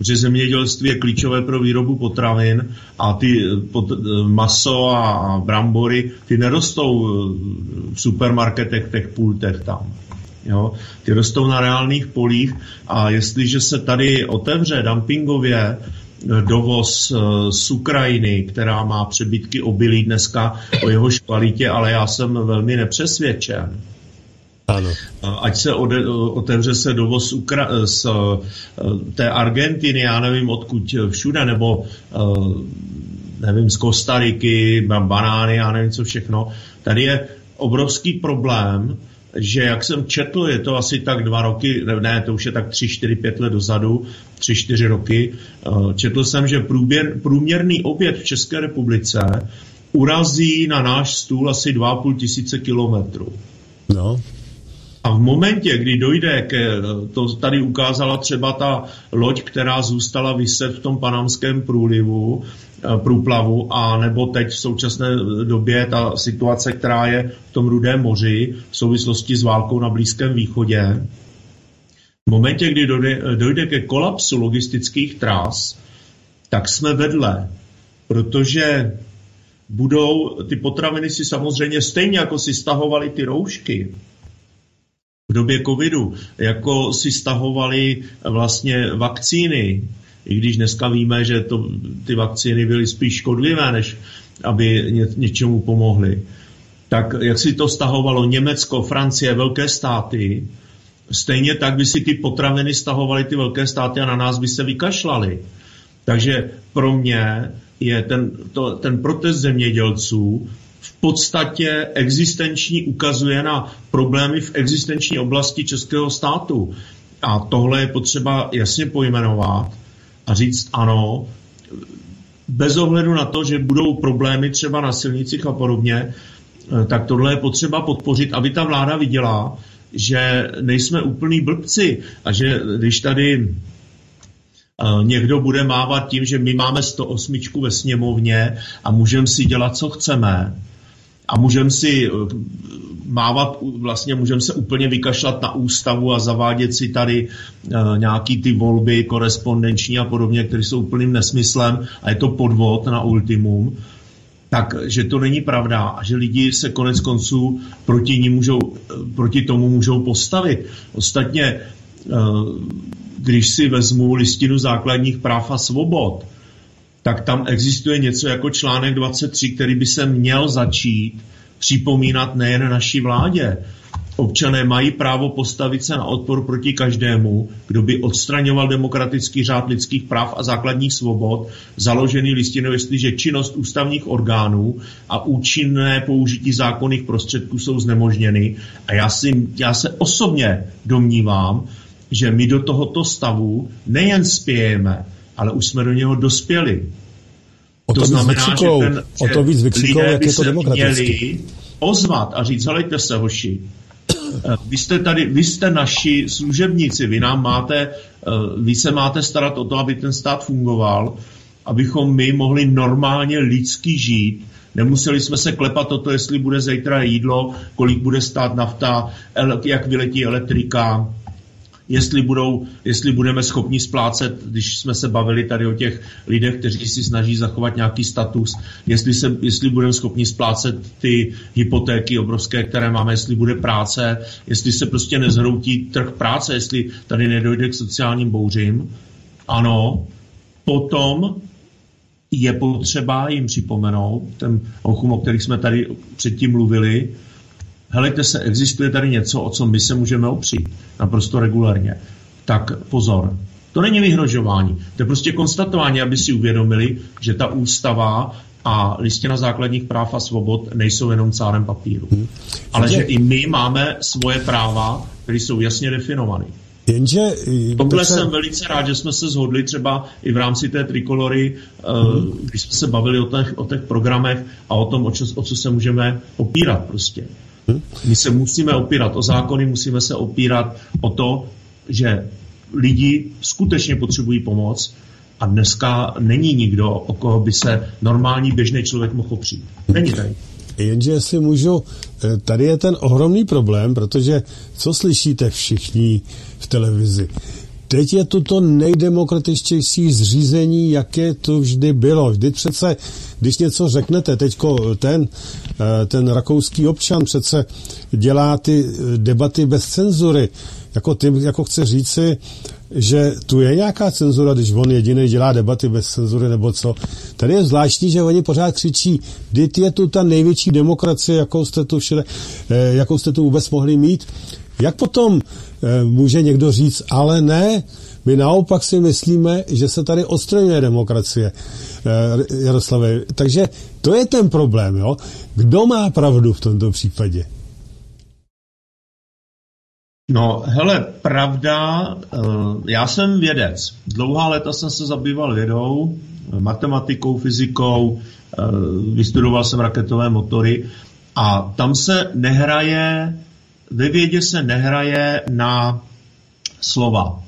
[SPEAKER 5] protože zemědělství je klíčové pro výrobu potravin a ty eh, pot, eh, maso a brambory, ty nerostou eh, v supermarketech, těch pultech tam. Jo? Ty rostou na reálných polích a jestliže se tady otevře dumpingově dovoz z Ukrajiny, která má přebytky obilí dneska o jeho kvalitě, ale já jsem velmi nepřesvědčen, ano. Ať se ode, otevře se dovoz Ukra- z eh, té Argentiny, já nevím odkud všude, nebo eh, nevím, z Kostariky, banány, já nevím co všechno. Tady je obrovský problém, že jak jsem četl, je to asi tak dva roky, ne, to už je tak tři, čtyři, pět let dozadu, tři, čtyři roky, eh, četl jsem, že průběr, průměrný oběd v České republice urazí na náš stůl asi 2,5 tisíce kilometrů. No. A v momentě, kdy dojde ke, to tady ukázala třeba ta loď, která zůstala vyset v tom panamském průlivu, eh, průplavu, a nebo teď v současné době ta situace, která je v tom Rudém moři v souvislosti s válkou na Blízkém východě. V momentě, kdy dojde, dojde ke kolapsu logistických trás, tak jsme vedle, protože budou ty potraviny si samozřejmě stejně jako si stahovali ty roušky, v době covidu, jako si stahovali vlastně vakcíny, i když dneska víme, že to, ty vakcíny byly spíš škodlivé, než aby ně, něčemu pomohly. Tak jak si to stahovalo Německo, Francie, velké státy, stejně tak by si ty potraviny stahovaly ty velké státy a na nás by se vykašlali. Takže pro mě je ten, to, ten protest zemědělců v podstatě existenční, ukazuje na problémy v existenční oblasti českého státu. A tohle je potřeba jasně pojmenovat a říct ano, bez ohledu na to, že budou problémy třeba na silnicích a podobně, tak tohle je potřeba podpořit, aby ta vláda viděla, že nejsme úplný blbci a že když tady eh, někdo bude mávat tím, že my máme 108 ve sněmovně a můžeme si dělat, co chceme, a můžeme si eh, mávat, vlastně můžeme se úplně vykašlat na ústavu a zavádět si tady uh, nějaký ty volby korespondenční a podobně, které jsou úplným nesmyslem a je to podvod na ultimum, tak že to není pravda a že lidi se konec konců proti, ní můžou, eh, proti tomu můžou postavit. Ostatně, když si vezmu listinu základních práv a svobod, tak tam existuje něco jako článek 23, který by se měl začít připomínat nejen naší vládě. Občané mají právo postavit se na odpor proti každému, kdo by odstraňoval demokratický řád lidských práv a základních svobod, založený listinou, jestliže činnost ústavních orgánů a účinné použití zákonných prostředků jsou znemožněny. A já, si, já se osobně domnívám, že my do tohoto stavu nejen spějeme, ale už jsme do něho dospěli.
[SPEAKER 3] O to, to znamená, vykřikou, že, ten, že o to víc vykřikou, jak je to demokraticky.
[SPEAKER 5] ozvat a říct, helejte se, hoši, eh, vy jste tady, vy jste naši služebníci, vy nám máte, eh, vy se máte starat o to, aby ten stát fungoval, abychom my mohli normálně lidsky žít, Nemuseli jsme se klepat o to, jestli bude zítra jídlo, kolik bude stát nafta, jak vyletí elektrika, jestli, budou, jestli budeme schopni splácet, když jsme se bavili tady o těch lidech, kteří si snaží zachovat nějaký status, jestli, se, jestli budeme schopni splácet ty hypotéky obrovské, které máme, jestli bude práce, jestli se prostě nezhroutí trh práce, jestli tady nedojde k sociálním bouřím. Ano, potom je potřeba jim připomenout, ten ochum, o kterých jsme tady předtím mluvili, helejte se, existuje tady něco, o co my se můžeme opřít naprosto regulárně. Tak pozor, to není vyhrožování, to je prostě konstatování, aby si uvědomili, že ta ústava a listina základních práv a svobod nejsou jenom cárem papíru. Hmm. Ale že i my máme svoje práva, které jsou jasně definovány.
[SPEAKER 3] Jenže...
[SPEAKER 5] Tohle se... jsem velice rád, že jsme se zhodli třeba i v rámci té trikolory, hmm. když jsme se bavili o těch, o těch programech a o tom, o, čo, o co se můžeme opírat prostě. My se musíme opírat o zákony, musíme se opírat o to, že lidi skutečně potřebují pomoc a dneska není nikdo, o koho by se normální běžný člověk mohl opřít. Není tady.
[SPEAKER 3] Jenže si můžu, eh, tady je ten ohromný problém, protože co slyšíte všichni v televizi? Teď je to to nejdemokratičtější zřízení, jaké to vždy bylo. Vždy přece, když něco řeknete, teďko ten, eh, ten rakouský občan přece dělá ty eh, debaty bez cenzury. Jako, ty, jako chce říci, že tu je nějaká cenzura, když on jediný dělá debaty bez cenzury nebo co. Tady je zvláštní, že oni pořád křičí, kdy je tu ta největší demokracie, jakou jste tu, všude, eh, jakou jste tu vůbec mohli mít. Jak potom e, může někdo říct, ale ne, my naopak si myslíme, že se tady odstraňuje demokracie, e, Jaroslave. Takže to je ten problém, jo. Kdo má pravdu v tomto případě?
[SPEAKER 5] No, hele, pravda, e, já jsem vědec. Dlouhá léta jsem se zabýval vědou, matematikou, fyzikou, vystudoval jsem raketové motory a tam se nehraje ve vědě se nehraje na slova.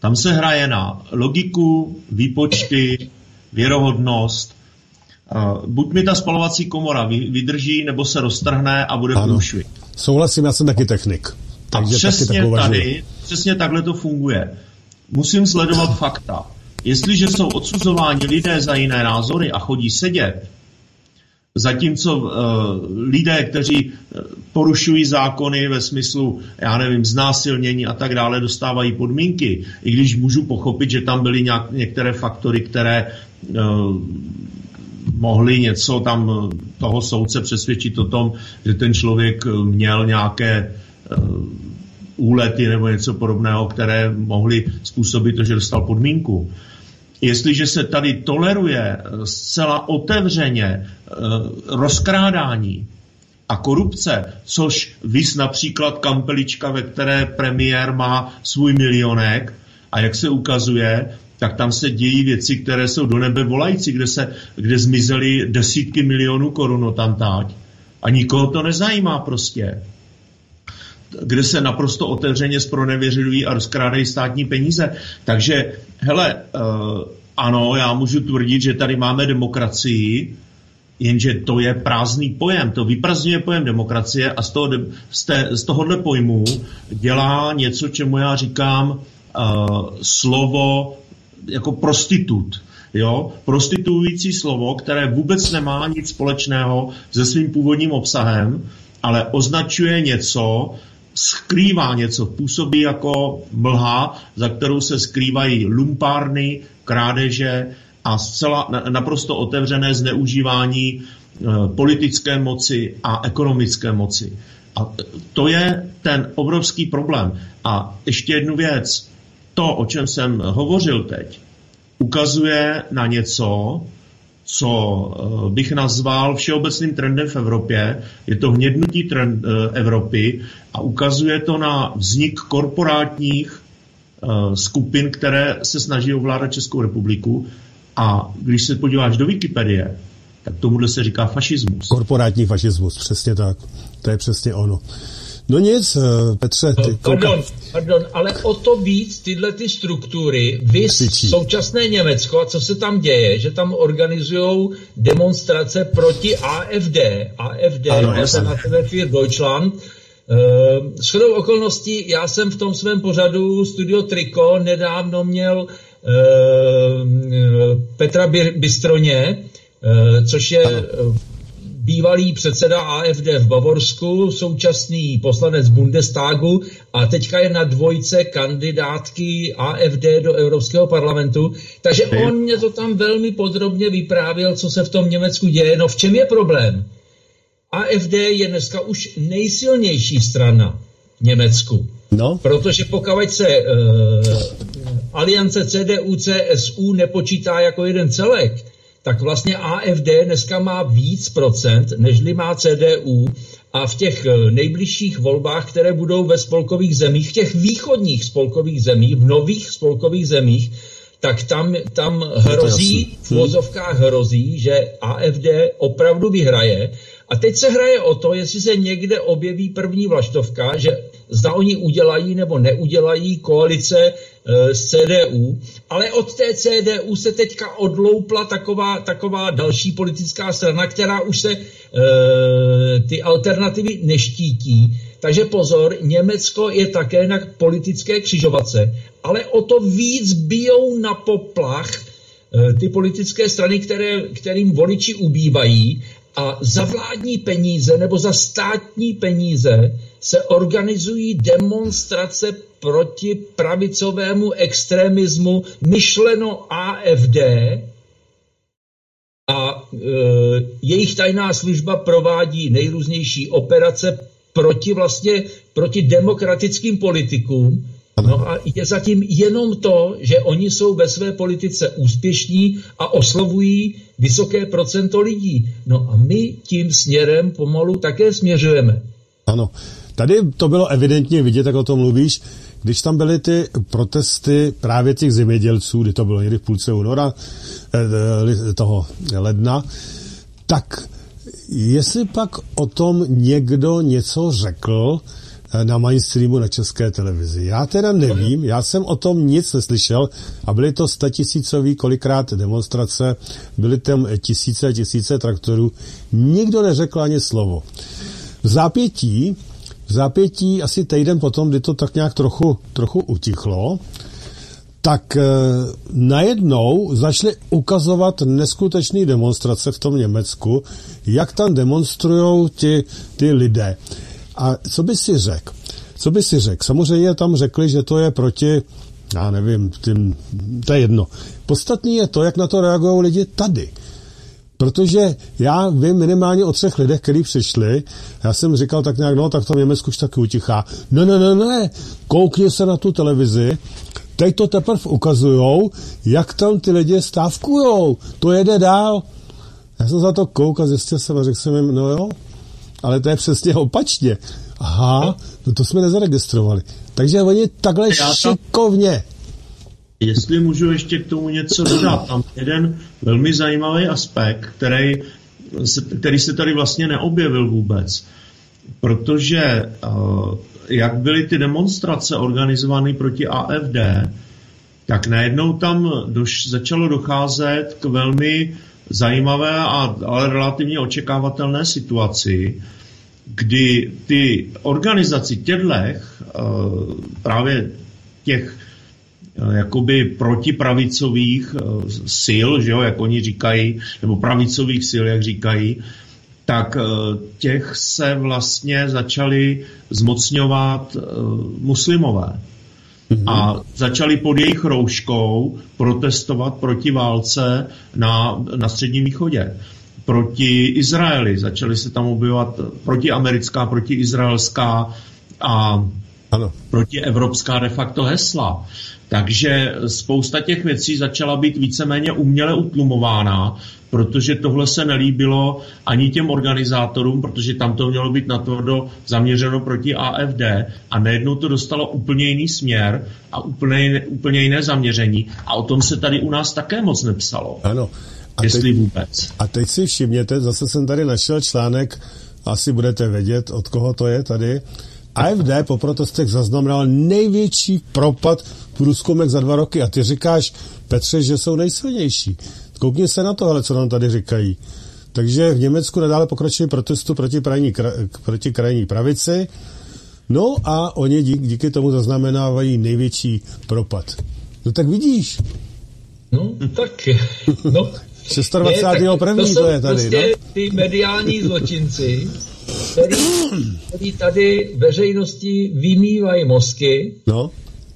[SPEAKER 5] Tam se hraje na logiku, výpočty, věrohodnost. Buď mi ta spalovací komora vydrží, nebo se roztrhne a bude průšvih.
[SPEAKER 3] Souhlasím, já jsem taky technik.
[SPEAKER 5] Takže a přesně taky tady, přesně takhle to funguje. Musím sledovat fakta. Jestliže jsou odsuzováni lidé za jiné názory a chodí sedět, Zatímco uh, lidé, kteří eh, porušují zákony ve smyslu, já nevím, znásilnění a tak dále, dostávají podmínky, i když můžu pochopit, že tam byly nějak, některé faktory, které uh, mohly něco tam toho soudce přesvědčit o tom, že ten člověk měl nějaké úlety nebo něco podobného, které mohly způsobit to, že dostal podmínku. Jestliže se tady toleruje eh, zcela otevřeně eh, rozkrádání a korupce, což vys například kampelička, ve které premiér má svůj milionek a jak se ukazuje, tak tam se dějí věci, které jsou do nebe volající, kde, se, kde zmizely desítky milionů korun tam táť. A nikoho to nezajímá prostě kde se naprosto otevřeně zpronevěřují a rozkrádají státní peníze. Takže, hele, uh, ano, já můžu tvrdit, že tady máme demokracii, jenže to je prázdný pojem, to vyprazňuje pojem demokracie a z, toho, z, té, z tohohle pojmu dělá něco, čemu já říkám uh, slovo jako prostitut. Jo? Prostituující slovo, které vůbec nemá nic společného se svým původním obsahem, ale označuje něco, skrývá něco, působí jako mlha, za kterou se skrývají lumpárny, krádeže a zcela naprosto otevřené zneužívání e, politické moci a ekonomické moci. A to je ten obrovský problém. A ještě jednu věc. To, o čem jsem hovořil teď, ukazuje na něco, co eh, bych nazval všeobecným trendem v Evropě. Je to hnědnutí trend eh, Evropy a ukazuje to na vznik korporátních eh, skupin, které se snaží ovládat Českou republiku. A když se podíváš do Wikipedie, tak tomuhle se říká fašismus.
[SPEAKER 3] Korporátní fašismus, přesně tak. To je přesně ono. No nic, eh, Petře, ty
[SPEAKER 4] no, pardon, pardon, ale o to víc tyhle ty struktury, vy současné Německo, a co se tam děje, že tam organizují demonstrace proti AFD, AFD, ano, Alternative Deutschland, Uh, shodou okolností, já jsem v tom svém pořadu Studio Triko nedávno měl uh, Petra Bystroně, uh, což je uh, bývalý předseda AFD v Bavorsku, současný poslanec Bundestagu a teďka je na dvojce kandidátky AFD do Evropského parlamentu. Takže on mě to tam velmi podrobně vyprávěl, co se v tom Německu děje. No v čem je problém? AFD je dneska už nejsilnější strana v Německu. No. Protože pokud se uh, aliance CDU-CSU nepočítá jako jeden celek, tak vlastně AFD dneska má víc procent, nežli má CDU a v těch eh, nejbližších volbách, které budou ve spolkových zemích, v těch východních spolkových zemích, v nových spolkových zemích, tak tam, tam hrozí, v vozovkách hrozí, že AFD opravdu vyhraje. A teď se hraje o to, jestli se někde objeví první vlaštovka, že zda oni udělají nebo neudělají koalice e, s CDU, ale od té CDU se teďka odloupla taková, taková další politická strana, která už se e, ty alternativy neštítí. Takže pozor, Německo je také na politické křižovatce, ale o to víc bijou na poplach e, ty politické strany, které, kterým voliči ubývají a za vládní peníze nebo za státní peníze se organizují demonstrace proti pravicovému extremismu myšleno AFD a e, jejich tajná služba provádí nejrůznější operace proti vlastně proti demokratickým politikům No a je zatím jenom to, že oni jsou ve své politice úspěšní a oslovují vysoké procento lidí. No a my tím směrem pomalu také směřujeme.
[SPEAKER 3] Ano. Tady to bylo evidentně vidět, jak o tom mluvíš, když tam byly ty protesty právě těch zemědělců, kdy to bylo někdy v půlce února, eh, toho ledna, tak jestli pak o tom někdo něco řekl, Eh, na mainstreamu na české televizi. Já teda nevím, já jsem o tom nic neslyšel a byly to statisícový kolikrát demonstrace, byly tam tisíce a tisíce traktorů, nikdo neřekl ani slovo. V zápětí, v zápětí asi týden potom, kdy to tak nějak trochu, trochu utichlo, tak e, najednou začaly ukazovat neskutečné demonstrace v tom Německu, jak tam demonstrují ti, ty lidé. A co by si řekl? Co by si řekl? Samozřejmě tam řekli, že to je proti, já nevím, tím, to je jedno. Podstatný je to, jak na to reagují lidi tady. Protože já vím minimálně o třech lidech, kteří přišli, já jsem říkal tak nějak, no tak to v Německu už taky utichá. Ne, ne, ne, ne, koukni se na tu televizi, teď to teprve ukazujou, jak tam ty lidi stávkujou, to jede dál. Já jsem za to koukal, zjistil jsem a řekl jsem jim, no jo, ale to je přesně opačně. Aha, no to jsme nezaregistrovali. Takže oni takhle Já šikovně.
[SPEAKER 5] Jestli můžu ještě k tomu něco dodat, tam jeden velmi zajímavý aspekt, který, který se tady vlastně neobjevil vůbec. Protože eh, jak byly ty demonstrace organizovány proti AFD, tak najednou tam doš, začalo docházet k velmi zajímavé a ale relativně očekávatelné situaci, kdy ty organizaci tědlech, eh, právě těch jakoby protipravicových eh, sil, že jo, jak oni říkají, nebo pravicových sil, jak říkají, tak těch se vlastně začali zmocňovat muslimové. Mm-hmm. A začali pod jejich rouškou protestovat proti válce na, na Středním východě. proti Izraeli. Začaly se tam objevovat protiamerická, protiizraelská a
[SPEAKER 3] ano.
[SPEAKER 5] protievropská de facto hesla. Takže spousta těch věcí začala být víceméně uměle utlumována, protože tohle se nelíbilo ani těm organizátorům, protože tam to mělo být natvrdo zaměřeno proti AFD a najednou to dostalo úplně jiný směr a úplně, úplně jiné zaměření a o tom se tady u nás také moc nepsalo.
[SPEAKER 3] Ano.
[SPEAKER 5] A jestli teď, vůbec.
[SPEAKER 3] A teď si všimněte, zase jsem tady našel článek, asi budete vědět, od koho to je tady. AFD po protestech zaznamenal největší propad průzkumek za dva roky a ty říkáš, Petře, že jsou nejsilnější. Koukni se na to, ale co nám tady říkají. Takže v Německu nadále pokračuje protestu proti, krajní, proti krajní pravici, no a oni díky, díky tomu zaznamenávají největší propad. No tak vidíš.
[SPEAKER 4] No, tak, no. *laughs*
[SPEAKER 3] 26. Je, první to, to je tady,
[SPEAKER 4] prostě no? ty mediální zločinci, který, který tady veřejnosti vymývají mozky,
[SPEAKER 3] no.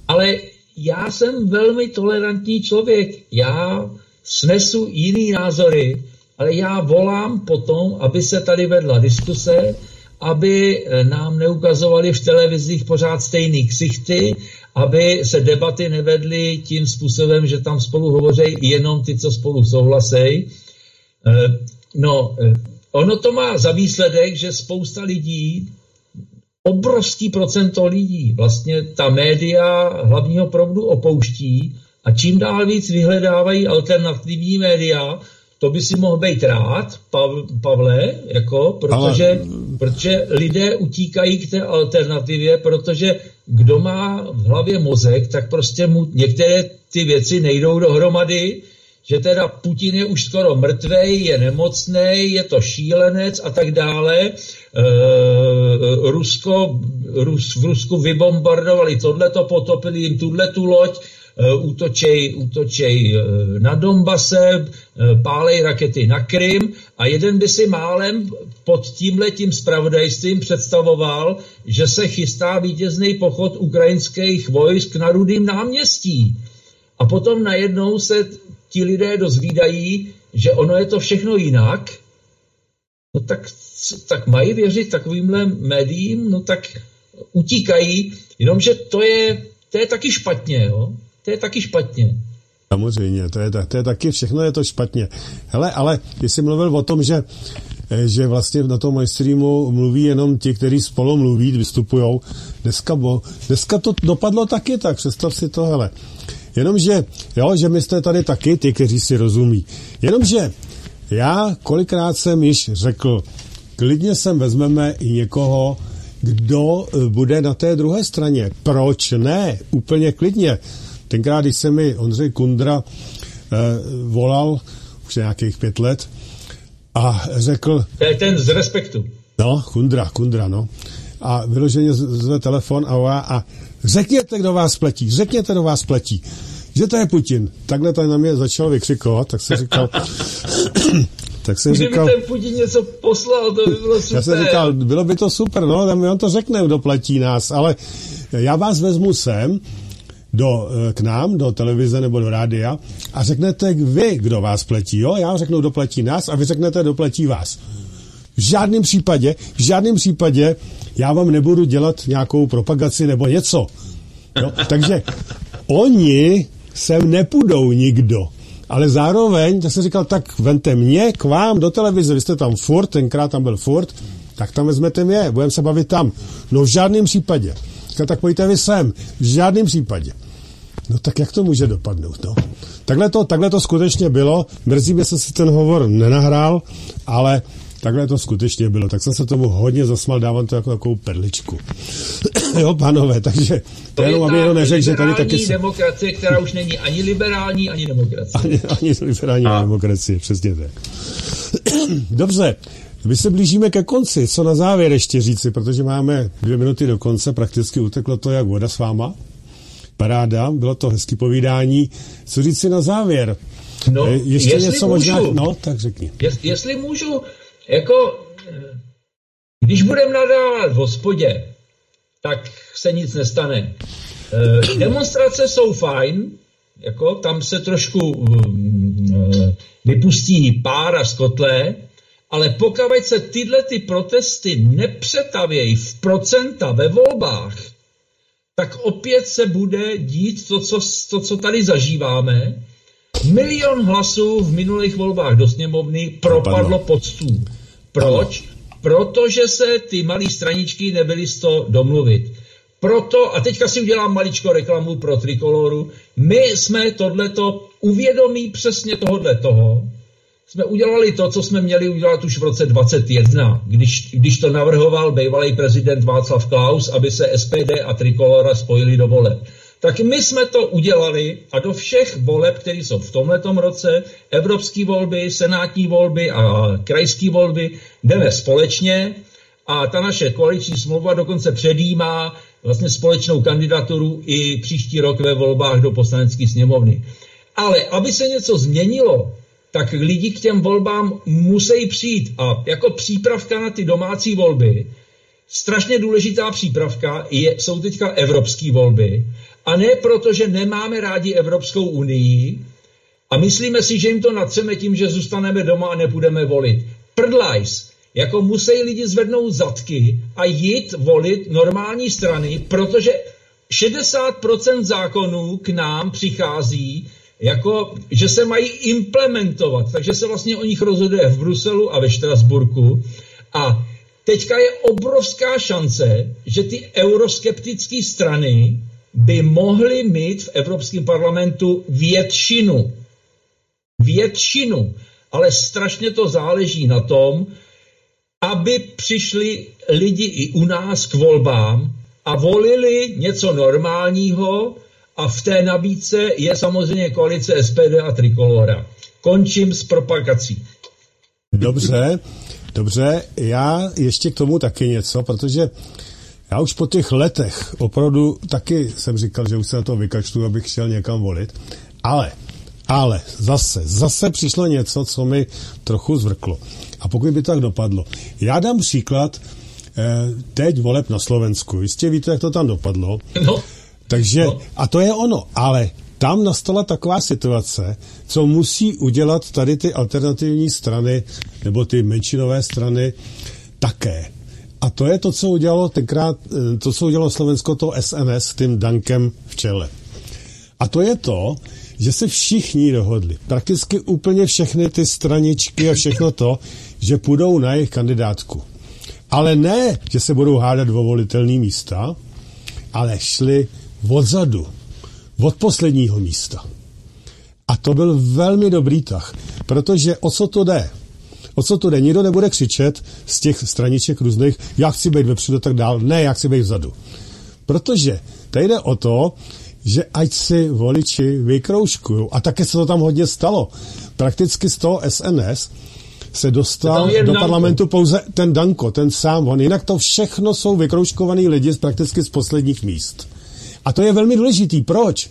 [SPEAKER 4] ale já jsem velmi tolerantní člověk. Já snesu jiný názory, ale já volám potom, aby se tady vedla diskuse, aby nám neukazovali v televizích pořád stejný ksichty, aby se debaty nevedly tím způsobem, že tam spolu hovoří jenom ty, co spolu souhlasejí. Eh, no, eh, ono to má za výsledek, že spousta lidí obrovský procento lidí vlastně ta média hlavního proudu opouští a čím dál víc vyhledávají alternativní média, to by si mohl být rád, Pavle, jako, protože, Ale... protože lidé utíkají k té alternativě, protože kdo má v hlavě mozek, tak prostě mu některé ty věci nejdou dohromady, že teda Putin je už skoro mrtvej, je nemocný, je to šílenec a tak dále. E, Rusko, Rus, v Rusku vybombardovali tohleto, potopili jim tuhle tu loď, e, útočej, útočej e, na Donbase, e, pálej rakety na Krym a jeden by si málem pod tímhletím spravodajstvím představoval, že se chystá vítězný pochod ukrajinských vojsk na Rudým náměstí. A potom najednou se ti lidé dozvídají, že ono je to všechno jinak, no tak, tak mají věřit takovýmhle médiím, no tak utíkají, jenomže to je, to je taky špatně, jo? To je taky špatně.
[SPEAKER 3] Samozřejmě, to je, to je taky, všechno je to špatně. Hele, ale ty jsi mluvil o tom, že že vlastně na tom mainstreamu mluví jenom ti, kteří spolu mluví, vystupují. Dneska, dneska to dopadlo taky tak, představ si to, hele. Jenomže, jo, že my jste tady taky ty, kteří si rozumí. Jenomže já kolikrát jsem již řekl, klidně sem vezmeme i někoho, kdo e, bude na té druhé straně. Proč ne? Úplně klidně. Tenkrát, když se mi Ondřej Kundra eh, volal, už nějakých pět let, a řekl...
[SPEAKER 4] To je ten z respektu.
[SPEAKER 3] No, Kundra, Kundra, no. A vyloženě zve telefon a, a Řekněte, kdo vás pletí, řekněte, kdo vás pletí. Že to je Putin. Takhle to na mě začal vykřikovat, tak jsem říkal... *coughs*
[SPEAKER 4] tak jsem Kdyby říkal... ten Putin něco poslal, to by bylo super.
[SPEAKER 3] Já jsem říkal, bylo by to super, no, tam on to řekne, kdo platí nás, ale já vás vezmu sem, do, eh, k nám, do televize nebo do rádia a řeknete vy, kdo vás pletí, jo? Já řeknu, kdo platí nás a vy řeknete, kdo platí vás. V žádném případě, v žádném případě já vám nebudu dělat nějakou propagaci nebo něco. Jo? Takže oni sem nepůjdou nikdo. Ale zároveň, tak jsem říkal, tak vente mě k vám do televize, vy jste tam furt, tenkrát tam byl furt, tak tam vezmete mě, budeme se bavit tam. No v žádném případě. Říkal, tak pojďte vy sem, v žádném případě. No tak jak to může dopadnout, no? Takhle to, takhle to skutečně bylo, mrzí mě se si ten hovor nenahrál, ale Takhle to skutečně bylo. Tak jsem se tomu hodně zasmal, dávám to jako takovou perličku. *coughs* jo, pánové, takže
[SPEAKER 4] to je jenom, aby jenom neřekl, že tady taky... demokracie, která už není ani liberální, ani demokracie.
[SPEAKER 3] Ani, ani liberální A. demokracie, přesně tak. *coughs* Dobře, my se blížíme ke konci. Co na závěr ještě říci, protože máme dvě minuty do konce, prakticky uteklo to jak voda s váma. Paráda, bylo to hezký povídání. Co říci na závěr?
[SPEAKER 4] No, ještě něco můžu, možná,
[SPEAKER 3] no, tak řekni.
[SPEAKER 4] Jest, jestli můžu, jako, když budeme nadávat v hospodě, tak se nic nestane. E, demonstrace jsou fajn, jako tam se trošku e, vypustí pára z kotle, Ale pokud se tyhle ty protesty nepřetavějí v procenta ve volbách, tak opět se bude dít to, co, to, co tady zažíváme. Milion hlasů v minulých volbách do sněmovny propadlo pod stůl. Proč? Protože se ty malé straničky nebyly z toho domluvit. Proto, a teďka si udělám maličko reklamu pro Trikoloru, my jsme tohleto uvědomí přesně tohodle toho, jsme udělali to, co jsme měli udělat už v roce 21, když, když to navrhoval bývalý prezident Václav Klaus, aby se SPD a Trikolora spojili do voleb. Tak my jsme to udělali a do všech voleb, které jsou v tomto roce, evropské volby, senátní volby a krajské volby, jdeme společně a ta naše koaliční smlouva dokonce předjímá vlastně společnou kandidaturu i příští rok ve volbách do poslanecké sněmovny. Ale aby se něco změnilo, tak lidi k těm volbám musí přijít. A jako přípravka na ty domácí volby, strašně důležitá přípravka je, jsou teďka evropské volby. A ne proto, že nemáme rádi Evropskou unii a myslíme si, že jim to natřeme tím, že zůstaneme doma a nebudeme volit. Prdlajs, jako musí lidi zvednout zadky a jít volit normální strany, protože 60% zákonů k nám přichází jako, že se mají implementovat, takže se vlastně o nich rozhoduje v Bruselu a ve Štrasburku a teďka je obrovská šance, že ty euroskeptické strany by mohly mít v Evropském parlamentu většinu. Většinu. Ale strašně to záleží na tom, aby přišli lidi i u nás k volbám a volili něco normálního, a v té nabídce je samozřejmě koalice SPD a Trikolora. Končím s propagací.
[SPEAKER 3] Dobře, dobře, já ještě k tomu taky něco, protože já už po těch letech opravdu taky jsem říkal, že už se na to vykačtu, abych šel někam volit, ale, ale zase, zase přišlo něco, co mi trochu zvrklo. A pokud by to tak dopadlo. Já dám příklad eh, teď voleb na Slovensku. Jistě víte, jak to tam dopadlo.
[SPEAKER 4] No.
[SPEAKER 3] Takže, no. a to je ono, ale tam nastala taková situace, co musí udělat tady ty alternativní strany, nebo ty menšinové strany také. A to je to, co udělalo tenkrát, eh, to, co udělalo Slovensko, to SNS tím Dankem v čele. A to je to, že se všichni dohodli, prakticky úplně všechny ty straničky a všechno to, že půjdou na jejich kandidátku. Ale ne, že se budou hádat o volitelný místa, ale šli odzadu, od posledního místa. A to byl velmi dobrý tah, protože o co to jde? O co to jde? Nikdo nebude křičet z těch straniček různých, já chci být vepředu tak dál. Ne, já chci být vzadu. Protože tady jde o to, že ať si voliči vykroužkují. A také se to tam hodně stalo. Prakticky z toho SNS se dostal do Danko. parlamentu pouze ten Danko, ten sám on. Jinak to všechno jsou vykroužkovaný lidi z prakticky z posledních míst. A to je velmi důležitý. Proč?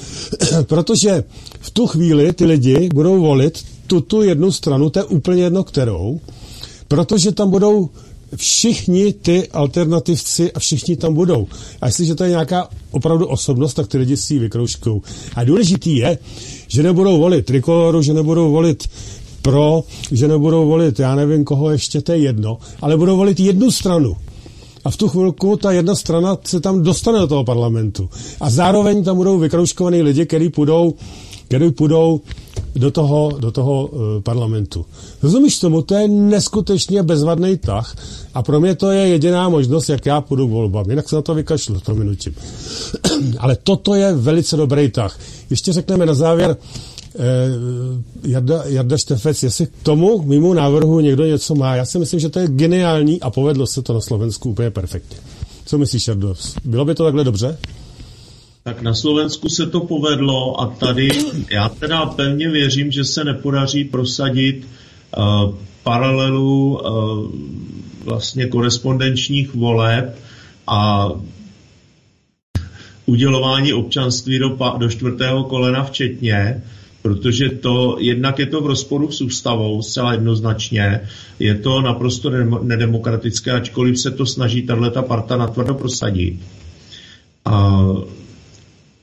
[SPEAKER 3] *clears throat* Protože v tu chvíli ty lidi budou volit tuto jednu stranu, to je úplně jedno kterou, protože tam budou všichni ty alternativci a všichni tam budou. A jestliže to je nějaká opravdu osobnost, tak ty lidi si ji vykroužkou. A důležitý je, že nebudou volit trikoloru, že nebudou volit pro, že nebudou volit, já nevím koho ještě, to je jedno, ale budou volit jednu stranu a v tu chvilku ta jedna strana se tam dostane do toho parlamentu. A zároveň tam budou vykrouškovaní lidi, kteří půjdou, kteří půjdou do toho, do toho uh, parlamentu. Rozumíš tomu? To je neskutečně bezvadný tah a pro mě to je jediná možnost, jak já půjdu k volbám. Jinak se na to vykašlu, to minutím. *clears throat* Ale toto je velice dobrý tah. Ještě řekneme na závěr, eh, Jarda, Jarda Štefec, jestli k tomu mimo návrhu někdo něco má. Já si myslím, že to je geniální a povedlo se to na Slovensku úplně perfektně. Co myslíš, Jardo? Bylo by to takhle dobře?
[SPEAKER 5] Tak na Slovensku se to povedlo a tady já teda pevně věřím, že se nepodaří prosadit uh, paralelu uh, vlastně korespondenčních voleb a udělování občanství do, do čtvrtého kolena včetně, protože to jednak je to v rozporu s ústavou zcela jednoznačně, je to naprosto nedemokratické, ačkoliv se to snaží tato parta natvrdo prosadit. A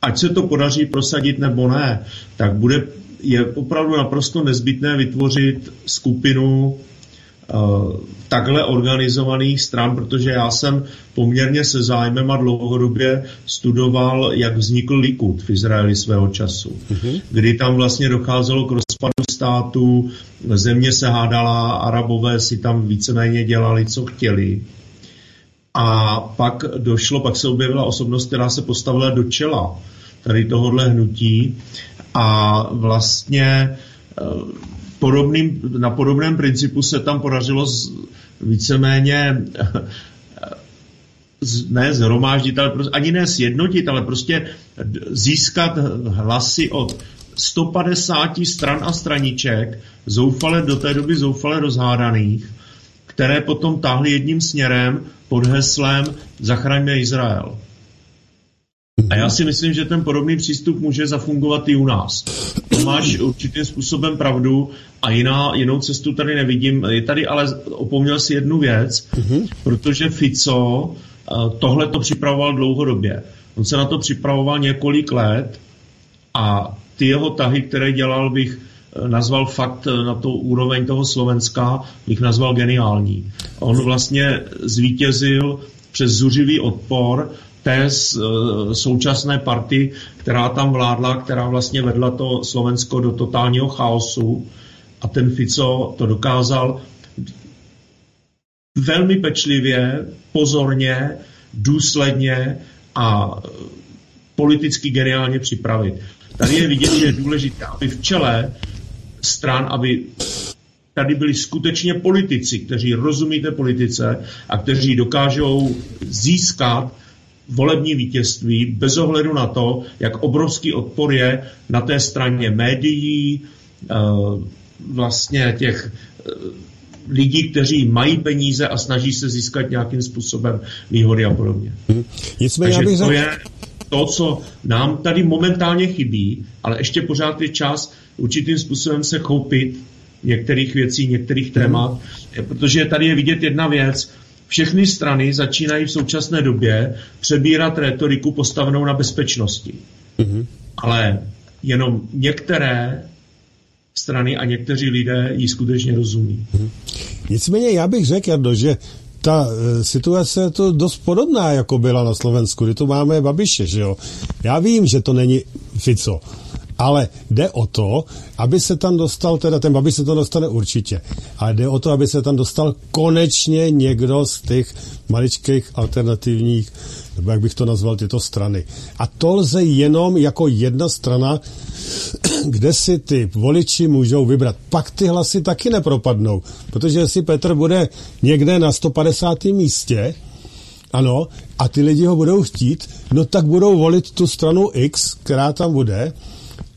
[SPEAKER 5] ať se to podaří prosadit nebo ne, tak bude, je opravdu naprosto nezbytné vytvořit skupinu takhle organizovaných stran, protože já jsem poměrně se zájmem a dlouhodobě studoval, jak vznikl Likud v Izraeli svého času, mm-hmm. kdy tam vlastně docházelo k rozpadu států, země se hádala, arabové si tam víceméně dělali, co chtěli. A pak došlo, pak se objevila osobnost, která se postavila do čela tady tohohle hnutí. A vlastně eh, podobným, na podobném principu se tam podařilo z, víceméně z, ne zhromáždit, ale prostě, ani ne sjednotit, ale prostě získat hlasy od 150 stran a straniček, zoufale do té doby zoufale rozhádaných, které potom táhly jedním směrem pod heslem Zachraňme Izrael. A já si myslím, že ten podobný přístup může zafungovat i u nás. To máš určitým způsobem pravdu a jiná, jinou cestu tady nevidím. Je tady ale opomněl si jednu věc, uh-huh. protože Fico eh, tohle to připravoval dlouhodobě. On se na to připravoval několik let a ty jeho tahy, které dělal, bych nazval fakt eh, na to úroveň toho Slovenska, bych nazval geniální. On vlastně zvítězil přes zuřivý odpor té současné party, která tam vládla, která vlastně vedla to Slovensko do totálního chaosu a ten Fico to dokázal velmi pečlivě, pozorně, důsledně a politicky geniálně připravit. Tady je vidět, že je důležité, aby v čele stran, aby tady byli skutečně politici, kteří rozumí té politice a kteří dokážou získat volební vítězství bez ohledu na to, jak obrovský odpor je na té straně médií, eh, vlastně těch eh, lidí, kteří mají peníze a snaží se získat nějakým způsobem výhody a podobně. Hmm.
[SPEAKER 3] Nicméně,
[SPEAKER 5] Takže to je to, co nám tady momentálně chybí, ale ještě pořád je čas určitým způsobem se choupit některých věcí, některých témat, hmm. protože tady je vidět jedna věc, všechny strany začínají v současné době přebírat retoriku postavenou na bezpečnosti. Mm-hmm. Ale jenom některé strany a někteří lidé ji skutečně rozumí. Mm-hmm.
[SPEAKER 3] Nicméně já bych řekl, Jardo, že ta e, situace je to dost podobná, jako byla na Slovensku, kdy tu máme Babiše, že jo. Já vím, že to není Fico, ale jde o to, aby se tam dostal, teda ten Babiš se to dostane určitě, ale jde o to, aby se tam dostal konečně někdo z těch maličkých alternativních, nebo jak bych to nazval, tyto strany. A to lze jenom jako jedna strana, *clears throat* kde si ty voliči můžou vybrat. Pak ty hlasy taky nepropadnou, protože jestli Petr bude někde na 150. místě, ano, a ty lidi ho budou chtít, no tak budou volit tu stranu X, která tam bude,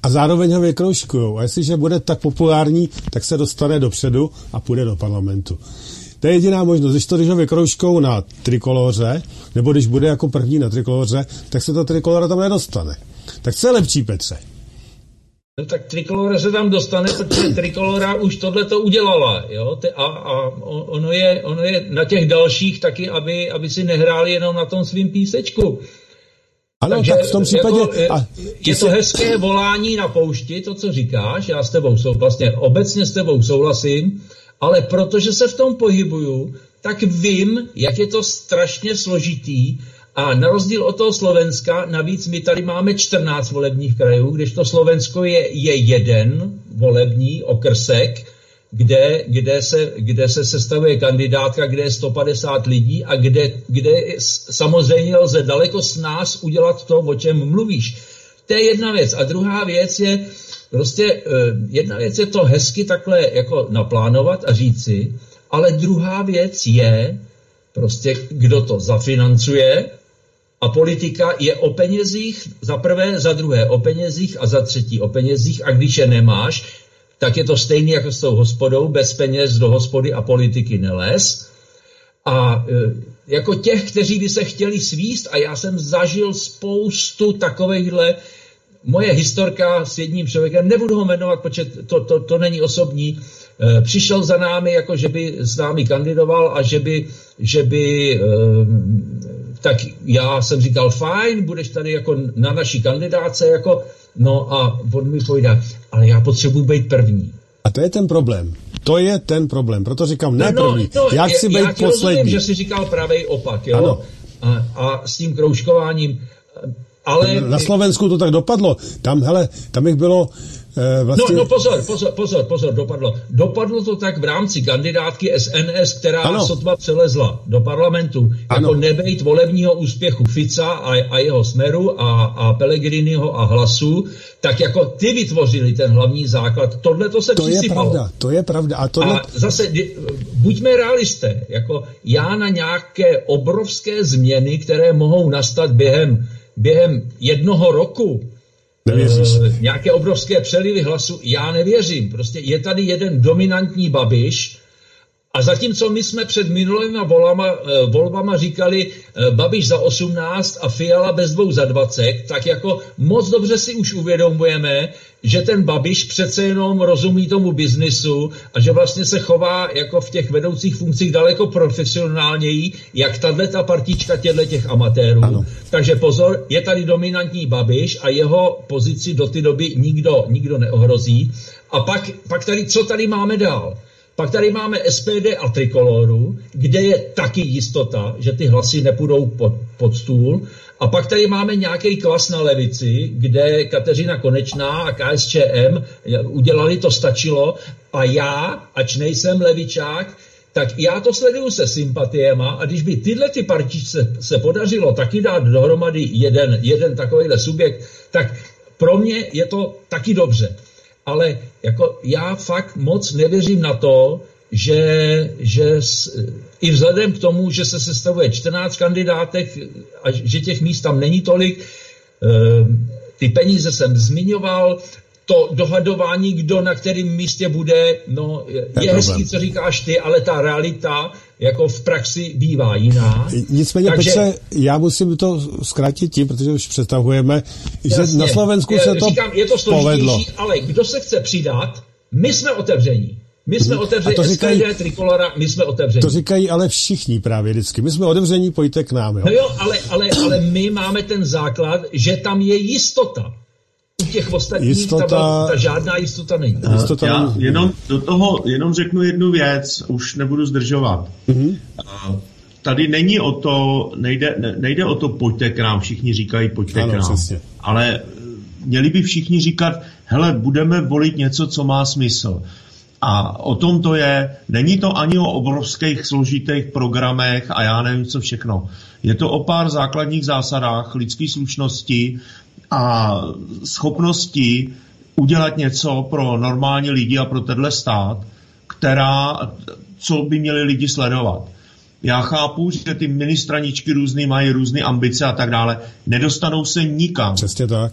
[SPEAKER 3] a zároveň ho vykroužkují. A jestliže bude tak populární, tak se dostane dopředu a půjde do parlamentu. To je jediná možnost. Když to, když ho vykroužkou na trikoloře, nebo když bude jako první na trikoloře, tak se to trikolora tam nedostane. Tak co je lepší, Petře?
[SPEAKER 4] No tak trikolora se tam dostane, protože trikolora už tohle to udělala. Jo? A, a ono, je, ono je na těch dalších taky, aby, aby si nehráli jenom na tom svým písečku.
[SPEAKER 3] Ano, Takže tak v tom případě...
[SPEAKER 4] Jako, a, je to hezké volání na poušti, to, co říkáš, já s tebou sou, vlastně obecně s tebou souhlasím, ale protože se v tom pohybuju, tak vím, jak je to strašně složitý a na rozdíl od toho Slovenska, navíc my tady máme 14 volebních krajů, když to Slovensko je, je jeden volební okrsek, kde, kde, se, kde se sestavuje kandidátka, kde je 150 lidí a kde, kde samozřejmě lze daleko s nás udělat to, o čem mluvíš. To je jedna věc. A druhá věc je, prostě eh, jedna věc je to hezky takhle jako naplánovat a říci, ale druhá věc je prostě, kdo to zafinancuje, a politika je o penězích, za prvé, za druhé o penězích a za třetí o penězích a když je nemáš, tak je to stejný jako s tou hospodou, bez peněz do hospody a politiky neles. A e, jako těch, kteří by se chtěli svíst, a já jsem zažil spoustu takovýchhle, moje historka s jedním člověkem, nebudu ho jmenovat, protože to, to, to není osobní, e, přišel za námi, jako že by s námi kandidoval a že by, že by e, tak já jsem říkal, fajn, budeš tady jako na naší kandidáce, jako No a on mi povídá, ale já potřebuji být první.
[SPEAKER 3] A to je ten problém. To je ten problém. Proto říkám, ne
[SPEAKER 4] No,
[SPEAKER 3] první.
[SPEAKER 4] no,
[SPEAKER 3] Já chci
[SPEAKER 4] já
[SPEAKER 3] být
[SPEAKER 4] ti
[SPEAKER 3] poslední.
[SPEAKER 4] Rozumím, že jsi říkal pravý opak, jo?
[SPEAKER 3] Ano.
[SPEAKER 4] A, a s tím kroužkováním. Ale...
[SPEAKER 3] Na Slovensku to tak dopadlo. Tam, hele, tam jich bylo eh,
[SPEAKER 4] No,
[SPEAKER 3] vlastně...
[SPEAKER 4] no pozor, pozor, pozor, pozor, dopadlo. Dopadlo to tak v rámci kandidátky SNS, která
[SPEAKER 3] Ano.
[SPEAKER 4] sotva přelezla do parlamentu,
[SPEAKER 3] Ano.
[SPEAKER 4] jako nebejt volebního úspěchu Fica a, a jeho smeru a, a Pellegriniho a hlasu, tak jako ty vytvořili ten hlavní základ. Tohle to se
[SPEAKER 3] To je
[SPEAKER 4] přisypalo.
[SPEAKER 3] pravda, to je pravda. A tohle...
[SPEAKER 4] A zase, buďme realisté, jako já na nějaké obrovské změny, které mohou nastat během, během jednoho roku,
[SPEAKER 3] Nevěříš?
[SPEAKER 4] eh, nějaké obrovské přelivy hlasu, já nevěřím. Prostě je tady jeden dominantní babiš, a zatímco my jsme před minulými volama, eh, volbama říkali eh, Babiš za 18 a Fiala bez dvou za 20, tak jako moc dobře si už uvědomujeme, že ten Babiš přece jenom rozumí tomu biznisu a že vlastně se chová jako v těch vedoucích funkcích daleko profesionálněji, jak tahle ta partička těchto těch amatérů.
[SPEAKER 3] Ano.
[SPEAKER 4] Takže pozor, je tady dominantní Babiš a jeho pozici do té doby nikdo, nikdo neohrozí. A pak, pak tady, co tady máme dál? Pak tady máme SPD a Trikoloru, kde je taky jistota, že ty hlasy nepůjdou pod, pod stůl. A pak tady máme nějaký klas na levici, kde Kateřina Konečná a KSČM udělali to stačilo. A já, ač nejsem levičák, tak já to sleduju se sympatiema a když by tyhle ty partičce se podařilo taky dát dohromady jeden, jeden takovýhle subjekt, tak pro mě je to taky dobře. Ale jako já fakt moc nevěřím na to, že, že s, i vzhledem k tomu, že se sestavuje 14 kandidátek a že těch míst tam není tolik, ehm, ty peníze jsem zmiňoval, to dohadování, kdo na kterém místě bude, no je,
[SPEAKER 3] je
[SPEAKER 4] hezký, co říkáš ty, ale ta realita jako v praxi bývá jiná.
[SPEAKER 3] Nicméně,
[SPEAKER 4] Takže-
[SPEAKER 3] Petře, já musím to zkrátit tím, protože už přetahujeme, že
[SPEAKER 4] Jasně.
[SPEAKER 3] na Slovensku
[SPEAKER 4] Je-
[SPEAKER 3] se to,
[SPEAKER 4] Říkám, je to
[SPEAKER 3] povedlo.
[SPEAKER 4] ale kdo se chce přidat, my jsme otevření. My jsme otevření,
[SPEAKER 3] to říkají-
[SPEAKER 4] SPD, Trikolora, my jsme otevření.
[SPEAKER 3] To říkají ale všichni právě vždycky. My jsme otevření, pojďte k nám. Jo?
[SPEAKER 4] No jo, ale, ale, ale my máme ten základ, že tam je jistota. U těch ostatních
[SPEAKER 3] Jistota-
[SPEAKER 4] ta, ta žádná jistota není.
[SPEAKER 3] Jistota
[SPEAKER 5] Já
[SPEAKER 3] není.
[SPEAKER 5] jenom do toho, jenom řeknu jednu věc, už nebudu zdržovat.
[SPEAKER 3] Mhm.
[SPEAKER 5] A Tady není o to, nejde, ne- nejde o to, pojďte k nám, všichni říkají, pojďte
[SPEAKER 3] Ano,
[SPEAKER 5] k nám.
[SPEAKER 3] přesně.
[SPEAKER 5] Ale eh, měli by všichni říkat, hele, budeme volit něco, co má smysl. A o tom to je, není to ani o obrovských složitých programech a já nevím co všechno. Je to o pár základních zásadách lidské slušnosti a schopnosti udělat něco pro normální lidi a pro tenhle stát, která, co by měli lidi sledovat. Já chápu, že ty ministraničky různý mají různé ambice a tak dále. Nedostanou se nikam.
[SPEAKER 3] Přesně tak.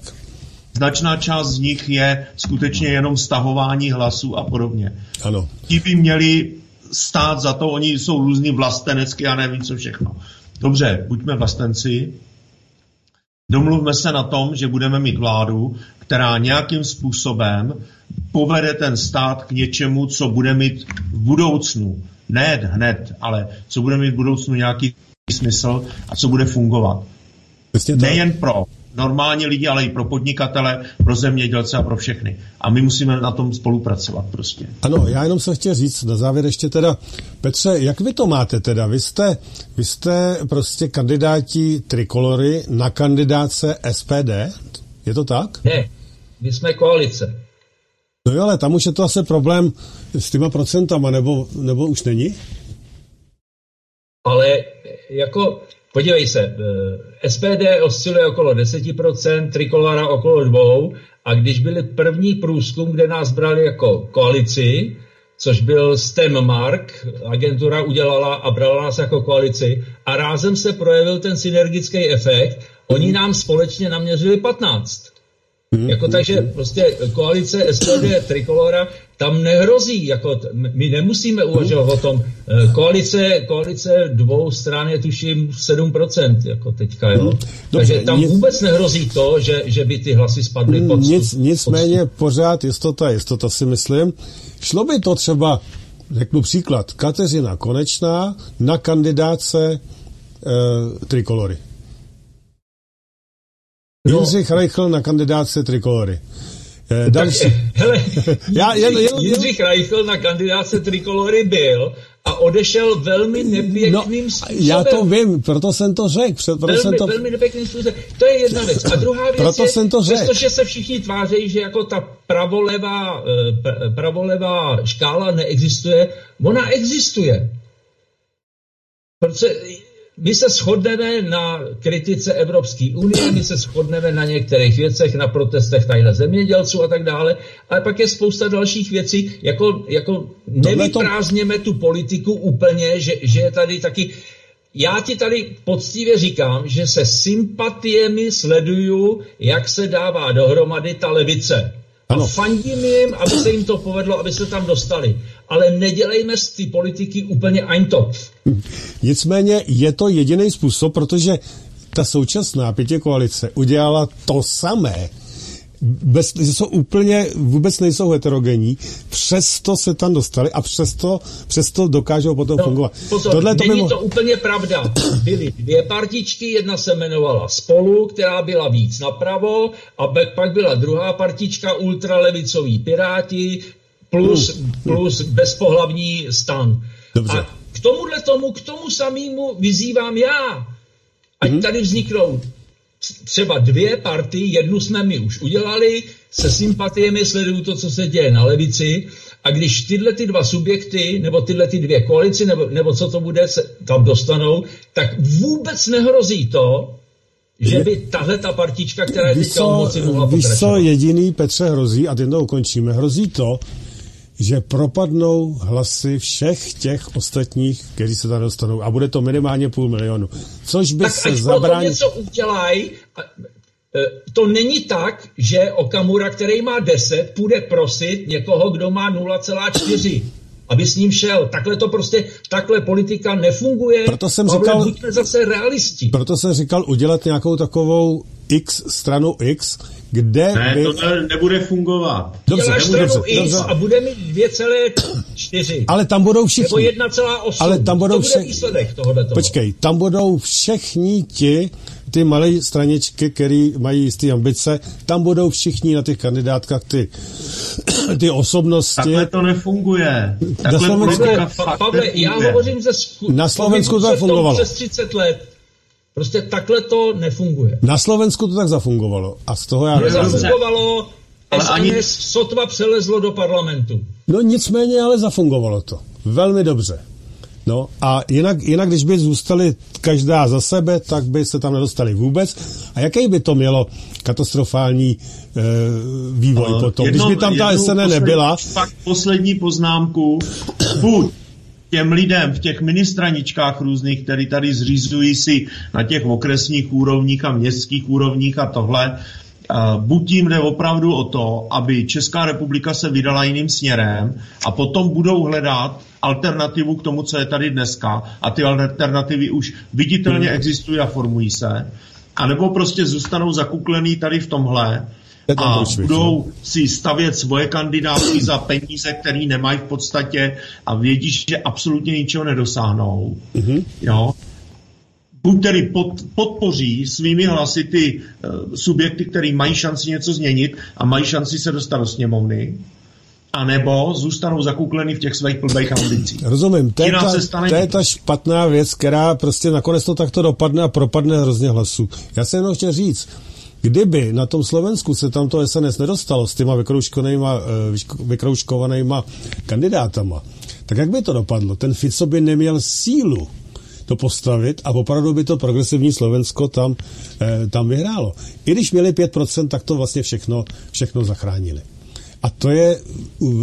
[SPEAKER 5] Značná část z nich je skutečně jenom stahování hlasů a podobně.
[SPEAKER 3] Ano.
[SPEAKER 5] Ti by měli stát za to, oni jsou různý vlastenecky a nevím co všechno. Dobře, buďme vlastenci, domluvme se na tom, že budeme mít vládu, která nějakým způsobem povede ten stát k něčemu, co bude mít v budoucnu, ne hned, ale co bude mít v budoucnu nějaký smysl a co bude fungovat.
[SPEAKER 3] Přesně.
[SPEAKER 5] Nejen pro normální lidi, ale i pro podnikatele, pro zemědělce a pro všechny. A my musíme na tom spolupracovat prostě.
[SPEAKER 3] Ano, já jenom jsem chtěl říct na závěr ještě teda, Petře, jak vy to máte teda? Vy jste, vy jste prostě kandidáti Trikolory na kandidáce SPD? Je to tak?
[SPEAKER 4] Ne, my jsme koalice.
[SPEAKER 3] No jo, ale tam už je to asi problém s těma procentama, nebo, nebo už není?
[SPEAKER 4] Ale jako, podívej se, eh, SPD osciluje okolo 10%, Trikolora okolo 2%, a když byly první průzkum, kde nás brali jako koalici, což byl Stemmark, agentura udělala a brala nás jako koalici, a rázem se projevil ten synergický efekt, oni nám společně naměřili 15. Jako takže prostě koalice SPD Trikolora tam nehrozí, jako t- my nemusíme uvažovat o tom. Eh, Koalice, koalice dvou stran je tuším 7%, jako teďka, jo. Takže tam
[SPEAKER 3] nic-
[SPEAKER 4] vůbec nehrozí to, že, že by ty hlasy spadly pod
[SPEAKER 3] Nic, nicméně pořád jistota, jistota si myslím. Šlo by to třeba, řeknu příklad, Kateřina Konečná na kandidáce e, Trikolory.
[SPEAKER 4] No.
[SPEAKER 3] Jindřich Reichl na kandidáce Trikolory. Eh, další. *laughs*
[SPEAKER 4] Hele, *laughs*
[SPEAKER 3] Já jen- jen- jen-
[SPEAKER 4] Jindřich Reichl na kandidáce Trikolory byl a odešel velmi
[SPEAKER 3] No,
[SPEAKER 4] nepěkným způsobem.
[SPEAKER 3] já to vím, proto jsem to řekl. Proto
[SPEAKER 4] Velmi,
[SPEAKER 3] jsem to...
[SPEAKER 4] velmi nepěkným způsobem. To je jedna věc. A druhá věc
[SPEAKER 3] Proto
[SPEAKER 4] je,
[SPEAKER 3] jsem to řekl.
[SPEAKER 4] přestože se všichni tváří, že jako ta pravolevá, eh, pr- pravolevá škála neexistuje, ona existuje. Protože my se shodneme na kritice Evropské unie, my se shodneme na některých věcech, na protestech tajné zemědělců a tak dále, ale pak je spousta dalších věcí, jako, jako nevyprázdněme tu politiku úplně, že, že je tady taky... Já ti tady poctivě říkám, že se sympatiemi sleduju, jak se dává dohromady ta levice.
[SPEAKER 3] Ano.
[SPEAKER 4] A fandím jim, aby se jim to povedlo, aby se tam dostali. Ale nedělejme z ty politiky úplně eintopf.
[SPEAKER 3] Nicméně je to jediný způsob, protože ta současná pětě koalice udělala to samé. Bez, že jsou úplně, vůbec nejsou heterogenní, přesto se tam dostali a přesto, přesto dokážou potom fungovat.
[SPEAKER 4] No, Pozor,
[SPEAKER 3] Tohle to
[SPEAKER 4] není
[SPEAKER 3] mo-
[SPEAKER 4] to úplně pravda. Byly dvě partičky, jedna se jmenovala Spolu, která byla víc napravo, a pak byla druhá partička, ultralevicoví Piráti, plus, plus bezpohlavní stan.
[SPEAKER 3] Dobře.
[SPEAKER 4] A k tomuhle tomu, k tomu samému vyzývám já. Ať
[SPEAKER 3] Mhm.
[SPEAKER 4] tady vzniknou třeba dvě party, jednu jsme my už udělali, se sympatiemi sledují to, co se děje na levici a když tyhle ty dva subjekty, nebo tyhle ty dvě koalici, nebo, nebo co to bude, se tam dostanou, tak vůbec nehrozí to, že by tahle ta partička, která je teďka
[SPEAKER 3] co,
[SPEAKER 4] moci, mohla
[SPEAKER 3] víš co
[SPEAKER 4] pokračovat.
[SPEAKER 3] jediný Petře hrozí, a tím to ukončíme, hrozí to, že propadnou hlasy všech těch ostatních, kteří se tam dostanou a bude to minimálně půl milionu. Což by
[SPEAKER 4] tak
[SPEAKER 3] se zabránil...
[SPEAKER 4] něco udělají. e, To není tak, že Okamura, který má 10, půjde prosit někoho, kdo má 0,4 aby s ním šel. Takhle to prostě, takhle politika nefunguje.
[SPEAKER 3] Proto jsem
[SPEAKER 4] Pavle,
[SPEAKER 3] říkal-
[SPEAKER 4] buďme zase realisti.
[SPEAKER 3] Proto jsem říkal udělat nějakou takovou X stranu X, kde
[SPEAKER 5] Ne,
[SPEAKER 3] by...
[SPEAKER 5] to ne, nebude fungovat.
[SPEAKER 3] Dobře,
[SPEAKER 4] Děláš
[SPEAKER 3] dobře,
[SPEAKER 4] stranu X
[SPEAKER 3] dobře.
[SPEAKER 4] a bude mít 2,4.
[SPEAKER 3] Ale tam budou všichni.
[SPEAKER 4] Nebo 1,8.
[SPEAKER 3] Ale tam budou
[SPEAKER 4] to bude
[SPEAKER 3] vše-
[SPEAKER 4] výsledek tohohle.
[SPEAKER 3] Počkej, tam budou všichni ti, ty malé straničky, které mají jisté ambice, tam budou všichni na těch kandidátkách ty, *coughs* ty osobnosti.
[SPEAKER 5] Takhle to nefunguje.
[SPEAKER 3] Na
[SPEAKER 5] Takhle
[SPEAKER 3] Slovensku-
[SPEAKER 5] politika
[SPEAKER 4] Pavle, já hovořím ze zku-
[SPEAKER 3] Na Slovensku to fungovalo.
[SPEAKER 4] Přes 30 let. Prostě takhle to nefunguje.
[SPEAKER 3] Na Slovensku to tak zafungovalo. A z toho já...
[SPEAKER 5] dobře.
[SPEAKER 4] Nezafungovalo,
[SPEAKER 5] Ale
[SPEAKER 4] SNS
[SPEAKER 5] ani-
[SPEAKER 4] sotva přelezlo do parlamentu.
[SPEAKER 3] No nicméně, ale zafungovalo to. Velmi dobře. No a jinak, jinak, když by zůstali každá za sebe, tak by se tam nedostali vůbec. A jaký by to mělo katastrofální e, vývoj
[SPEAKER 5] No,
[SPEAKER 3] potom?
[SPEAKER 5] jednou-
[SPEAKER 3] když by tam ta SN nebyla,
[SPEAKER 5] Pak poslední poznámku. Buď těm lidem v těch ministraničkách různých, který tady zřizují si na těch okresních úrovních a městských úrovních a tohle, Uh, buď jim jde opravdu o to, aby Česká republika se vydala jiným směrem a potom budou hledat alternativu k tomu, co je tady dneska a ty alternativy už viditelně existují a formují se, anebo prostě zůstanou zakuklený tady v tomhle a budou si stavět svoje kandidátky za peníze, které nemají v podstatě a vědí, že absolutně ničeho nedosáhnou. Mm-hmm. Jo? Buď tedy pod, podpoří svými hlasy ty uh, subjekty, které mají šanci něco změnit a mají šanci se dostat do sněmovny, anebo zůstanou zakukleny v těch svých blbých ambicích.
[SPEAKER 3] rozumím, to je, ta,
[SPEAKER 5] cesta není.
[SPEAKER 3] to je ta špatná věc, která prostě nakonec to takto dopadne a propadne hrozně hlasů. Já jsem jenom chtěl říct, kdyby na tom Slovensku se tam to SNS nedostalo s těma vykrouškovanýma, eh, vykrouškovanýma kandidátama, tak jak by to dopadlo? Ten Fico by neměl sílu to postavit a opravdu by to progresivní Slovensko tam, eh, tam vyhrálo. I když měli 5%, tak to vlastně všechno, všechno zachránili. A to je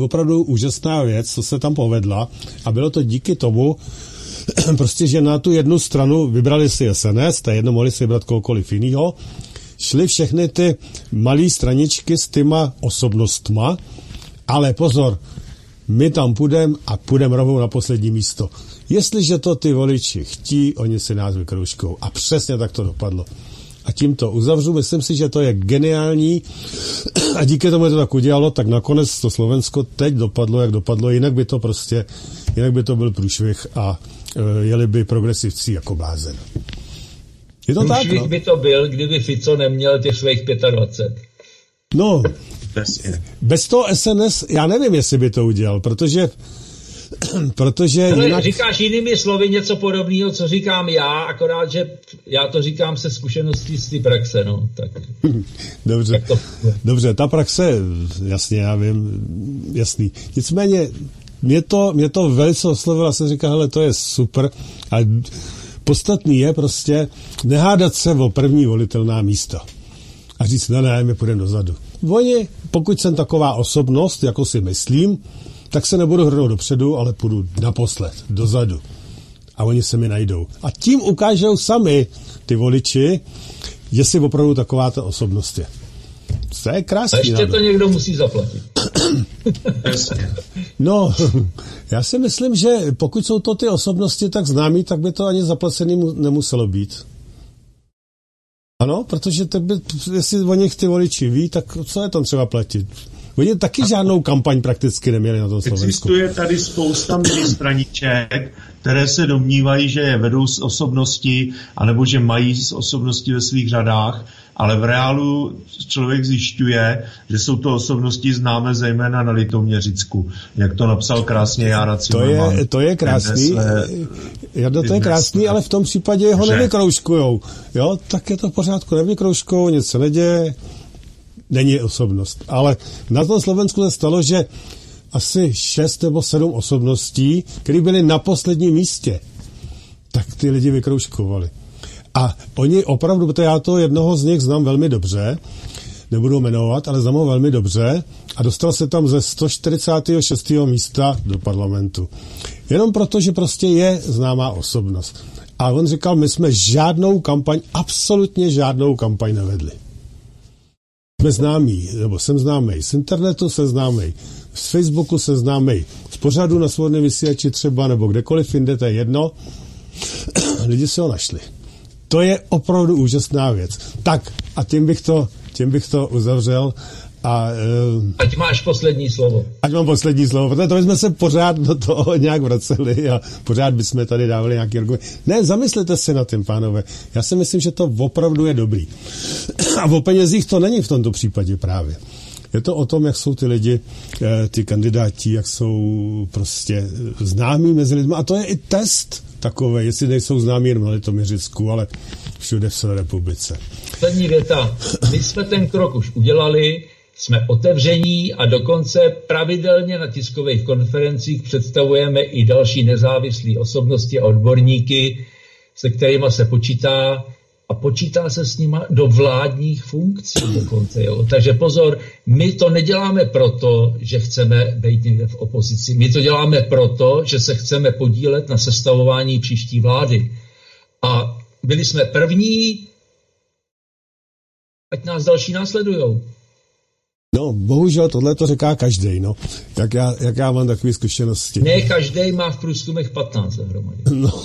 [SPEAKER 3] opravdu úžasná věc, co se tam povedla a bylo to díky tomu, *clears throat* prostě, že na tu jednu stranu vybrali si SNS, je jedno mohli si vybrat kohokoliv jinýho, šly všechny ty malé straničky s těma osobnostma, ale pozor, my tam půjdeme a půjdeme rovnou na poslední místo. Jestliže to ty voliči chtí, oni si nás vykroužkou. A přesně tak to dopadlo. A tím to uzavřu. Myslím si, že to je geniální *clears throat* a díky tomu je to tak udělalo, tak nakonec to Slovensko teď dopadlo, jak dopadlo, jinak by to prostě, jinak by to byl průšvih a e, jeli by progresivci jako blázen. Je to tak,
[SPEAKER 4] Průšvih
[SPEAKER 3] no?
[SPEAKER 4] by to byl, kdyby Fico neměl těch svých 25.
[SPEAKER 3] No. Bez toho SNS, já nevím, jestli by to udělal, protože *clears throat* protože
[SPEAKER 4] Ale
[SPEAKER 3] jinak...
[SPEAKER 4] říkáš jinými slovy něco podobného, co říkám já, akorát, že já to říkám se zkušeností z té praxe, no, tak *laughs*
[SPEAKER 3] Dobře,
[SPEAKER 4] tak to
[SPEAKER 3] dobře, ta praxe, jasně, já vím, jasný. Nicméně, mě to, mě to velice oslovilo, já jsem říkal, hele, to je super, ale podstatný je prostě nehádat se o první volitelná místa a říct, ne, ne, my půjdeme dozadu. Oni, pokud jsem taková osobnost, jako si myslím, tak se nebudu hrnout dopředu, ale půjdu naposled, dozadu. A oni se mi najdou. A tím ukážou sami ty voliči, jestli opravdu taková ta osobnost je. To je
[SPEAKER 4] A
[SPEAKER 3] krásný.
[SPEAKER 4] ještě
[SPEAKER 3] Nado.
[SPEAKER 4] to někdo musí zaplatit. *coughs*
[SPEAKER 5] Přesně.
[SPEAKER 3] No, *laughs* já si myslím, že pokud jsou to ty osobnosti tak známí, tak by to ani zaplacený mu- nemuselo být. Ano, protože to by, jestli o nich ty voliči ví, tak co je tam třeba platit? Oni taky žádnou kampaň prakticky neměli na tom Slovensku.
[SPEAKER 5] Existuje tady spousta ministraniček, které se domnívají, že je vedou z osobnosti, anebo že mají z osobnosti ve svých řadách, ale v reálu člověk zjišťuje, že jsou to osobnosti známé zejména na Litoměřicku. Jak to napsal krásně Jára
[SPEAKER 3] To
[SPEAKER 5] Cimrman.
[SPEAKER 3] je, to je krásný,
[SPEAKER 5] Dnes, eh,
[SPEAKER 3] Jarda, to je krásný, ale v tom případě ho nevykroužkujou. Jo, tak je to v pořádku, nevykroužkujou, nic se neděje, není osobnost. Ale na tom Slovensku se stalo, že asi šest nebo sedm osobností, které byly na posledním místě, tak ty lidi vykroužkovali. A oni opravdu, protože já to jednoho z nich znám velmi dobře, nebudu jmenovat, ale znám ho velmi dobře a dostal se tam ze 146. místa do parlamentu. Jenom proto, že prostě je známá osobnost. A on říkal, my jsme žádnou kampaň, absolutně žádnou kampaň nevedli. Jsme známí, nebo jsem známý z internetu, jsem známý z Facebooku, jsem známý z pořadu na svobodném vysílači třeba, nebo kdekoliv jinde, to je jedno. *clears throat* Lidi se ho našli. To je opravdu úžasná věc. Tak a tím bych to, tím bych to uzavřel a eh,
[SPEAKER 4] Ať máš poslední slovo.
[SPEAKER 3] ať mám poslední slovo, protože to bychom se pořád do toho nějak vraceli a pořád bychom tady dávali nějaký argument. Ne, zamyslete si na tím, pánové. Já si myslím, že to opravdu je dobrý. A o penězích to není v tomto případě právě. Je to o tom, jak jsou ty lidi, eh, ty kandidáti, jak jsou prostě známí mezi lidmi. A to je i test takový, jestli nejsou známí jen na Litoměřicku, ale všude v celé republice.
[SPEAKER 4] Poslední věta. My jsme ten krok už udělali, jsme otevření a dokonce pravidelně na tiskových konferencích představujeme i další nezávislé osobnosti a odborníky, se kterými se počítá a počítá se s nima do vládních funkcí dokonce. Jo. Takže pozor, my to neděláme proto, že chceme být někde v opozici. My to děláme proto, že se chceme podílet na sestavování příští vlády. A byli jsme první, ať nás další následujou.
[SPEAKER 3] No, bohužel tohle to říká každý, no. Jak já, jak já mám takové zkušenosti.
[SPEAKER 4] Ne každý má v průzkumech 15 dohromady.
[SPEAKER 3] No,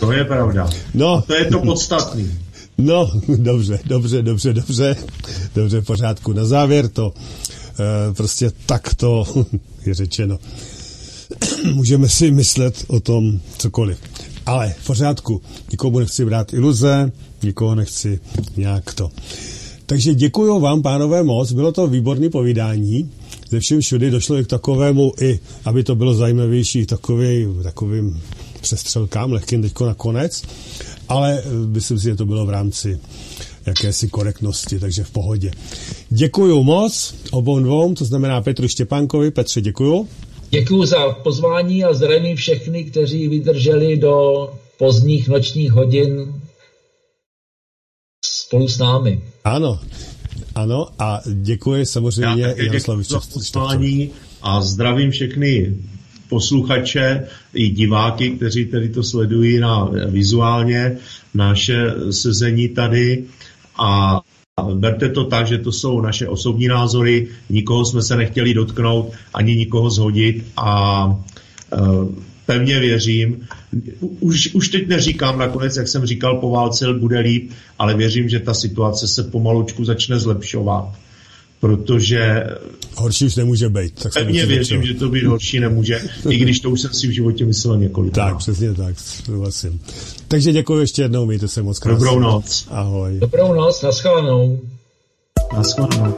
[SPEAKER 5] To je pravda.
[SPEAKER 3] no,
[SPEAKER 5] To je to podstatný.
[SPEAKER 3] no, *laughs* dobře, dobře, dobře, dobře, dobře, v pořádku. Na závěr to e, prostě takto *laughs* je řečeno. *clears throat* Můžeme si myslet o tom cokoliv. Ale v pořádku, nikomu nechci brát iluze, nikoho nechci nějak to. Takže děkuji vám, pánové, moc. Bylo to výborné povídání. Ze všem všudy došlo i k takovému, i aby to bylo zajímavější, takový, takovým přestřelkám, lehkým teďko nakonec. Ale eh, myslím si, že to bylo v rámci jakési korektnosti, takže v pohodě. Děkuji moc obou dvou, to znamená Petru Štěpánkovi. Petře, děkuju.
[SPEAKER 4] Děkuji za pozvání a zdravím všechny, kteří vydrželi do pozdních nočních hodin spolu s námi.
[SPEAKER 3] Ano, ano a děkuji samozřejmě
[SPEAKER 5] Já
[SPEAKER 3] Jaroslavu
[SPEAKER 5] pozvání a zdravím všechny posluchače i diváky, kteří tedy to sledují na vizuálně naše sezení tady. A berte to tak, že to jsou naše osobní názory, nikoho jsme se nechtěli dotknout, ani nikoho zhodit. A uh, pevně věřím, už, už teď neříkám nakonec, jak jsem říkal, po válce bude líp, ale věřím, že ta situace se pomalučku začne zlepšovat, protože
[SPEAKER 3] Horší už nemůže být. Tak se
[SPEAKER 5] pevně věřím, že to být horší nemůže, i když to už jsem si v životě myslel několik.
[SPEAKER 3] Tak, přesně tak, souhlasím. Takže děkuji ještě jednou, mějte se moc krásně.
[SPEAKER 5] Dobrou noc.
[SPEAKER 3] Ahoj.
[SPEAKER 4] Dobrou noc, naschledanou.
[SPEAKER 5] Naschledanou.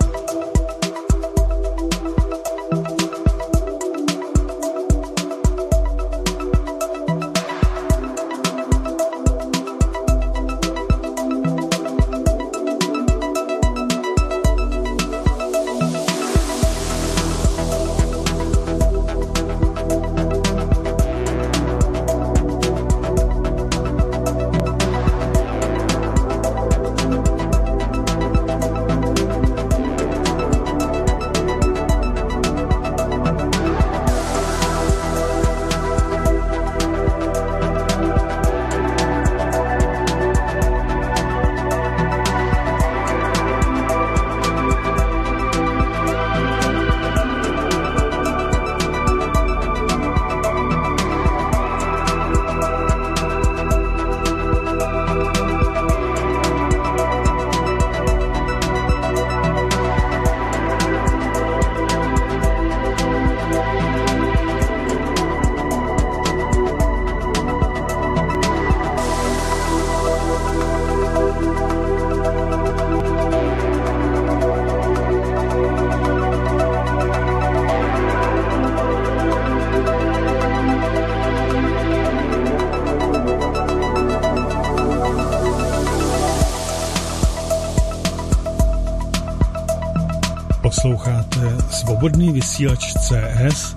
[SPEAKER 3] Vysílač CS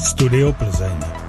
[SPEAKER 3] Studio Plzeň.